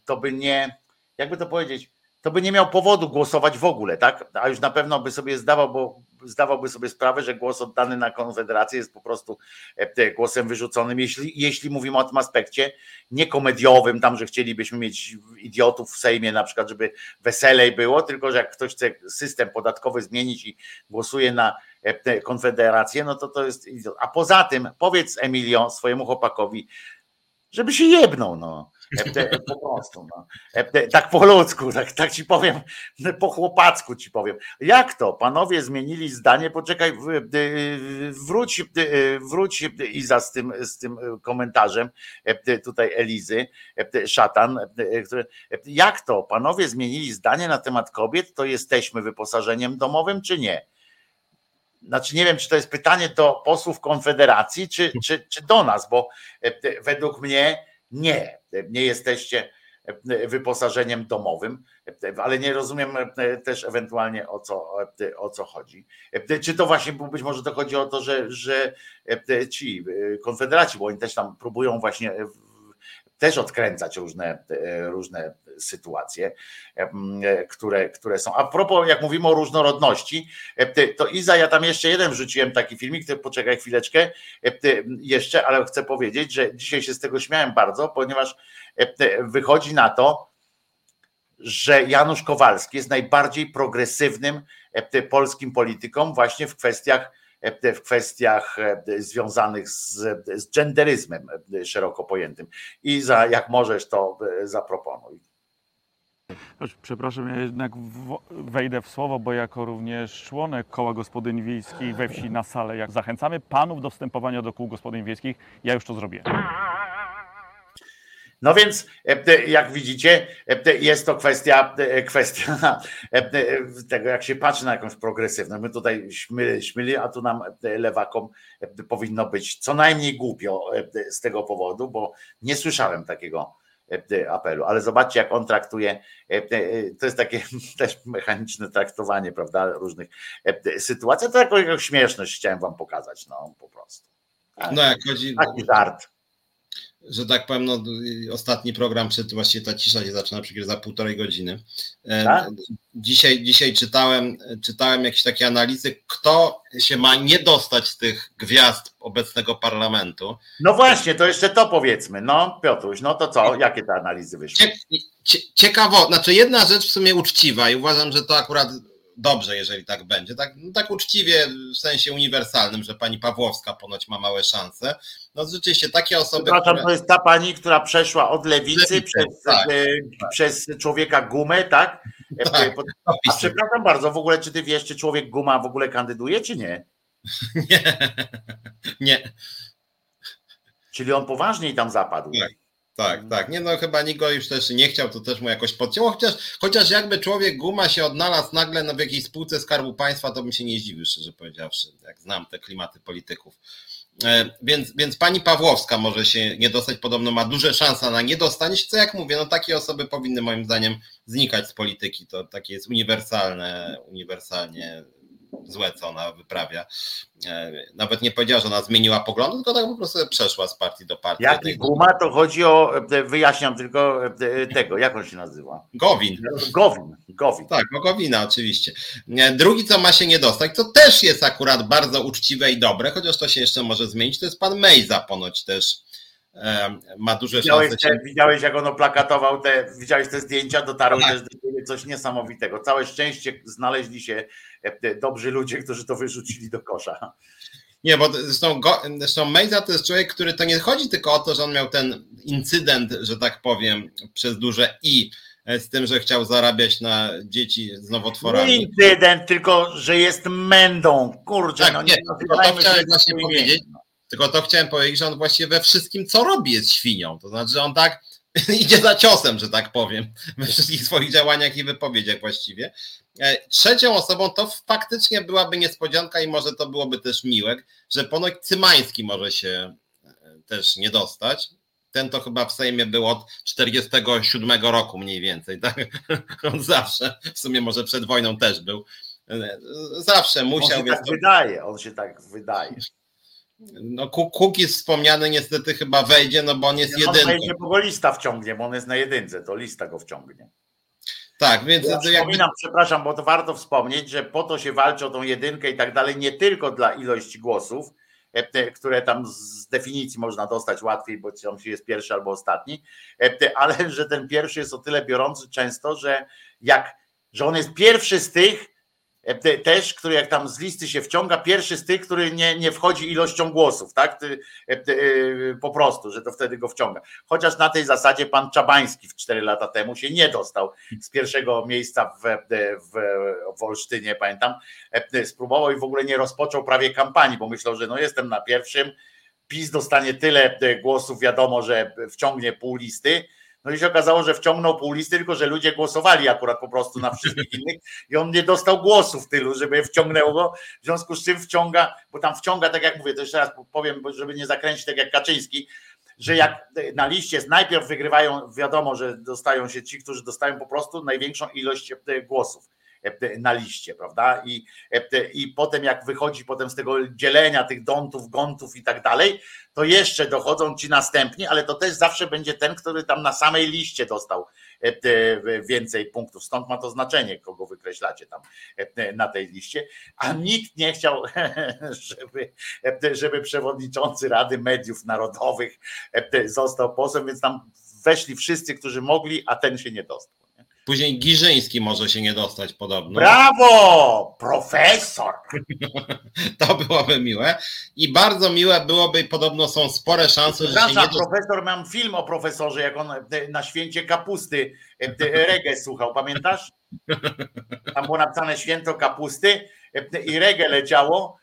to by nie, jakby to powiedzieć, to by nie miał powodu głosować w ogóle, tak? A już na pewno by sobie zdawał, bo zdawałby sobie sprawę, że głos oddany na Konfederację jest po prostu e, głosem wyrzuconym, jeśli, jeśli mówimy o tym aspekcie niekomediowym, tam, że chcielibyśmy mieć idiotów w Sejmie na przykład, żeby weselej było, tylko że jak ktoś chce system podatkowy zmienić i głosuje na e, Konfederację, no to to jest idiot. A poza tym powiedz Emilio swojemu chłopakowi, żeby się jebnął, no. Po prostu, no. tak po ludzku, tak, tak ci powiem, po chłopacku ci powiem. Jak to? Panowie zmienili zdanie, poczekaj, wróć, wróć Iza z tym, z tym komentarzem tutaj Elizy, szatan, jak to? Panowie zmienili zdanie na temat kobiet, to jesteśmy wyposażeniem domowym, czy nie? Znaczy nie wiem, czy to jest pytanie do posłów Konfederacji, czy, czy, czy do nas, bo według mnie nie, nie jesteście wyposażeniem domowym, ale nie rozumiem też ewentualnie o co, o co chodzi. Czy to właśnie być może to chodzi o to, że, że ci konfederaci, bo oni też tam próbują właśnie też odkręcać różne, różne sytuacje, które, które są. A propos, jak mówimy o różnorodności, to Iza, ja tam jeszcze jeden wrzuciłem taki filmik, to poczekaj chwileczkę jeszcze, ale chcę powiedzieć, że dzisiaj się z tego śmiałem bardzo, ponieważ wychodzi na to, że Janusz Kowalski jest najbardziej progresywnym polskim polityką właśnie w kwestiach w kwestiach związanych z, z genderyzmem szeroko pojętym. I za, jak możesz, to zaproponuj. Przepraszam, ja jednak wejdę w słowo, bo jako również członek Koła Gospodyń Wiejskich we wsi na salę, jak zachęcamy panów do wstępowania do kół gospodyń wiejskich, ja już to zrobię. No więc, jak widzicie, jest to kwestia, kwestia [laughs] tego, jak się patrzy na jakąś progresywną. My tutaj śmyli, śmyli, a tu nam lewakom powinno być co najmniej głupio z tego powodu, bo nie słyszałem takiego apelu. Ale zobaczcie, jak on traktuje, to jest takie [laughs] też mechaniczne traktowanie, prawda, różnych sytuacji. To jako śmieszność chciałem wam pokazać, no po prostu. No jak chodzi... Taki żart że tak powiem, no, ostatni program przed właściwie ta cisza się zaczyna przecież za półtorej godziny. E, tak? Dzisiaj, dzisiaj czytałem, czytałem jakieś takie analizy, kto się ma nie dostać z tych gwiazd obecnego parlamentu. No właśnie, to jeszcze to powiedzmy. No, Piotruś, no to co? Jakie te analizy wyszły? Ciekawo, znaczy jedna rzecz w sumie uczciwa i uważam, że to akurat dobrze, jeżeli tak będzie. Tak, no tak uczciwie w sensie uniwersalnym, że pani Pawłowska ponoć ma małe szanse. No rzeczywiście takie osoby. Przepraszam, które... to jest ta pani, która przeszła od lewicy, lewicy przez, tak, e, tak. przez człowieka gumę, tak? E, tak A przepraszam bardzo, w ogóle czy ty wiesz, czy człowiek guma w ogóle kandyduje, czy nie? [laughs] Nie. Nie. Czyli on poważniej tam zapadł. Tak. Tak, tak. Nie no, chyba nikt go już też nie chciał, to też mu jakoś podcięło. Chociaż, chociaż jakby człowiek guma się odnalazł nagle no, w jakiejś spółce Skarbu Państwa, to bym się nie zdziwił, szczerze powiedziawszy, jak znam te klimaty polityków. E, więc, więc pani Pawłowska może się nie dostać, podobno ma duże szanse na nie dostanie się, co jak mówię, no takie osoby powinny moim zdaniem znikać z polityki. To takie jest uniwersalne, uniwersalnie złe, co ona wyprawia. E, nawet nie powiedziała, że ona zmieniła poglądy, tylko tak po prostu przeszła z partii do partii. Jaki guma, to chodzi o, e, wyjaśniam tylko e, tego, jak on się nazywa? Gowin. Gowin, Gowin. Tak, o Gowina oczywiście. Drugi, co ma się nie dostać, to też jest akurat bardzo uczciwe i dobre, chociaż to się jeszcze może zmienić, to jest pan Mejza ponoć też ma duże widziałeś szanse. Te, widziałeś, jak on oplakatował te, widziałeś te zdjęcia, dotarły tak. też do ciebie coś niesamowitego. Całe szczęście znaleźli się e, dobrzy ludzie, którzy to wyrzucili do kosza. Nie, bo zresztą, go, zresztą Mejza to jest człowiek, który to nie chodzi tylko o to, że on miał ten incydent, że tak powiem, przez duże i e, z tym, że chciał zarabiać na dzieci z nowotworami. Nie incydent, tylko że jest mędą. Kurczę, tak, no nie, nie to chciałem właśnie powiedzieć. Tylko to chciałem powiedzieć, że on właściwie we wszystkim, co robi, jest świnią. To znaczy, że on tak [laughs] idzie za ciosem, że tak powiem, we wszystkich swoich działaniach i wypowiedziach właściwie. E, trzecią osobą to faktycznie byłaby niespodzianka i może to byłoby też miłe, że ponoć Cymański może się e, też nie dostać. ten to chyba w Sejmie był od 47 roku mniej więcej, tak? [laughs] On zawsze, w sumie może przed wojną też był, zawsze musiał. On się tak wydaje, on się tak wydaje. No Kuki wspomniany niestety chyba wejdzie, no bo on jest jedyny. Wejdzie, bo go lista wciągnie, bo on jest na jedynce, to lista go wciągnie. Tak, więc ja jakby... wspominam, przepraszam, bo to warto wspomnieć, że po to się walczy o tą jedynkę i tak dalej, nie tylko dla ilości głosów, e, które tam z definicji można dostać łatwiej, bo tam się jest pierwszy albo ostatni, e, ale że ten pierwszy jest o tyle biorący często, że jak, że on jest pierwszy z tych, też, który jak tam z listy się wciąga, pierwszy z tych, który nie, nie wchodzi ilością głosów, tak? E, e, po prostu, że to wtedy go wciąga. Chociaż na tej zasadzie pan Czabański w 4 lata temu się nie dostał z pierwszego miejsca w, w, w Olsztynie, pamiętam, spróbował i w ogóle nie rozpoczął prawie kampanii, bo myślał, że no jestem na pierwszym, PiS dostanie tyle głosów, wiadomo, że wciągnie pół listy, no i się okazało, że wciągnął pół listy, tylko że ludzie głosowali akurat po prostu na wszystkich innych i on nie dostał głosów tylu, żeby wciągnęło go. W związku z czym wciąga, bo tam wciąga, tak jak mówię, to jeszcze raz powiem, żeby nie zakręcić tak jak Kaczyński, że jak na liście najpierw wygrywają, wiadomo, że dostają się ci, którzy dostają po prostu największą ilość głosów na liście, prawda? I, I potem jak wychodzi potem z tego dzielenia tych dontów, gontów i tak dalej, to jeszcze dochodzą ci następni, ale to też zawsze będzie ten, który tam na samej liście dostał więcej punktów. Stąd ma to znaczenie, kogo wykreślacie tam na tej liście. A nikt nie chciał, [laughs] żeby, żeby przewodniczący Rady Mediów Narodowych został posłem, więc tam weszli wszyscy, którzy mogli, a ten się nie dostał. Później Giżyński może się nie dostać podobno. Brawo! Profesor! [laughs] to byłoby miłe. I bardzo miłe byłoby, podobno są spore szanse, że się nie profesor, mam film o profesorze, jak on e, na święcie kapusty e, reggae słuchał, pamiętasz? Tam było napisane święto kapusty e, i reggae leciało.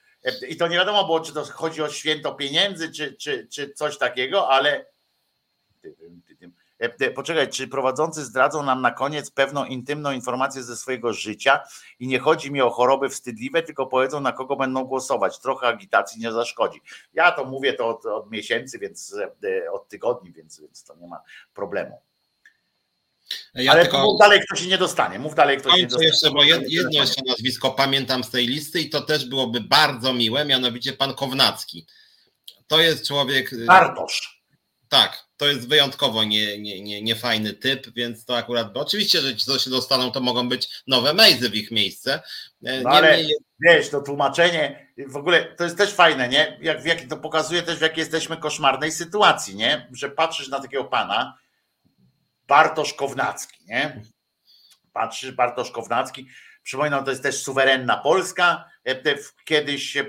I to nie wiadomo było, czy to chodzi o święto pieniędzy, czy, czy, czy coś takiego, ale E, e, poczekaj, czy prowadzący zdradzą nam na koniec pewną intymną informację ze swojego życia i nie chodzi mi o choroby wstydliwe, tylko powiedzą na kogo będą głosować. Trochę agitacji nie zaszkodzi. Ja to mówię to od, od miesięcy, więc e, od tygodni, więc, więc to nie ma problemu. Ja Ale tylko... mów dalej, kto się nie dostanie. Mów dalej, kto się nie dostanie. Jeszcze, bo jedno jeszcze nazwisko pamiętam z tej listy i to też byłoby bardzo miłe, mianowicie pan Kownacki. To jest człowiek. Bartosz. Tak, to jest wyjątkowo nie, nie, nie, nie fajny typ, więc to akurat, bo oczywiście, że ci, co się dostaną, to mogą być nowe mejzy w ich miejsce. E, no ale wiesz, to tłumaczenie, w ogóle to jest też fajne, nie? Jak, w jaki, to pokazuje też, w jakiej jesteśmy koszmarnej sytuacji, nie? Że patrzysz na takiego pana, Bartosz Kownacki, nie? Patrzysz, Bartosz Kownacki, przypominam, to jest też suwerenna Polska, e, kiedyś e,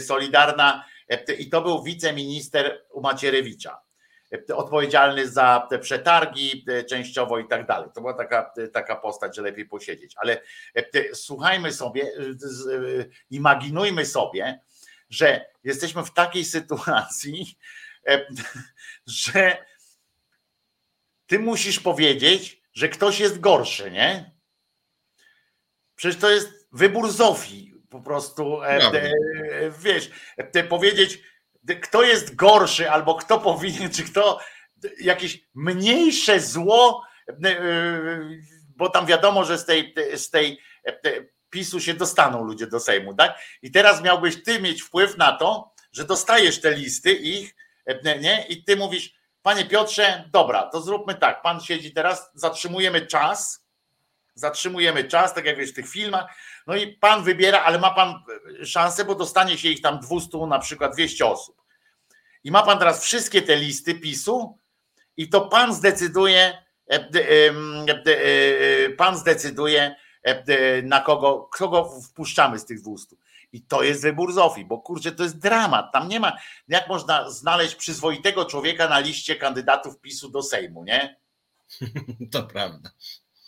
Solidarna i to był wiceminister u Macierewicza odpowiedzialny za te przetargi e, częściowo i tak dalej. To była taka, e, taka postać, że lepiej posiedzieć. Ale e, słuchajmy sobie, imaginujmy sobie, że jesteśmy w takiej sytuacji, że ty musisz powiedzieć, że ktoś jest gorszy, nie? Przecież to jest wybór Zofii. Po prostu, wiesz, powiedzieć, kto jest gorszy, albo kto powinien, czy kto jakieś mniejsze zło, e, e, bo tam wiadomo, że z tej, z tej e, PiSu się dostaną ludzie do Sejmu, tak? I teraz miałbyś ty mieć wpływ na to, że dostajesz te listy ich, nie? I ty mówisz, panie Piotrze, dobra, to zróbmy tak, pan siedzi teraz, zatrzymujemy czas, zatrzymujemy czas, tak jak wiesz w tych filmach, no i pan wybiera, ale ma pan szansę, bo dostanie się ich tam 200, na przykład 200 osób. I ma pan teraz wszystkie te listy PiSu i to pan zdecyduje, e, e, e, pan zdecyduje, na kogo, kogo wpuszczamy z tych 200. I to jest wybór Zofii, bo kurczę, to jest dramat. Tam nie ma, jak można znaleźć przyzwoitego człowieka na liście kandydatów PiSu do Sejmu, nie? [laughs] To prawda.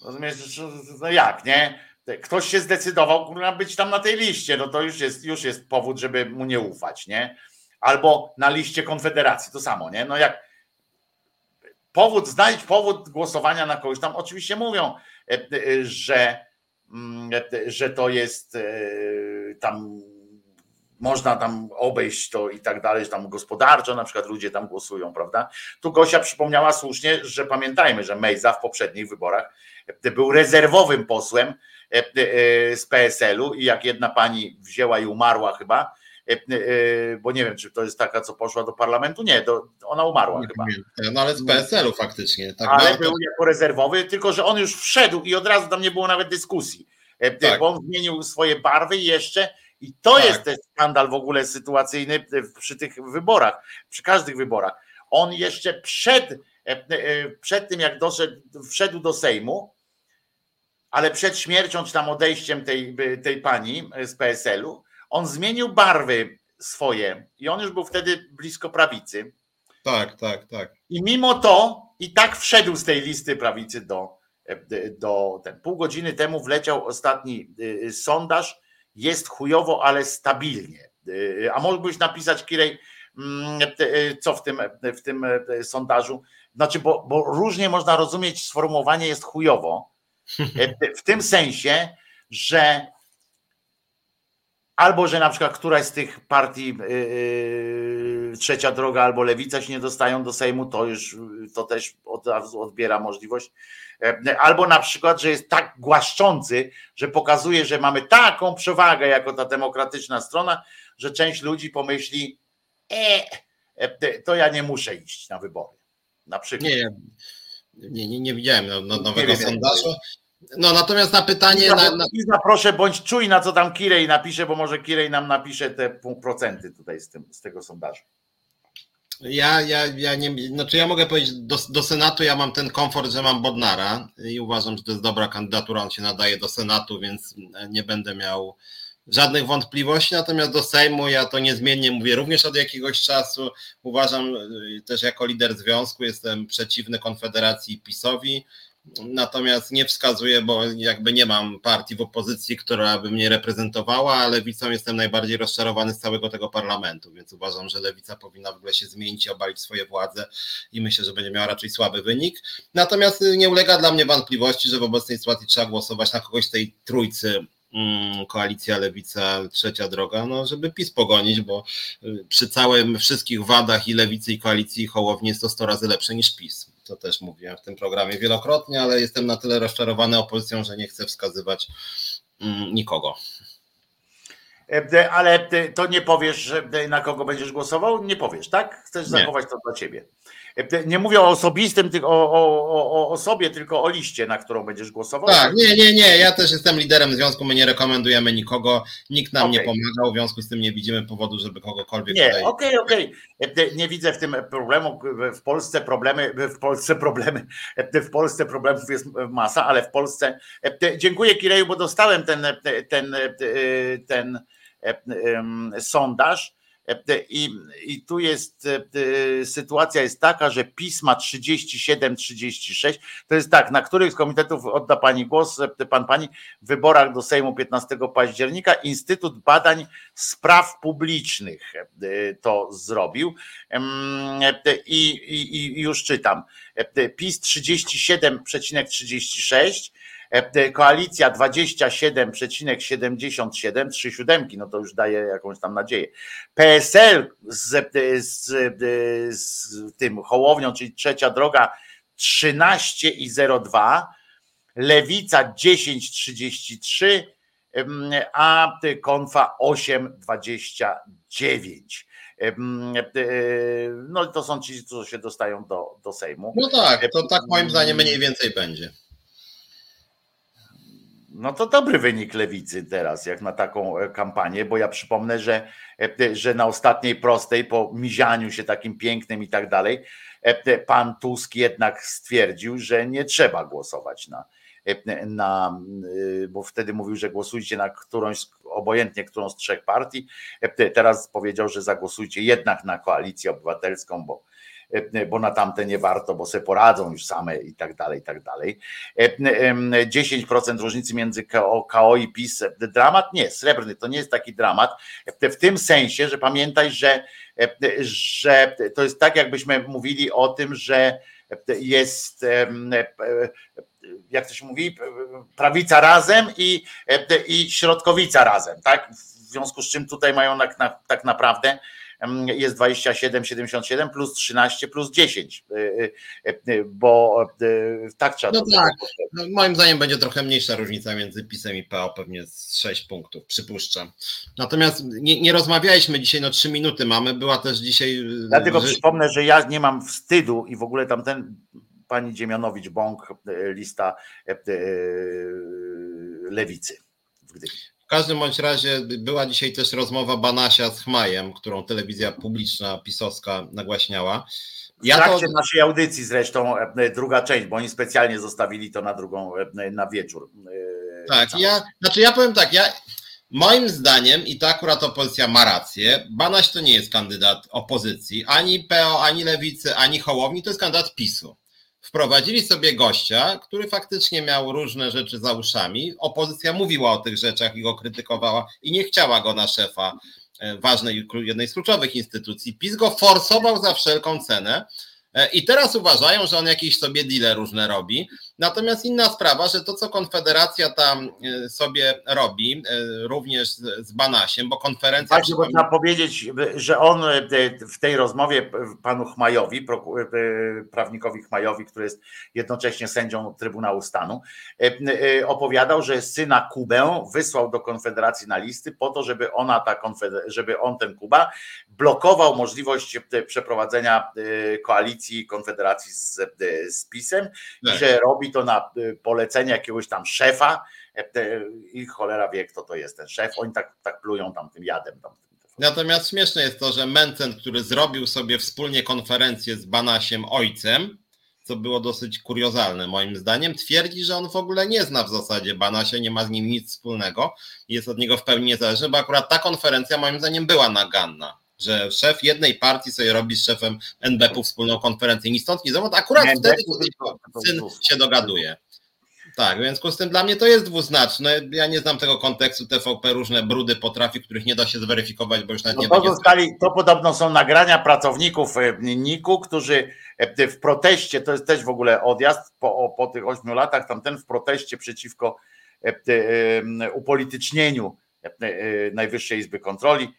Rozumiesz, no jak, nie? Ktoś się zdecydował kurwa, być tam na tej liście, no to już jest, już jest powód, żeby mu nie ufać, nie? Albo na liście Konfederacji, to samo, nie? No jak powód, znajdź powód głosowania na kogoś, tam oczywiście mówią, e, e, że, mm, że to jest e, tam można tam obejść to i tak dalej, że tam gospodarczo na przykład ludzie tam głosują, prawda? Tu Gosia przypomniała słusznie, że pamiętajmy, że Mejza w poprzednich wyborach był rezerwowym posłem z PSL-u i jak jedna pani wzięła i umarła chyba, bo nie wiem, czy to jest taka, co poszła do parlamentu. Nie, to ona umarła nie chyba. No ale z PSL-u faktycznie. Tak ale był jako rezerwowy, tylko że on już wszedł i od razu tam nie było nawet dyskusji. Tak. Bo on zmienił swoje barwy i jeszcze i to tak. jest ten skandal w ogóle sytuacyjny przy tych wyborach, przy każdych wyborach. On jeszcze przed, przed tym, jak doszedł, wszedł do Sejmu, ale przed śmiercią czy tam odejściem tej, tej pani z PSL-u, on zmienił barwy swoje i on już był wtedy blisko prawicy. Tak, tak, tak. I mimo to i tak wszedł z tej listy prawicy do, do ten. Pół godziny temu wleciał ostatni sondaż. Jest chujowo, ale stabilnie. Y, a mógłbyś napisać, Kirej, mm, y, co w tym, w tym sondażu? Znaczy, bo, bo różnie można rozumieć sformułowanie jest chujowo. W tym sensie, że albo że na przykład któraś z tych partii trzecia droga albo lewica się nie dostają do Sejmu, to już to też od razu odbiera możliwość. Yy, albo na przykład, że jest tak głaszczący, że pokazuje, że mamy taką przewagę jako ta demokratyczna strona, że część ludzi pomyśli, e, to ja nie muszę iść na wybory. Na przykład. Nie, nie, nie, nie widziałem no, no, nowego sondażu. No natomiast na pytanie. Iza, na, na... proszę bądź czujna, co tam Kirej napisze, bo może Kirej nam napisze te procenty tutaj z, tym, z tego sondażu. Ja, ja, ja nie, znaczy ja mogę powiedzieć, do, do Senatu ja mam ten komfort, że mam Bodnara i uważam, że to jest dobra kandydatura, on się nadaje do Senatu, więc nie będę miał żadnych wątpliwości, natomiast do Sejmu ja to niezmiennie mówię również od jakiegoś czasu. Uważam y, też jako lider związku, jestem przeciwny Konfederacji i PiSowi. Natomiast nie wskazuję, bo jakby nie mam partii w opozycji, która by mnie reprezentowała, a lewicą jestem najbardziej rozczarowany z całego tego parlamentu, więc uważam, że lewica powinna w ogóle się zmienić i obalić swoje władze i myślę, że będzie miała raczej słaby wynik. Natomiast nie ulega dla mnie wątpliwości, że w obecnej sytuacji trzeba głosować na kogoś z tej trójcy mm, koalicja lewica, trzecia droga, no żeby PiS pogonić, bo y, przy całym wszystkich wadach i lewicy i koalicji Hołowni jest to 100 razy lepsze niż PiS to też mówiłem w tym programie wielokrotnie, ale jestem na tyle rozczarowany opozycją, że nie chcę wskazywać mm, nikogo. E, ale to nie powiesz, na kogo będziesz głosował? Nie powiesz, tak? Chcesz zachować to dla ciebie. Nie mówię o osobistym, tylko o, o, o, osobie, tylko o liście, na którą będziesz głosował. Tak, nie, nie, nie. Ja też jestem liderem związku, my nie rekomendujemy nikogo, nikt nam okay. nie pomagał, w związku z tym nie widzimy powodu, żeby kogokolwiek Nie, okej, okej. Okay, okay. Nie widzę w tym problemu. W Polsce problemy, w Polsce problemy, w Polsce problemów jest masa, ale w Polsce. Dziękuję Kireju, bo dostałem ten, ten, ten, ten sondaż i, I tu jest e, e, sytuacja jest taka, że pisma 37-36 to jest tak, na których z komitetów odda pani głos, e, pan pani, w wyborach do Sejmu 15 października Instytut Badań Spraw Publicznych to zrobił. I, i, i już czytam. PiS 37,36 E, koalicja 27,77, trzy siódemki, no to już daje jakąś tam nadzieję. PSL z, z, z tym Hołownią, czyli trzecia droga 13,02, Lewica 10,33, a Konfa 8,29. No to są ci, co się dostają do, do Sejmu. No tak, to tak moim zdaniem mniej więcej będzie. No to dobry wynik lewicy teraz, jak na taką e, kampanię, bo ja przypomnę, że, e, że na ostatniej prostej, po mizianiu się takim pięknym i tak dalej, e, pan Tusk jednak stwierdził, że nie trzeba głosować na, na bo wtedy mówił, że głosujcie na którąś, obojętnie którą z trzech partii. Teraz powiedział, że zagłosujcie jednak na koalicję obywatelską, bo E, bo na tamte nie warto, bo se poradzą już same i tak dalej, i tak dalej. 10% e, różnicy między KO, KO i PiS. Dramat? Nie, srebrny, to nie jest taki dramat. E, w tym sensie, że pamiętaj, że, że to jest tak, jakbyśmy mówili o tym, że jest jak to się mówi, prawica razem i, i środkowica razem, tak? związku z czym tutaj mają tak naprawdę jest 27,77 plus 13 plus 10, bo tak trzeba. No tak, no, moim zdaniem będzie trochę mniejsza różnica między PiSem i PO, pewnie z 6 punktów, przypuszczam. Natomiast nie, nie rozmawialiśmy dzisiaj, no 3 minuty mamy, była też dzisiaj... Dlatego że... przypomnę, że ja nie mam wstydu i w ogóle tamten pani Dziemianowicz-Bąk, lista lewicy w Gdyni. W każdym bądź razie była dzisiaj też rozmowa Banasia z Chmajem, którą telewizja publiczna pisowska nagłaśniała. Ja w trakcie to... naszej audycji zresztą e, druga część, bo oni specjalnie zostawili to na drugą, e, na wieczór. E, tak, ja, znaczy ja powiem tak, ja moim zdaniem i to akurat opozycja ma rację, Banaś to nie jest kandydat opozycji, ani PO, ani Lewicy, ani Hołowni, to jest kandydat PiSu wprowadzili sobie gościa, który faktycznie miał różne rzeczy za uszami. Opozycja mówiła o tych rzeczach i go krytykowała i nie chciała go na szefa e, ważnej, jednej z kluczowych instytucji. PiS go forsował za wszelką cenę. E, I teraz uważają, że on jakieś sobie deale różne robi. Natomiast inna sprawa, że to, co Konfederacja tam e, sobie robi, e, również z Banasiem, bo konferencja. Właśnie, bo trzeba powiedzieć, że on w tej rozmowie panu Chmajowi, prawnikowi Chmajowi, który jest jednocześnie sędzią Trybunału Stanu, opowiadał, że syna Kubę wysłał do Konfederacji na listy po to, żeby ona ta żeby on ten Kuba blokował możliwość przeprowadzenia koalicji koalicji Konfederacji z, z PiSem tak. że robi to na y, polecenie jakiegoś tam szefa e, i cholera wie, kto to jest ten szef. Oni tak, tak plują tam tym jadem. Tam. Natomiast śmieszne jest to, że Mencen, który zrobił sobie wspólnie konferencję z Banasiem ojcem, co było dosyć kuriozalne moim zdaniem, twierdzi, że on w ogóle nie zna w zasadzie Banasia, nie ma z nim nic wspólnego jest od niego w pełni niezależny, bo akurat ta konferencja moim zdaniem była naganna że szef jednej partii sobie robi z szefem NBP-u wspólną konferencję, ni stąd, ni zowąd, akurat nie, wtedy, syn się dogaduje. Tak, w związku z tym dla mnie to jest dwuznaczne. Ja nie znam tego kontekstu. TVP różne brudy potrafi, których nie da się zweryfikować, bo już nawet no nie to, zostali, to podobno są nagrania pracowników e, NIK-u, którzy e, w proteście, to jest też w ogóle odjazd po, po tych ośmiu latach, tamten w proteście przeciwko e, upolitycznieniu Najwyższej Izby Kontroli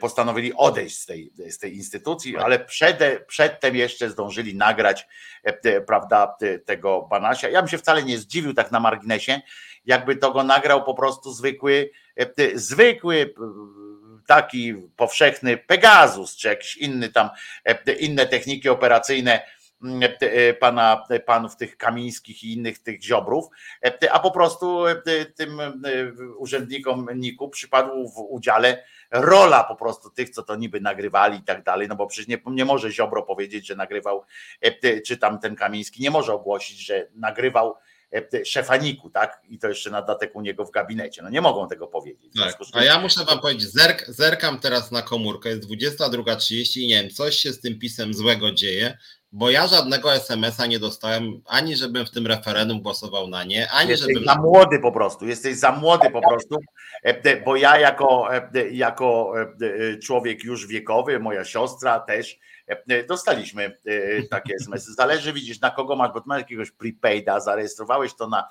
postanowili odejść z tej, z tej instytucji, tak. ale przed, przedtem jeszcze zdążyli nagrać prawda, tego Banasia. Ja bym się wcale nie zdziwił tak na marginesie, jakby to go nagrał po prostu zwykły, zwykły taki powszechny Pegasus, czy jakiś inny tam, inne techniki operacyjne pana, panów tych Kamińskich i innych tych ziobrów, a po prostu tym urzędnikom NIK-u przypadł w udziale rola po prostu tych, co to niby nagrywali i tak dalej, no bo przecież nie, nie może Ziobro powiedzieć, że nagrywał, e, czy tam ten Kamiński nie może ogłosić, że nagrywał szefaniku, tak? I to jeszcze na datek u niego w gabinecie. No nie mogą tego powiedzieć. Tak. A ja muszę wam powiedzieć, zerk, zerkam teraz na komórkę, jest 22.30 i nie wiem, coś się z tym pisem złego dzieje, bo ja żadnego SMS-a nie dostałem, ani żebym w tym referendum głosował na nie, ani jesteś żebym... za młody po prostu, jesteś za młody po prostu, e, bo ja jako, e, jako e, człowiek już wiekowy, moja siostra też, dostaliśmy takie SMS. Zależy, widzisz, na kogo masz, bo ty masz jakiegoś prepaida, zarejestrowałeś to na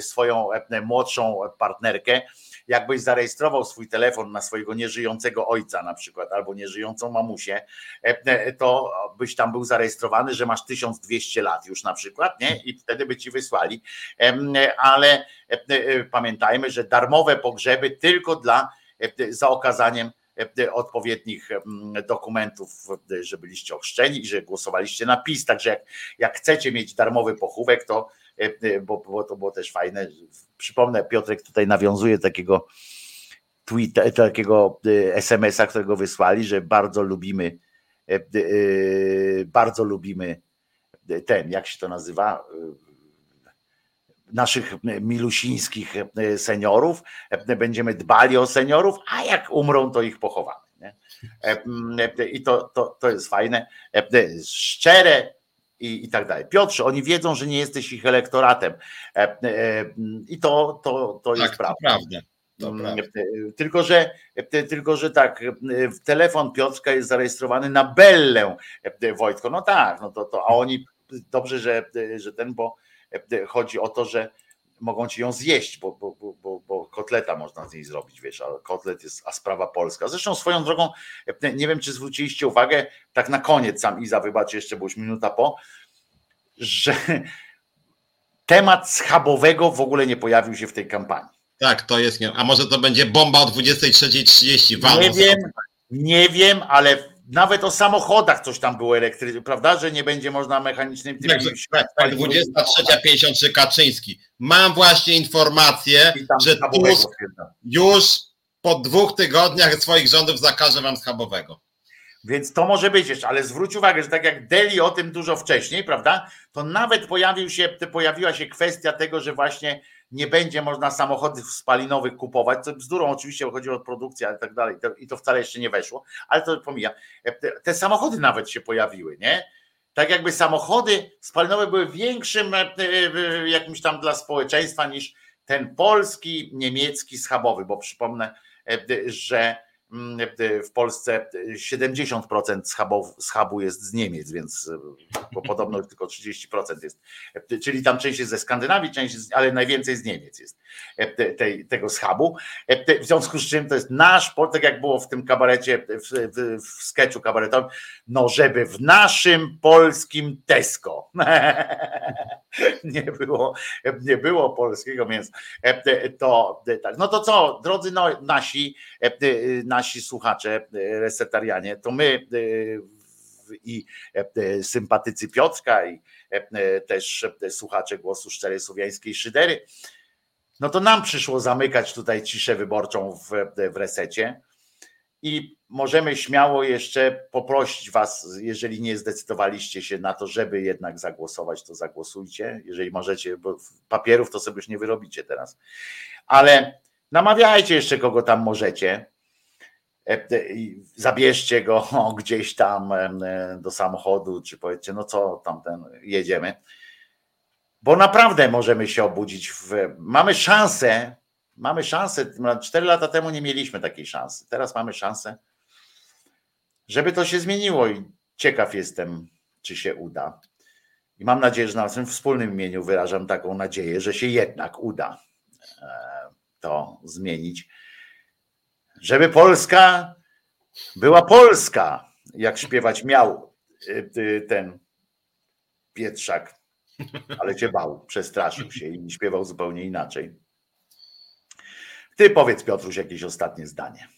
swoją młodszą partnerkę, jakbyś zarejestrował swój telefon na swojego nieżyjącego ojca na przykład, albo nieżyjącą mamusię, e, e, to byś tam był zarejestrowany, że masz 1200 lat już na przykład, nie? I wtedy by ci wysłali. Ale e, pamiętajmy, że darmowe pogrzeby tylko dla za okazaniem odpowiednich dokumentów, że byliście ochrzczeni i że głosowaliście na PiS. Także jak, jak chcecie mieć darmowy pochówek, to bo, bo to było też fajne. Przypomnę, Piotrek tutaj nawiązuje takiego tweeta, takiego SMS-a, którego wysłali, że bardzo lubimy, bardzo lubimy ten, jak się to nazywa, naszych milusińskich seniorów, będziemy dbali o seniorów, a jak umrą, to ich pochowamy. Nie? I to, to, to jest fajne. Szczere i, i tak dalej. Piotrze, oni wiedzą, że nie jesteś ich elektoratem i to, to, to jest tak, prawda. To prawda. Mm, tylko, że, tylko, że tak, telefon Piotrka jest zarejestrowany na Bellę Wojtko. No tak, no to, to a oni dobrze, że, że ten, bo chodzi o to, że mogą ci ją zjeść, bo, bo, bo, bo, kotleta można z niej zrobić, wiesz, a kotlet jest, a sprawa polska. Zresztą swoją drogą, nie wiem, czy zwróciliście uwagę, tak na koniec sam Iza, wybacz jeszcze, bo już minuta po, że [laughs] temat schabowego w ogóle nie pojawił się w tej kampanii. Tak, to jest. A może to będzie bomba o 23.30? Nie wiem, nie wiem, ale nawet o samochodach coś tam było elektryczne, prawda, że nie będzie można mechanicznym tym tak, tak, tak 23.53 Kaczyński. Mam właśnie informację, że Tusk już po dwóch tygodniach swoich rządów zakaże wam schabowego. Więc to może być jeszcze, ale zwróć uwagę, że tak jak Deli o tym dużo wcześniej, prawda, to nawet pojawił się, pojawiła się kwestia tego, że właśnie nie będzie można samochodów spalinowych kupować, co bzdurą oczywiście chodzi o produkcję i tak dalej i to wcale jeszcze nie weszło, ale to pomija. Te, te samochody nawet się pojawiły, nie? Tak jakby samochody spalinowe były większym e, e, jakimś tam dla społeczeństwa niż ten polski, niemiecki schabowy, bo przypomnę, e, że w Polsce 70% schabu, schabu jest z Niemiec, więc bo [laughs] podobno tylko 30% jest. Czyli tam część jest ze Skandynawii, część jest, ale najwięcej z Niemiec jest tej, tego schabu. W związku z czym to jest nasz, tak jak było w tym kabarecie, w, w, w sketchu kabaretowym, no żeby w naszym polskim Tesco [laughs] nie było, nie było polskiego mięsa. To tak. No to co, drodzy no, nasi, nasi nasi słuchacze e, resetarianie, to my e, i e, sympatycy Piotrka i też słuchacze głosu Szczerej Słowiańskiej Szydery, no to nam przyszło zamykać tutaj ciszę wyborczą w, w resecie i możemy śmiało jeszcze poprosić Was, jeżeli nie zdecydowaliście się na to, żeby jednak zagłosować, to zagłosujcie. Jeżeli możecie, bo papierów to sobie już nie wyrobicie teraz, ale namawiajcie jeszcze kogo tam możecie. E, e, zabierzcie go [laughs] gdzieś tam e, do samochodu, czy powiedzcie, no co tam ten, jedziemy. Bo naprawdę możemy się obudzić. W, mamy szansę, mamy szansę. Cztery lata temu nie mieliśmy takiej szansy. Teraz mamy szansę, żeby to się zmieniło i ciekaw jestem, czy się uda. I mam nadzieję, że na tym wspólnym imieniu wyrażam taką nadzieję, że się jednak uda to zmienić żeby Polska była Polska, jak śpiewać miał y, y, ten Pietrzak, ale cię bał, przestraszył się i śpiewał zupełnie inaczej. Ty powiedz Piotruś jakieś ostatnie zdanie.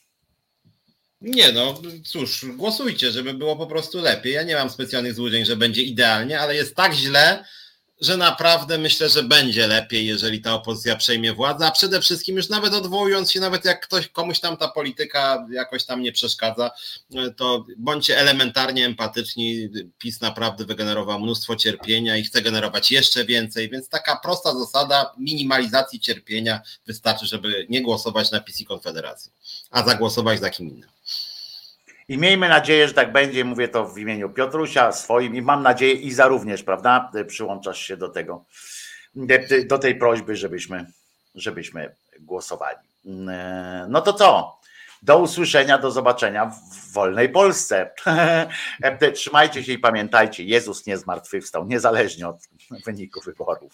Nie no, cóż, głosujcie, żeby było po prostu lepiej. Ja nie mam specjalnych złudzeń, że będzie idealnie, ale jest tak źle, że naprawdę myślę, że będzie lepiej, jeżeli ta opozycja przejmie władzę, a przede wszystkim już nawet odwołując się, nawet jak ktoś, komuś tam ta polityka jakoś tam nie przeszkadza, to bądźcie elementarnie empatyczni. PiS naprawdę wygenerował mnóstwo cierpienia i chce generować jeszcze więcej, więc taka prosta zasada minimalizacji cierpienia wystarczy, żeby nie głosować na PiS i Konfederacji, a zagłosować za kim innym. I miejmy nadzieję, że tak będzie, mówię to w imieniu Piotrusia, swoim i mam nadzieję i za również, prawda, przyłączasz się do tego, do tej prośby, żebyśmy, żebyśmy głosowali. No to co? Do usłyszenia, do zobaczenia w wolnej Polsce. [laughs] Trzymajcie się i pamiętajcie, Jezus nie zmartwychwstał, niezależnie od wyniku wyborów.